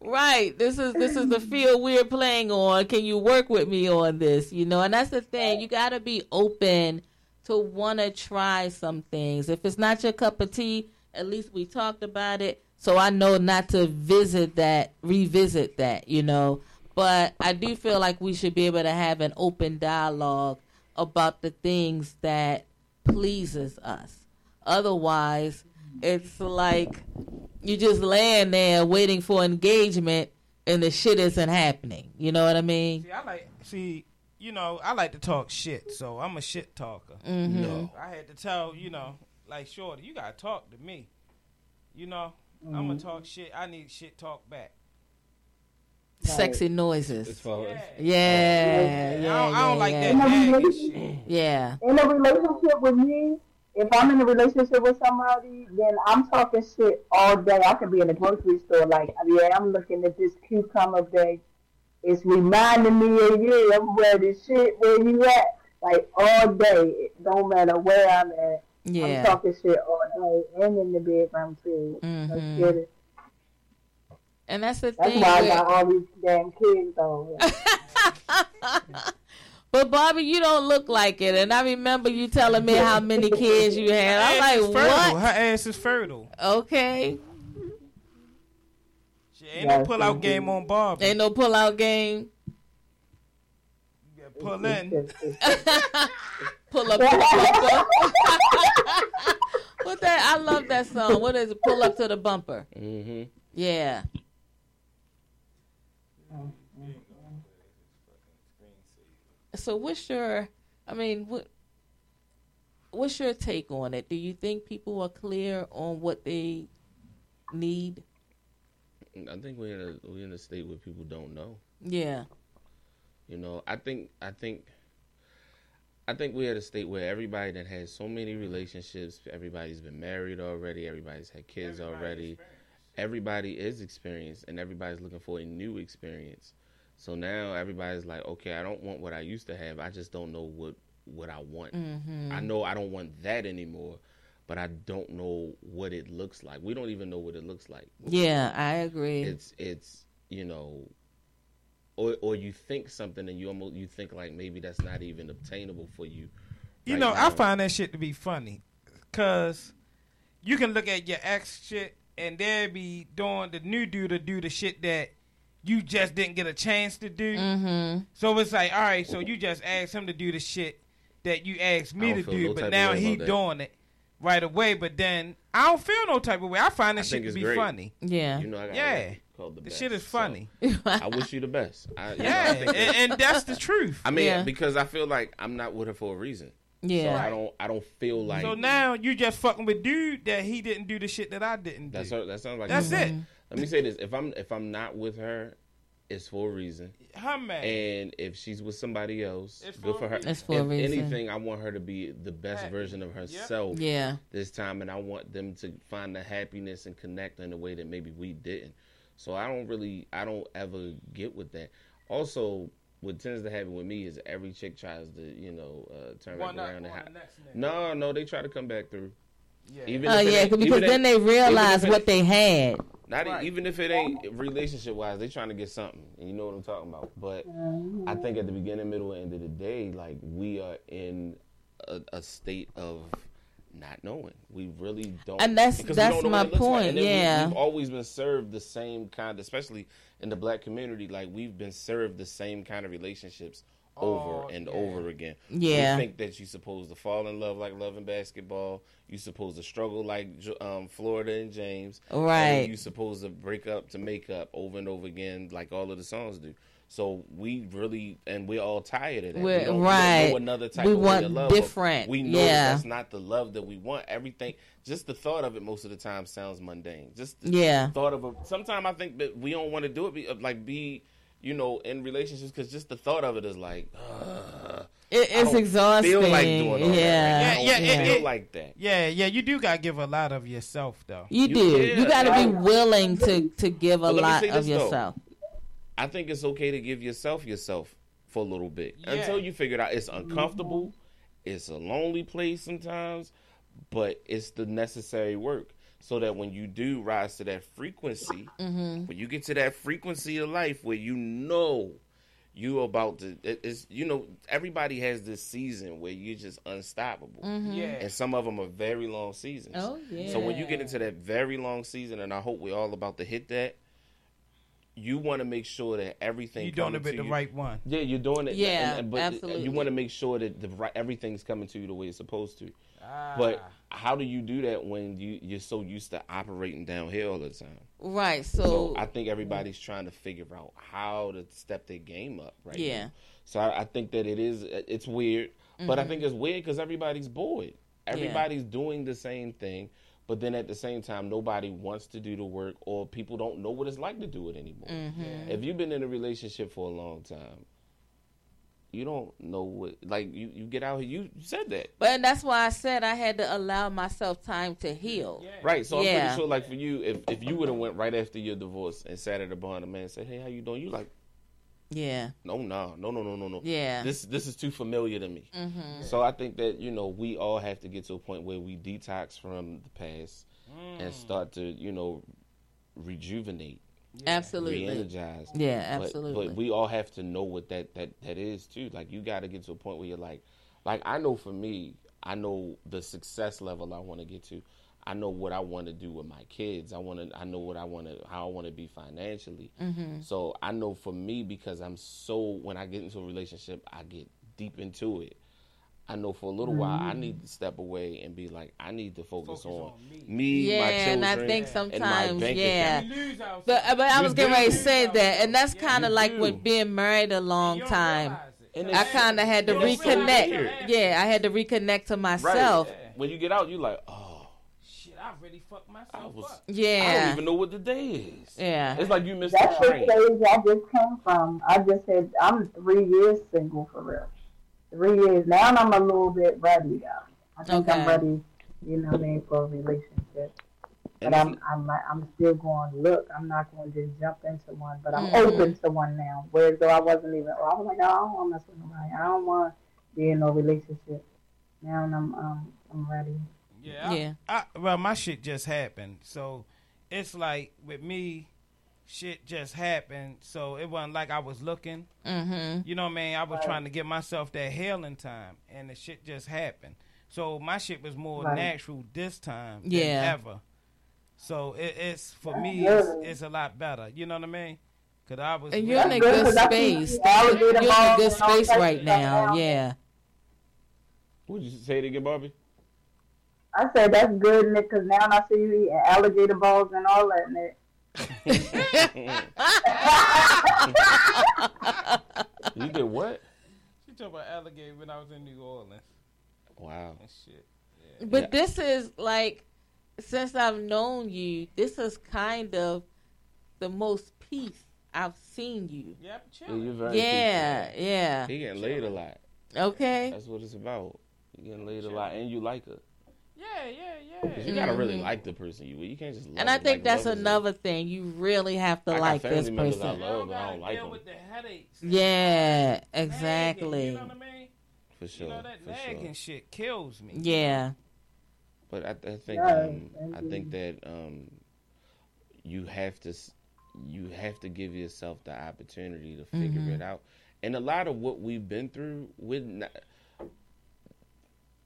[SPEAKER 4] right. This is this is the field we're playing on. Can you work with me on this? You know, and that's the thing. You got to be open to want to try some things. If it's not your cup of tea, at least we talked about it. So I know not to visit that, revisit that, you know. But I do feel like we should be able to have an open dialogue about the things that pleases us. Otherwise, it's like you just laying there waiting for engagement and the shit isn't happening. You know what I mean?
[SPEAKER 2] See, I like see, you know, I like to talk shit, so I'm a shit talker.
[SPEAKER 4] Mhm. No.
[SPEAKER 2] I had to tell, you know, like Shorty, you gotta talk to me. You know, I'm gonna mm-hmm. talk shit. I need shit talk back.
[SPEAKER 4] Sexy noises.
[SPEAKER 5] As far as
[SPEAKER 4] Yeah, yeah,
[SPEAKER 2] I don't, I don't
[SPEAKER 4] yeah,
[SPEAKER 2] like
[SPEAKER 4] yeah.
[SPEAKER 2] that nagging shit.
[SPEAKER 4] Yeah.
[SPEAKER 6] In a relationship with me, if I'm in a relationship with somebody, then I'm talking shit all day. I could be in a grocery store, like, yeah, I'm looking at this cucumber bag. It's reminding me of you. I'm ready shit. Where you at? Like all day. It don't matter where I'm at.
[SPEAKER 4] Yeah.
[SPEAKER 6] I'm talking shit all day and in the bedroom too. Let's
[SPEAKER 4] Mhm.
[SPEAKER 6] get it.
[SPEAKER 4] And that's the
[SPEAKER 6] That's
[SPEAKER 4] thing.
[SPEAKER 6] why I got all these damn kids though.
[SPEAKER 4] But Barbie, you don't look like it. And I remember you telling me how many kids you had. I'm like, what?
[SPEAKER 2] Her ass is fertile.
[SPEAKER 4] Okay.
[SPEAKER 2] She ain't no pull out game on Barbie.
[SPEAKER 4] Ain't no pull out game.
[SPEAKER 2] Pull in.
[SPEAKER 4] Pull up to the bumper. what that? I love that song. What is it? Pull up to the bumper.
[SPEAKER 5] Mm-hmm.
[SPEAKER 4] Yeah. So what's your? I mean, what? What's your take on it? Do you think people are clear on what they need?
[SPEAKER 5] I think we're in a we're in a state where people don't know.
[SPEAKER 4] Yeah.
[SPEAKER 5] You know, I think I think I think we're at a state where everybody that has so many relationships, everybody's been married already, everybody's had kids already. Everybody is experienced and everybody's looking for a new experience. So now everybody's like, okay, I don't want what I used to have. I just don't know what what I want.
[SPEAKER 4] Mhm.
[SPEAKER 5] I know I don't want that anymore, but I don't know what it looks like. We don't even know what it looks like.
[SPEAKER 4] Yeah, I agree.
[SPEAKER 5] It's it's you know, or or you think something and you almost you think like maybe that's not even obtainable for you
[SPEAKER 2] You
[SPEAKER 5] right
[SPEAKER 2] know,
[SPEAKER 5] now.
[SPEAKER 2] I find that shit to be funny, cause you can look at your ex shit and they be doing the new dude to do the shit that you just didn't get a chance to do.
[SPEAKER 4] Mm-hmm.
[SPEAKER 2] So it's like, all right, so you just asked him to do the shit that you asked me to
[SPEAKER 5] don't feel
[SPEAKER 2] do,
[SPEAKER 5] no
[SPEAKER 2] but now he doing it right away. But then I don't feel no type of way. I find
[SPEAKER 5] I
[SPEAKER 2] this
[SPEAKER 5] think
[SPEAKER 2] shit to be
[SPEAKER 5] great.
[SPEAKER 2] funny.
[SPEAKER 4] Yeah.
[SPEAKER 5] You know, I got
[SPEAKER 2] Yeah.
[SPEAKER 5] record called the,
[SPEAKER 2] The
[SPEAKER 5] best,
[SPEAKER 2] shit is
[SPEAKER 5] so
[SPEAKER 2] funny.
[SPEAKER 5] I wish you the best. I, you know, I
[SPEAKER 2] Yeah, and, and that's the truth.
[SPEAKER 5] I mean,
[SPEAKER 4] Yeah.
[SPEAKER 5] because I feel like I'm not with her for a reason.
[SPEAKER 4] Yeah.
[SPEAKER 5] So I don't. I don't feel like.
[SPEAKER 2] so now you just fucking with dude that he didn't do the shit that I didn't do.
[SPEAKER 5] That's her, that sounds like
[SPEAKER 2] That's
[SPEAKER 5] her.
[SPEAKER 2] it.
[SPEAKER 5] Let me say this: if I'm if I'm not with her, it's for a reason.
[SPEAKER 2] Her man.
[SPEAKER 5] And if she's with somebody else,
[SPEAKER 2] It's
[SPEAKER 5] good
[SPEAKER 2] for
[SPEAKER 5] for her.
[SPEAKER 4] It's for a reason.
[SPEAKER 5] anything, I want her to be the best
[SPEAKER 2] Happy.
[SPEAKER 5] version of herself.
[SPEAKER 4] Yeah.
[SPEAKER 5] This time, and I want them to find the happiness and connect in a way that maybe we didn't. So I don't really, I don't ever get with that. Also, what tends to happen with me is every chick tries to, you know, uh, turn
[SPEAKER 2] One
[SPEAKER 5] back around and
[SPEAKER 2] on
[SPEAKER 5] ha-
[SPEAKER 2] the next nigga.
[SPEAKER 5] no, no, they try to come back through.
[SPEAKER 2] Yeah.
[SPEAKER 5] Even
[SPEAKER 4] Oh
[SPEAKER 5] if
[SPEAKER 4] yeah,
[SPEAKER 5] ain't-
[SPEAKER 4] because
[SPEAKER 5] even
[SPEAKER 4] then they
[SPEAKER 5] even
[SPEAKER 4] realize what
[SPEAKER 5] ain't-
[SPEAKER 4] they had.
[SPEAKER 5] Not
[SPEAKER 2] Right.
[SPEAKER 5] even if it ain't relationship wise, they trying to get something, and you know what I'm talking about. But I think at the beginning, middle, and end of the day, like we are in a, a state of not knowing. We really don't,
[SPEAKER 4] And that's- that's my
[SPEAKER 5] point. like. And we-
[SPEAKER 4] yeah.
[SPEAKER 5] we've always been served the same kind, especially in the black community. Like we've been served the same kind of relationships over
[SPEAKER 2] Oh,
[SPEAKER 5] and
[SPEAKER 2] yeah.
[SPEAKER 5] over again.
[SPEAKER 4] Yeah.
[SPEAKER 5] we think that you're supposed to fall in love like love loving basketball. You're supposed to struggle like um, Florida and James. And then
[SPEAKER 4] Right.
[SPEAKER 5] you supposed to break up to make up over and over again, like all of the songs do. So we really, and we're all tired of that.
[SPEAKER 4] We're-
[SPEAKER 5] we don't,
[SPEAKER 4] right.
[SPEAKER 5] We don't know another type
[SPEAKER 4] We
[SPEAKER 5] of way
[SPEAKER 4] want
[SPEAKER 5] of love.
[SPEAKER 4] different.
[SPEAKER 5] We know
[SPEAKER 4] Yeah.
[SPEAKER 5] that's not the love that we want. Everything, just the thought of it, most of the time sounds mundane. Just the
[SPEAKER 4] Yeah.
[SPEAKER 5] thought of it. Sometimes I think that we don't want to do it. Be, like be, you know, in relationships because just the thought of it is like. ugh.
[SPEAKER 4] It,
[SPEAKER 5] I
[SPEAKER 4] it's
[SPEAKER 5] don't
[SPEAKER 4] exhausting.
[SPEAKER 5] Feel like doing all
[SPEAKER 4] yeah.
[SPEAKER 5] that. Right?
[SPEAKER 2] Yeah,
[SPEAKER 5] I don't
[SPEAKER 2] yeah,
[SPEAKER 5] feel
[SPEAKER 2] it- it-
[SPEAKER 5] like that.
[SPEAKER 2] Yeah, yeah, you do gotta give a lot of yourself though.
[SPEAKER 4] You
[SPEAKER 5] You-
[SPEAKER 4] do.
[SPEAKER 5] yeah,
[SPEAKER 4] you got to be willing to to give a
[SPEAKER 5] But let me
[SPEAKER 4] lot of
[SPEAKER 5] this, though.
[SPEAKER 4] yourself.
[SPEAKER 5] I think it's okay to give yourself yourself for a little bit
[SPEAKER 2] Yeah.
[SPEAKER 5] until you figure it out. It's uncomfortable. It's a lonely place sometimes, but it's the necessary work so that when you do rise to that frequency,
[SPEAKER 4] Mm-hmm.
[SPEAKER 5] when you get to that frequency of life where you know you about to, it- it's you know everybody has this season where you're just unstoppable,
[SPEAKER 2] Yeah.
[SPEAKER 5] and some of them are very long seasons.
[SPEAKER 4] Oh yeah.
[SPEAKER 5] So when you get into that very long season, and I hope we're all about to hit that, you want to make sure that everything
[SPEAKER 2] you're doing
[SPEAKER 5] coming
[SPEAKER 2] it with
[SPEAKER 5] to
[SPEAKER 2] the
[SPEAKER 5] you-
[SPEAKER 2] right one.
[SPEAKER 5] Yeah, you're doing it.
[SPEAKER 4] Yeah,
[SPEAKER 5] and- and- but
[SPEAKER 4] absolutely.
[SPEAKER 5] You want to make sure that the right, everything's coming to you the way it's supposed to.
[SPEAKER 2] Ah.
[SPEAKER 5] But how do you do that when you you're so used to operating downhill all the time?
[SPEAKER 4] right.
[SPEAKER 5] So,
[SPEAKER 4] So,
[SPEAKER 5] I think everybody's trying to figure out how to step their game up right
[SPEAKER 4] Yeah.
[SPEAKER 5] now. So I, I think that it is it's weird, but I
[SPEAKER 4] Mm-hmm.
[SPEAKER 5] think it's weird because everybody's bored. Everybody's doing the same thing, but then at the same time, nobody wants to do the work, or people don't know what it's like to do it anymore.
[SPEAKER 4] Mm-hmm.
[SPEAKER 5] If you've been in a relationship for a long time, you don't know what like you you get out here. You said that.
[SPEAKER 4] but that's why I said I had to allow myself time to heal.
[SPEAKER 5] Right, so I'm pretty sure, like for you, if if you would have went right after your divorce and sat at a bar and a man said, "Hey, how you doing?" You like,
[SPEAKER 4] Yeah.
[SPEAKER 5] no, no, no, no, no, no, no.
[SPEAKER 4] Yeah.
[SPEAKER 5] This this is too familiar to me.
[SPEAKER 4] Mm-hmm.
[SPEAKER 5] So I think that you know we all have to get to a point where we detox from the past and start to you know rejuvenate,
[SPEAKER 4] Absolutely.
[SPEAKER 5] re-energize.
[SPEAKER 4] Yeah,
[SPEAKER 5] But-
[SPEAKER 4] absolutely.
[SPEAKER 5] But, we all have to know what that that that is too. Like you got to get to a point where you're like, like I know for me, I know the success level I want to get to. I know what I want to do with my kids. I want to. I know what I want to. How I want to be financially.
[SPEAKER 4] Mm-hmm.
[SPEAKER 5] So I know for me because I'm so when I get into a relationship, I get deep into it. I know for a little while I need to step away and be like, I need to focus, on, me,
[SPEAKER 4] Yeah,
[SPEAKER 5] my
[SPEAKER 4] and I
[SPEAKER 5] children,
[SPEAKER 4] think
[SPEAKER 5] and my
[SPEAKER 4] sometimes,
[SPEAKER 5] bank
[SPEAKER 4] yeah.
[SPEAKER 5] account.
[SPEAKER 4] But, but I was getting ready to say that, and that's kind of like
[SPEAKER 5] do.
[SPEAKER 4] with being married a long time.
[SPEAKER 5] And
[SPEAKER 4] I kind of had to
[SPEAKER 5] you don't feel
[SPEAKER 4] reconnect. Yeah, I had to reconnect to myself.
[SPEAKER 5] Right. When you get out, you're like, oh,
[SPEAKER 2] Shit, I really fucked myself
[SPEAKER 5] I was.
[SPEAKER 2] up.
[SPEAKER 5] I don't even know what the day is.
[SPEAKER 4] Yeah.
[SPEAKER 5] It's like you missed
[SPEAKER 6] That's
[SPEAKER 5] the
[SPEAKER 6] the
[SPEAKER 5] train.
[SPEAKER 6] stage I just came from. I just had I'm three years single for real. Three years now, I'm a little bit ready though. I think I'm ready, you know, what I mean, for a relationship.
[SPEAKER 5] And
[SPEAKER 6] But I'm I'm like, I'm still going to look. I'm not going to just jump into one, but I'm
[SPEAKER 4] Mhm.
[SPEAKER 6] open to one now. Whereas though I wasn't even, I was like, oh, I don't want to mess with nobody. I don't want to be in no relationship. Now I'm um I'm ready.
[SPEAKER 2] Yeah. I-
[SPEAKER 4] Yeah.
[SPEAKER 2] I, well, my shit just happened, so it's like with me, shit just happened. So it wasn't like I was looking.
[SPEAKER 4] Mhm.
[SPEAKER 2] You know what I mean? I was trying to get myself that healing time, and the shit just happened. So my shit was more
[SPEAKER 4] Right.
[SPEAKER 2] natural this time
[SPEAKER 4] Yeah.
[SPEAKER 2] than ever. So it, it's for me, it's, it's a lot better. You know what I mean? Cause I was
[SPEAKER 4] And you're in a
[SPEAKER 2] really-
[SPEAKER 4] good space. You're in a good space right now. Yeah.
[SPEAKER 5] What'd you say to get Barbie?
[SPEAKER 6] I said that's good, Nick, because now I see you eating alligator balls and all that, Nick.
[SPEAKER 5] You did what?
[SPEAKER 2] She talking about alligator when I was in New Orleans.
[SPEAKER 5] Wow.
[SPEAKER 2] And shit.
[SPEAKER 4] But this is like, since I've known you, this is kind of the most peace I've seen you.
[SPEAKER 2] Yep,
[SPEAKER 5] Yeah, you're very
[SPEAKER 4] Yeah, yeah.
[SPEAKER 5] He getting laid a lot.
[SPEAKER 4] Okay.
[SPEAKER 5] That's what it's about. You getting laid a lot, and you like her.
[SPEAKER 2] Yeah, yeah, yeah.
[SPEAKER 5] 'Cause you gotta really
[SPEAKER 4] Mhm.
[SPEAKER 5] like the person you with. You can't just. Love
[SPEAKER 4] And I think
[SPEAKER 5] Like,
[SPEAKER 4] that's
[SPEAKER 5] love is-
[SPEAKER 4] another thing. You really have to
[SPEAKER 5] I
[SPEAKER 4] like this person.
[SPEAKER 5] I love, but I don't like them.
[SPEAKER 4] Yeah, exactly.
[SPEAKER 2] You know what I mean?
[SPEAKER 5] For sure.
[SPEAKER 2] You know that
[SPEAKER 5] for
[SPEAKER 2] nagging
[SPEAKER 5] sure.
[SPEAKER 2] shit kills me.
[SPEAKER 4] Yeah.
[SPEAKER 5] But I, I think
[SPEAKER 2] Yeah,
[SPEAKER 5] um, I think that um, you have to you have to give yourself the opportunity to figure
[SPEAKER 4] Mhm.
[SPEAKER 5] it out. And a lot of what we've been through, we're not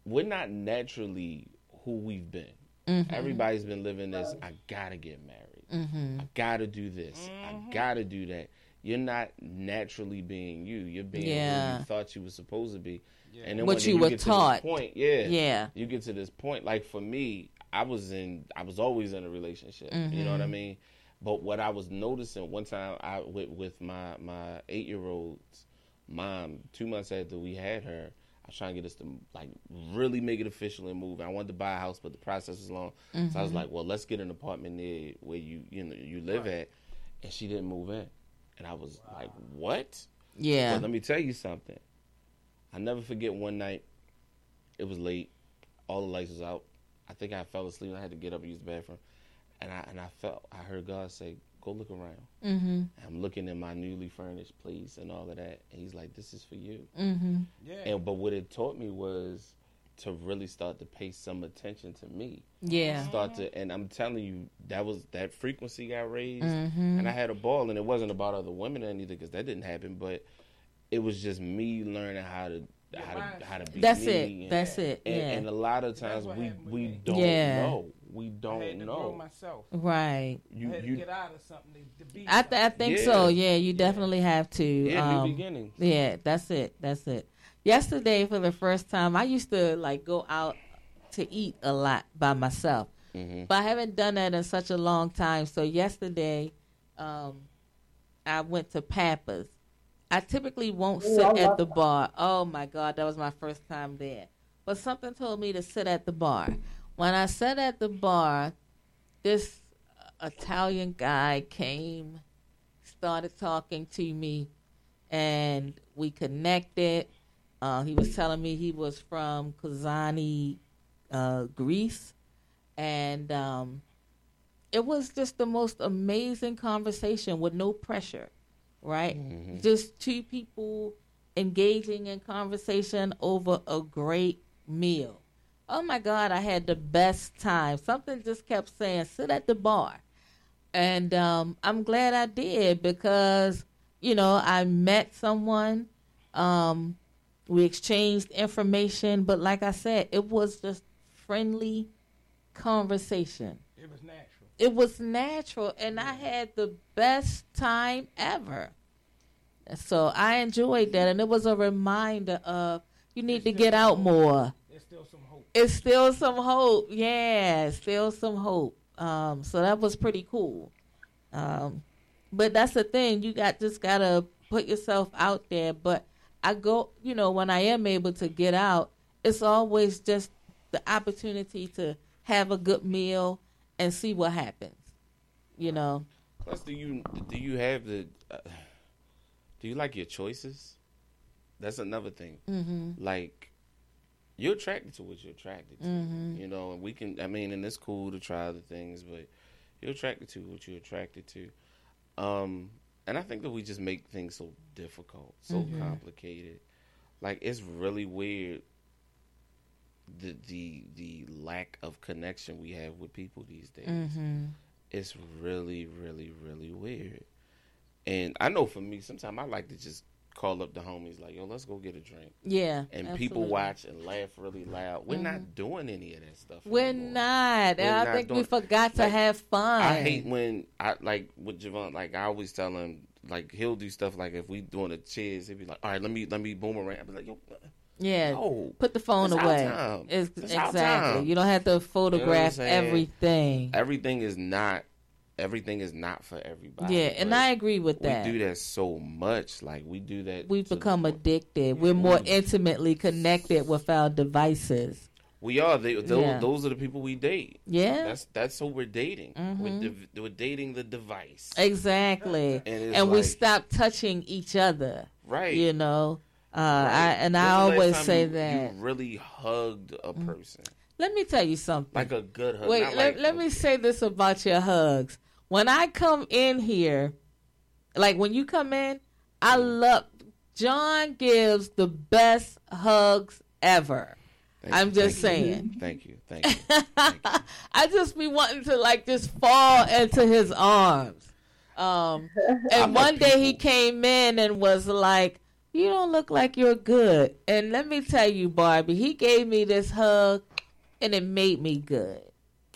[SPEAKER 5] we're not naturally who we've been.
[SPEAKER 4] Mhm.
[SPEAKER 5] Everybody's been living this. I gotta get married.
[SPEAKER 4] Mhm.
[SPEAKER 5] I gotta do this. I gotta do that. You're not naturally being you. You're being who you thought you were supposed to be. And then
[SPEAKER 4] What
[SPEAKER 5] when
[SPEAKER 4] you
[SPEAKER 5] you
[SPEAKER 4] were
[SPEAKER 5] get to
[SPEAKER 4] taught.
[SPEAKER 5] this point, yeah,
[SPEAKER 4] Yeah.
[SPEAKER 5] you get to this point. Like for me, I was in, I was always in a relationship. You know what I
[SPEAKER 4] Mhm.
[SPEAKER 5] mean? But what I was noticing one time, I with with my my eight year old's mom, two months after we had her, I was trying to get us to like really make it official and move. I wanted to buy a house, but the process was long. So I was
[SPEAKER 4] Mhm.
[SPEAKER 5] like, well, let's get an apartment near where you you know you live at, and she didn't move in, and I was like, what?
[SPEAKER 4] Yeah.
[SPEAKER 5] But let me tell you something. I never forget one night. It was late. All the lights was out. I think I fell asleep. and I had to get up and use the bathroom, and I and I felt I heard God say, "Go look around."
[SPEAKER 4] Mhm.
[SPEAKER 5] I'm looking in my newly furnished place and all of that, and He's like, "This is for you."
[SPEAKER 4] Mhm.
[SPEAKER 2] Yeah.
[SPEAKER 5] And but what it taught me was to really start to pay some attention to me.
[SPEAKER 4] Yeah.
[SPEAKER 5] Start to, and I'm telling you, that was that frequency got raised,
[SPEAKER 4] Mhm.
[SPEAKER 5] and I had a ball, and it wasn't about other women or anything because that didn't happen, but it was just me learning how to how to how to be.
[SPEAKER 4] That's
[SPEAKER 5] me
[SPEAKER 4] it.
[SPEAKER 5] and-
[SPEAKER 4] That's it.
[SPEAKER 5] And,
[SPEAKER 4] Yeah.
[SPEAKER 5] and a lot of times we we don't
[SPEAKER 4] Yeah.
[SPEAKER 5] know. We don't
[SPEAKER 2] I had to
[SPEAKER 5] know.
[SPEAKER 2] grow myself.
[SPEAKER 4] Right.
[SPEAKER 5] You
[SPEAKER 2] I had to
[SPEAKER 5] you
[SPEAKER 2] get out of something to, to be.
[SPEAKER 4] I, th- I think
[SPEAKER 5] Yeah.
[SPEAKER 4] so. Yeah, you definitely have to.
[SPEAKER 5] Yeah, new
[SPEAKER 4] um,
[SPEAKER 5] beginnings.
[SPEAKER 4] Yeah, that's it. That's it. Yesterday, for the first time, I used to like go out to eat a lot by myself,
[SPEAKER 5] Mm-hmm.
[SPEAKER 4] but I haven't done that in such a long time. So yesterday, um, I went to Papa's. I typically won't
[SPEAKER 6] Ooh,
[SPEAKER 4] sit at the bar. Oh my God, that was my first time there. But something told me to sit at the bar. When I sat at the bar, this Italian guy came, started talking to me, and we connected. Uh, he was telling me he was from Kozani, uh, Greece, and um, it was just the most amazing conversation with no pressure, right? Just two people engaging in conversation over a great meal. Oh my God, I had the best time. Something just kept saying, sit at the bar. And um, I'm glad I did because, you know, I met someone. Um, we exchanged information. But like I said, it was just friendly conversation.
[SPEAKER 2] It was natural.
[SPEAKER 4] It was natural. And I had the best time ever. So I enjoyed that. And it was a reminder of you need to get out more.
[SPEAKER 2] There's still some hope.
[SPEAKER 4] It's still some hope. Yeah, still some hope. Um, so that was pretty cool. Um, but that's the thing. You got just gotta put yourself out there. But I go, you know, when I am able to get out, it's always just the opportunity to have a good meal and see what happens. You know.
[SPEAKER 5] Plus, do you do you have the uh, do you like your choices? That's another thing.
[SPEAKER 4] Mhm.
[SPEAKER 5] Like you're attracted to what you're attracted to.
[SPEAKER 4] Mhm.
[SPEAKER 5] You know, and we can. I mean, and it's cool to try other things, but you're attracted to what you're attracted to. Um, and I think that we just make things so difficult, so
[SPEAKER 4] Mhm.
[SPEAKER 5] complicated. Like it's really weird the the the lack of connection we have with people these days.
[SPEAKER 4] Mhm.
[SPEAKER 5] it's really, really, really weird. And I know for me, sometimes I like to just call up the homies like, "Yo, let's go get a drink."
[SPEAKER 4] Yeah,
[SPEAKER 5] and
[SPEAKER 4] absolutely.
[SPEAKER 5] people watch and laugh really loud. We're
[SPEAKER 4] Mhm.
[SPEAKER 5] not doing any of that stuff.
[SPEAKER 4] We're not.
[SPEAKER 5] We're
[SPEAKER 4] I
[SPEAKER 5] not
[SPEAKER 4] think we
[SPEAKER 5] doing-
[SPEAKER 4] forgot to
[SPEAKER 5] like,
[SPEAKER 4] have fun.
[SPEAKER 5] I hate when I like with Javon. Like I always tell him, like he'll do stuff like if we doing a cheers, he'll be like, "All right, let me let me boomerang." I'll be like, "Yo,
[SPEAKER 4] Yeah.
[SPEAKER 5] No.
[SPEAKER 4] Put the phone
[SPEAKER 5] It's
[SPEAKER 4] away.
[SPEAKER 5] time.
[SPEAKER 4] It's-
[SPEAKER 5] It's
[SPEAKER 4] exactly. You don't have to
[SPEAKER 5] You know
[SPEAKER 4] photograph everything.
[SPEAKER 5] Everything is not. Everything is not for everybody.
[SPEAKER 4] Yeah, and I agree with that.
[SPEAKER 5] We do that so much. Like we do that.
[SPEAKER 4] We've become addicted. We're more intimately connected with our devices.
[SPEAKER 5] We are. They, those,
[SPEAKER 4] Yeah.
[SPEAKER 5] those are the people we date.
[SPEAKER 4] Yeah.
[SPEAKER 5] That's that's who we're dating. We're,
[SPEAKER 4] Mhm.
[SPEAKER 5] div- we're dating the device.
[SPEAKER 4] Exactly.
[SPEAKER 5] And
[SPEAKER 4] And,
[SPEAKER 5] it's
[SPEAKER 4] we stop touching each other.
[SPEAKER 5] Right.
[SPEAKER 4] You know. Uh, I and
[SPEAKER 5] When's
[SPEAKER 4] I always say
[SPEAKER 5] you-
[SPEAKER 4] that.
[SPEAKER 5] you really hugged a person,
[SPEAKER 4] Let me tell you something.
[SPEAKER 5] like a good hug.
[SPEAKER 4] Wait, let,
[SPEAKER 5] like,
[SPEAKER 4] let me say this about your hugs. When I come in here, like when you come in, I love John gives the best hugs ever.
[SPEAKER 5] Thank
[SPEAKER 4] I'm
[SPEAKER 5] you,
[SPEAKER 4] just
[SPEAKER 5] thank you.
[SPEAKER 4] saying.
[SPEAKER 5] Thank you. Thank you.
[SPEAKER 4] I just be wanting to like just fall into his arms. Um, and one day he came in and was like, "You don't look like you're good." And let me tell you, Barbie, he gave me this hug, and it made me good.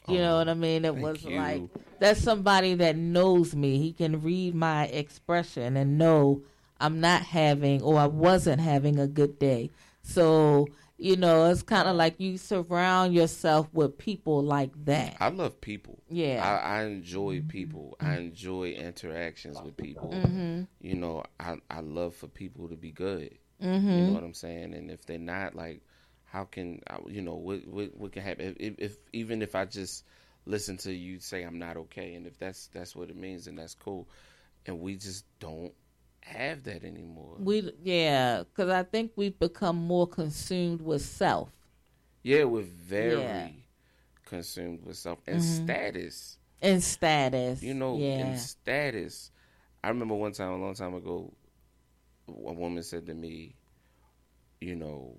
[SPEAKER 4] You know oh, what I mean? It was
[SPEAKER 5] you.
[SPEAKER 4] like that's somebody that knows me. He can read my expression and know I'm not having or I wasn't having a good day. So, you know, it's kind of like you surround yourself with people like that.
[SPEAKER 5] I love people.
[SPEAKER 4] Yeah.
[SPEAKER 5] I, I enjoy people. I enjoy interactions with people.
[SPEAKER 4] Mhm.
[SPEAKER 5] You know, I I love for people to be good. You
[SPEAKER 4] Mhm.
[SPEAKER 5] know what I'm saying? And if they're not, like, how can I, you know what what what can happen? If, if even if I just listen to you say I'm not okay, and if that's that's what it means, then that's cool. And we just don't have that anymore.
[SPEAKER 4] We yeah, because I think we've become more consumed with self.
[SPEAKER 5] Yeah, we're very
[SPEAKER 4] Yeah.
[SPEAKER 5] consumed with self and
[SPEAKER 4] Mhm.
[SPEAKER 5] status.
[SPEAKER 4] And status.
[SPEAKER 5] You know,
[SPEAKER 4] yeah.
[SPEAKER 5] and status. I remember one time, a long time ago, a woman said to me, you know,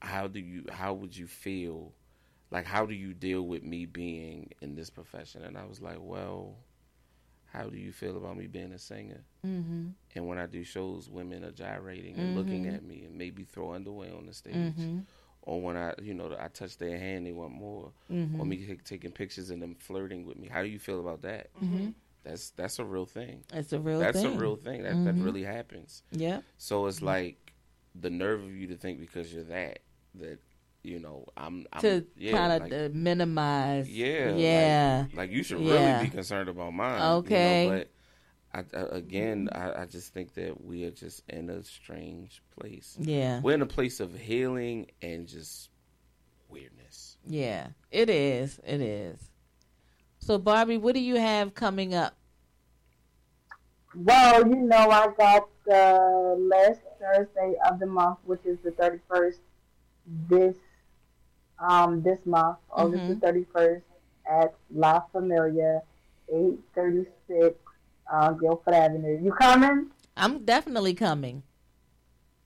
[SPEAKER 5] how do you, how would you feel? Like, how do you deal with me being in this profession? And I was like, well, how do you feel about me being a singer?
[SPEAKER 4] Mhm.
[SPEAKER 5] And when I do shows, women are gyrating and looking
[SPEAKER 4] Mhm.
[SPEAKER 5] at me and maybe throw underwear on the stage.
[SPEAKER 4] Mhm.
[SPEAKER 5] Or when I, you know, I touch their hand, they want more. Or
[SPEAKER 4] Mhm.
[SPEAKER 5] me take, taking pictures and them flirting with me. How do you feel about that?
[SPEAKER 4] Mhm.
[SPEAKER 5] That's that's a real thing.
[SPEAKER 4] It's a real
[SPEAKER 5] that's
[SPEAKER 4] thing.
[SPEAKER 5] a real thing. That that
[SPEAKER 4] Mhm.
[SPEAKER 5] really happens.
[SPEAKER 4] Yep.
[SPEAKER 5] So it's like the nerve of you to think because you're that that you know I'm, I'm
[SPEAKER 4] to
[SPEAKER 5] yeah,
[SPEAKER 4] kind
[SPEAKER 5] like-
[SPEAKER 4] of minimize.
[SPEAKER 5] yeah
[SPEAKER 4] Yeah.
[SPEAKER 5] like, like you should
[SPEAKER 4] Yeah.
[SPEAKER 5] really be concerned about mine.
[SPEAKER 4] Okay.
[SPEAKER 5] you know, but I, I, again, I, I just think that we are just in a strange place.
[SPEAKER 4] Yeah.
[SPEAKER 5] we're in a place of healing and just weirdness.
[SPEAKER 4] Yeah, it is. It is. So, Barbie, what do you have coming up?
[SPEAKER 6] Well, you know, I got the last Thursday of the month, which is the 31st, this um this month, August
[SPEAKER 4] Mhm.
[SPEAKER 6] the 31st, at La Familia, 836 uh, Guilford Avenue. You coming?
[SPEAKER 4] I'm definitely coming.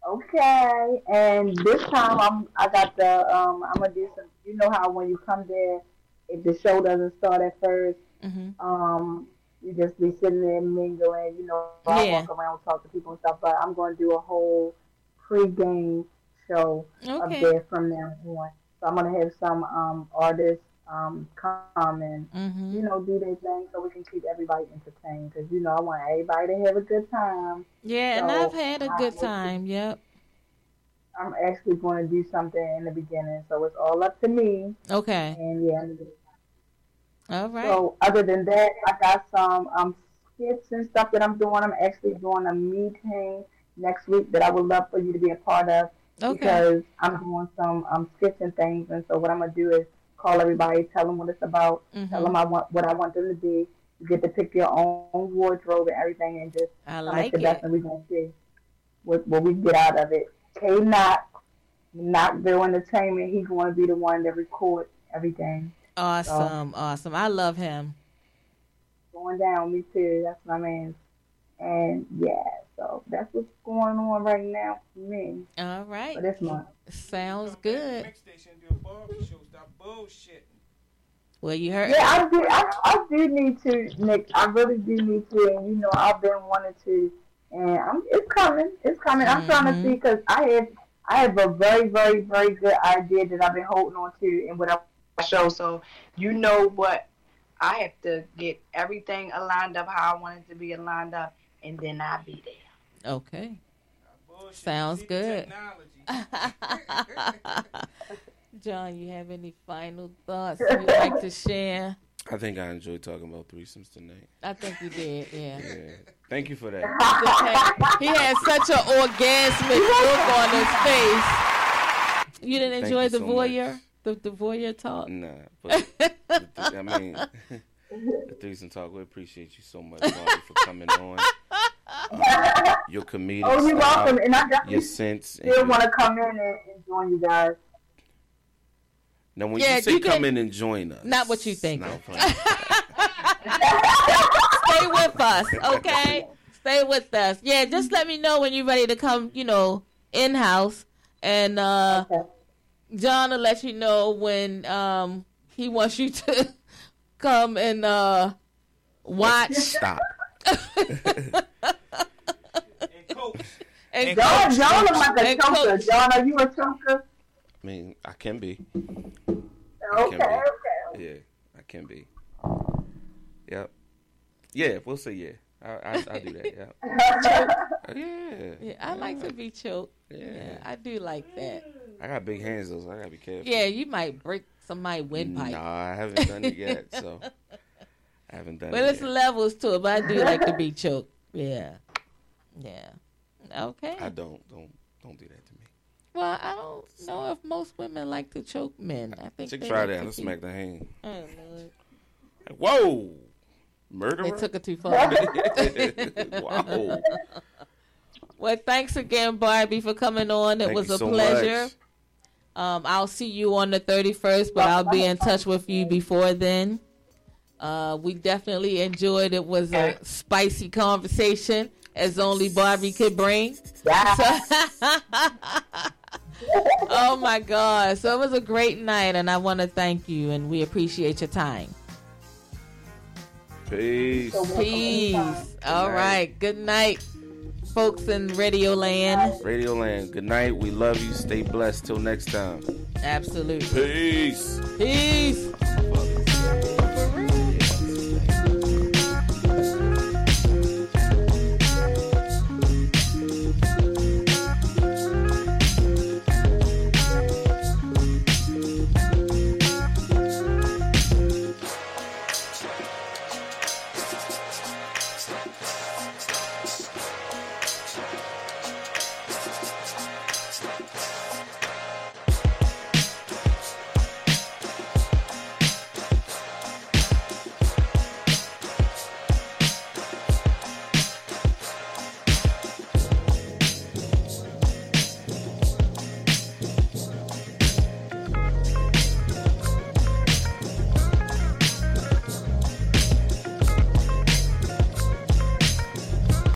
[SPEAKER 6] Okay, and this time I'm I got the um I'm gonna do some. You know how when you come there, if the show doesn't start at 1st
[SPEAKER 4] Mhm.
[SPEAKER 6] um you just be sitting there mingling. You know, I
[SPEAKER 4] Yeah.
[SPEAKER 6] walk around talk to people and stuff. But I'm gonna do a whole pre-game show up there from now on. So I'm gonna have some um artists um come and
[SPEAKER 4] Mhm.
[SPEAKER 6] you know do their thing so we can keep everybody entertained. Because you know I want everybody to have a good time.
[SPEAKER 4] Yeah, and I've had a good time. Yep.
[SPEAKER 6] I'm actually going to do something in the beginning, so it's all up to me.
[SPEAKER 4] Okay.
[SPEAKER 6] And yeah,
[SPEAKER 4] All right.
[SPEAKER 6] So other than that, I got some um skits and stuff that I'm doing. I'm actually doing a meeting next week that I would love for you to be a part of
[SPEAKER 4] Okay.
[SPEAKER 6] because I'm doing some um skits and things. And so what I'm gonna do is call everybody, tell them what it's about,
[SPEAKER 4] Mhm.
[SPEAKER 6] tell them I want what I want them to be. You get to pick your own wardrobe and everything, and just
[SPEAKER 4] I like
[SPEAKER 6] the best,
[SPEAKER 4] it.
[SPEAKER 6] and we're gonna see what what we get out of it. K Knock, Knockville Entertainment. He's going to be the one that records everything.
[SPEAKER 4] Awesome. Awesome. I love him.
[SPEAKER 6] going down. Me too. That's my man. And yeah, so that's what's going on right now for me
[SPEAKER 4] All right.
[SPEAKER 6] for this month.
[SPEAKER 4] Sounds good.
[SPEAKER 2] Next station do a Barbie show. Stop bullshitting.
[SPEAKER 4] Well, you heard.
[SPEAKER 6] Yeah, I do. I, I do need to, Nick. I really do need to, and you know, I've been wanting to, and I'm, it's coming. It's coming. I'm trying to
[SPEAKER 4] Mhm.
[SPEAKER 6] see because I have, I have a very, very, very good idea that I've been holding on to, and what I show. So you know what, I have to get everything aligned up how I want it to be aligned up, and then I'll be there.
[SPEAKER 4] Okay. Sounds good. John, you have any final thoughts you'd like to share?
[SPEAKER 5] I think I enjoyed talking about threesomes tonight.
[SPEAKER 4] I think you did, yeah.
[SPEAKER 5] Yeah. Thank you for that.
[SPEAKER 4] he had such an orgasmic look on his face. You didn't
[SPEAKER 5] Thank
[SPEAKER 4] enjoy
[SPEAKER 5] you
[SPEAKER 4] the
[SPEAKER 5] so
[SPEAKER 4] voyeur, the, the voyeur talk.
[SPEAKER 5] Nah, but the, th- I mean, the threesome talk. We appreciate you so much, Barbie, for coming on. Your comedic
[SPEAKER 6] Oh, you're
[SPEAKER 5] style,
[SPEAKER 6] welcome, and I
[SPEAKER 5] your sense. and
[SPEAKER 6] still
[SPEAKER 5] your-
[SPEAKER 6] want to come in and, and join you guys.
[SPEAKER 5] Now, when
[SPEAKER 4] Yeah,
[SPEAKER 5] you say
[SPEAKER 4] you
[SPEAKER 5] come
[SPEAKER 4] can-
[SPEAKER 5] in and join us,
[SPEAKER 4] Not what you think. Stay with us, okay? Stay with us. Yeah, just let me know when you're ready to come, you know, in house. And uh John will let you know when um he wants you to come and uh watch.
[SPEAKER 5] Stop.
[SPEAKER 4] And
[SPEAKER 6] John,
[SPEAKER 4] coach.
[SPEAKER 6] John looks like a
[SPEAKER 4] And
[SPEAKER 6] choker.
[SPEAKER 4] coach.
[SPEAKER 6] John, are you a choker?
[SPEAKER 5] I mean, I can be.
[SPEAKER 6] Okay,
[SPEAKER 5] be.
[SPEAKER 6] okay.
[SPEAKER 5] Yeah, I can be. Yep. Yeah, we'll say yeah. I I, I do that. Yeah. yeah.
[SPEAKER 4] Yeah, I like to be choked. Yeah. I do like that.
[SPEAKER 5] I got big hands though, so I gotta be careful.
[SPEAKER 4] Yeah, you might break somebody's windpipe.
[SPEAKER 5] Nah, I haven't done it yet, so I haven't done
[SPEAKER 4] But
[SPEAKER 5] it.
[SPEAKER 4] there's
[SPEAKER 5] yet.
[SPEAKER 4] levels to it. But I do like to be choked. Yeah, yeah. Okay.
[SPEAKER 5] I don't don't don't do that to me.
[SPEAKER 4] Well, I don't know if most women like to choke men. I think
[SPEAKER 5] Chick,
[SPEAKER 4] they
[SPEAKER 5] try
[SPEAKER 4] like
[SPEAKER 5] that. Let's smack the hand.
[SPEAKER 4] Oh, Lord.
[SPEAKER 5] Like, whoa, murderer.
[SPEAKER 4] They took it too far.
[SPEAKER 5] wow.
[SPEAKER 4] Well, thanks again, Barbie, for coming on. It
[SPEAKER 5] Thank
[SPEAKER 4] was
[SPEAKER 5] you
[SPEAKER 4] a
[SPEAKER 5] so
[SPEAKER 4] pleasure.
[SPEAKER 5] much.
[SPEAKER 4] Um, I'll see you on the 31st, but I'll be in touch with you before then. Uh, we definitely enjoyed it. It was a spicy conversation, as only Barbie could bring. So- oh my God! So it was a great night, and I want to thank you, and we appreciate your time.
[SPEAKER 5] Peace.
[SPEAKER 4] Peace. All
[SPEAKER 5] night.
[SPEAKER 4] right. Good night, folks in Radio Land.
[SPEAKER 5] Radio Land. Good night. We love you. Stay blessed. Till next time.
[SPEAKER 4] Absolutely.
[SPEAKER 5] Peace.
[SPEAKER 4] Peace.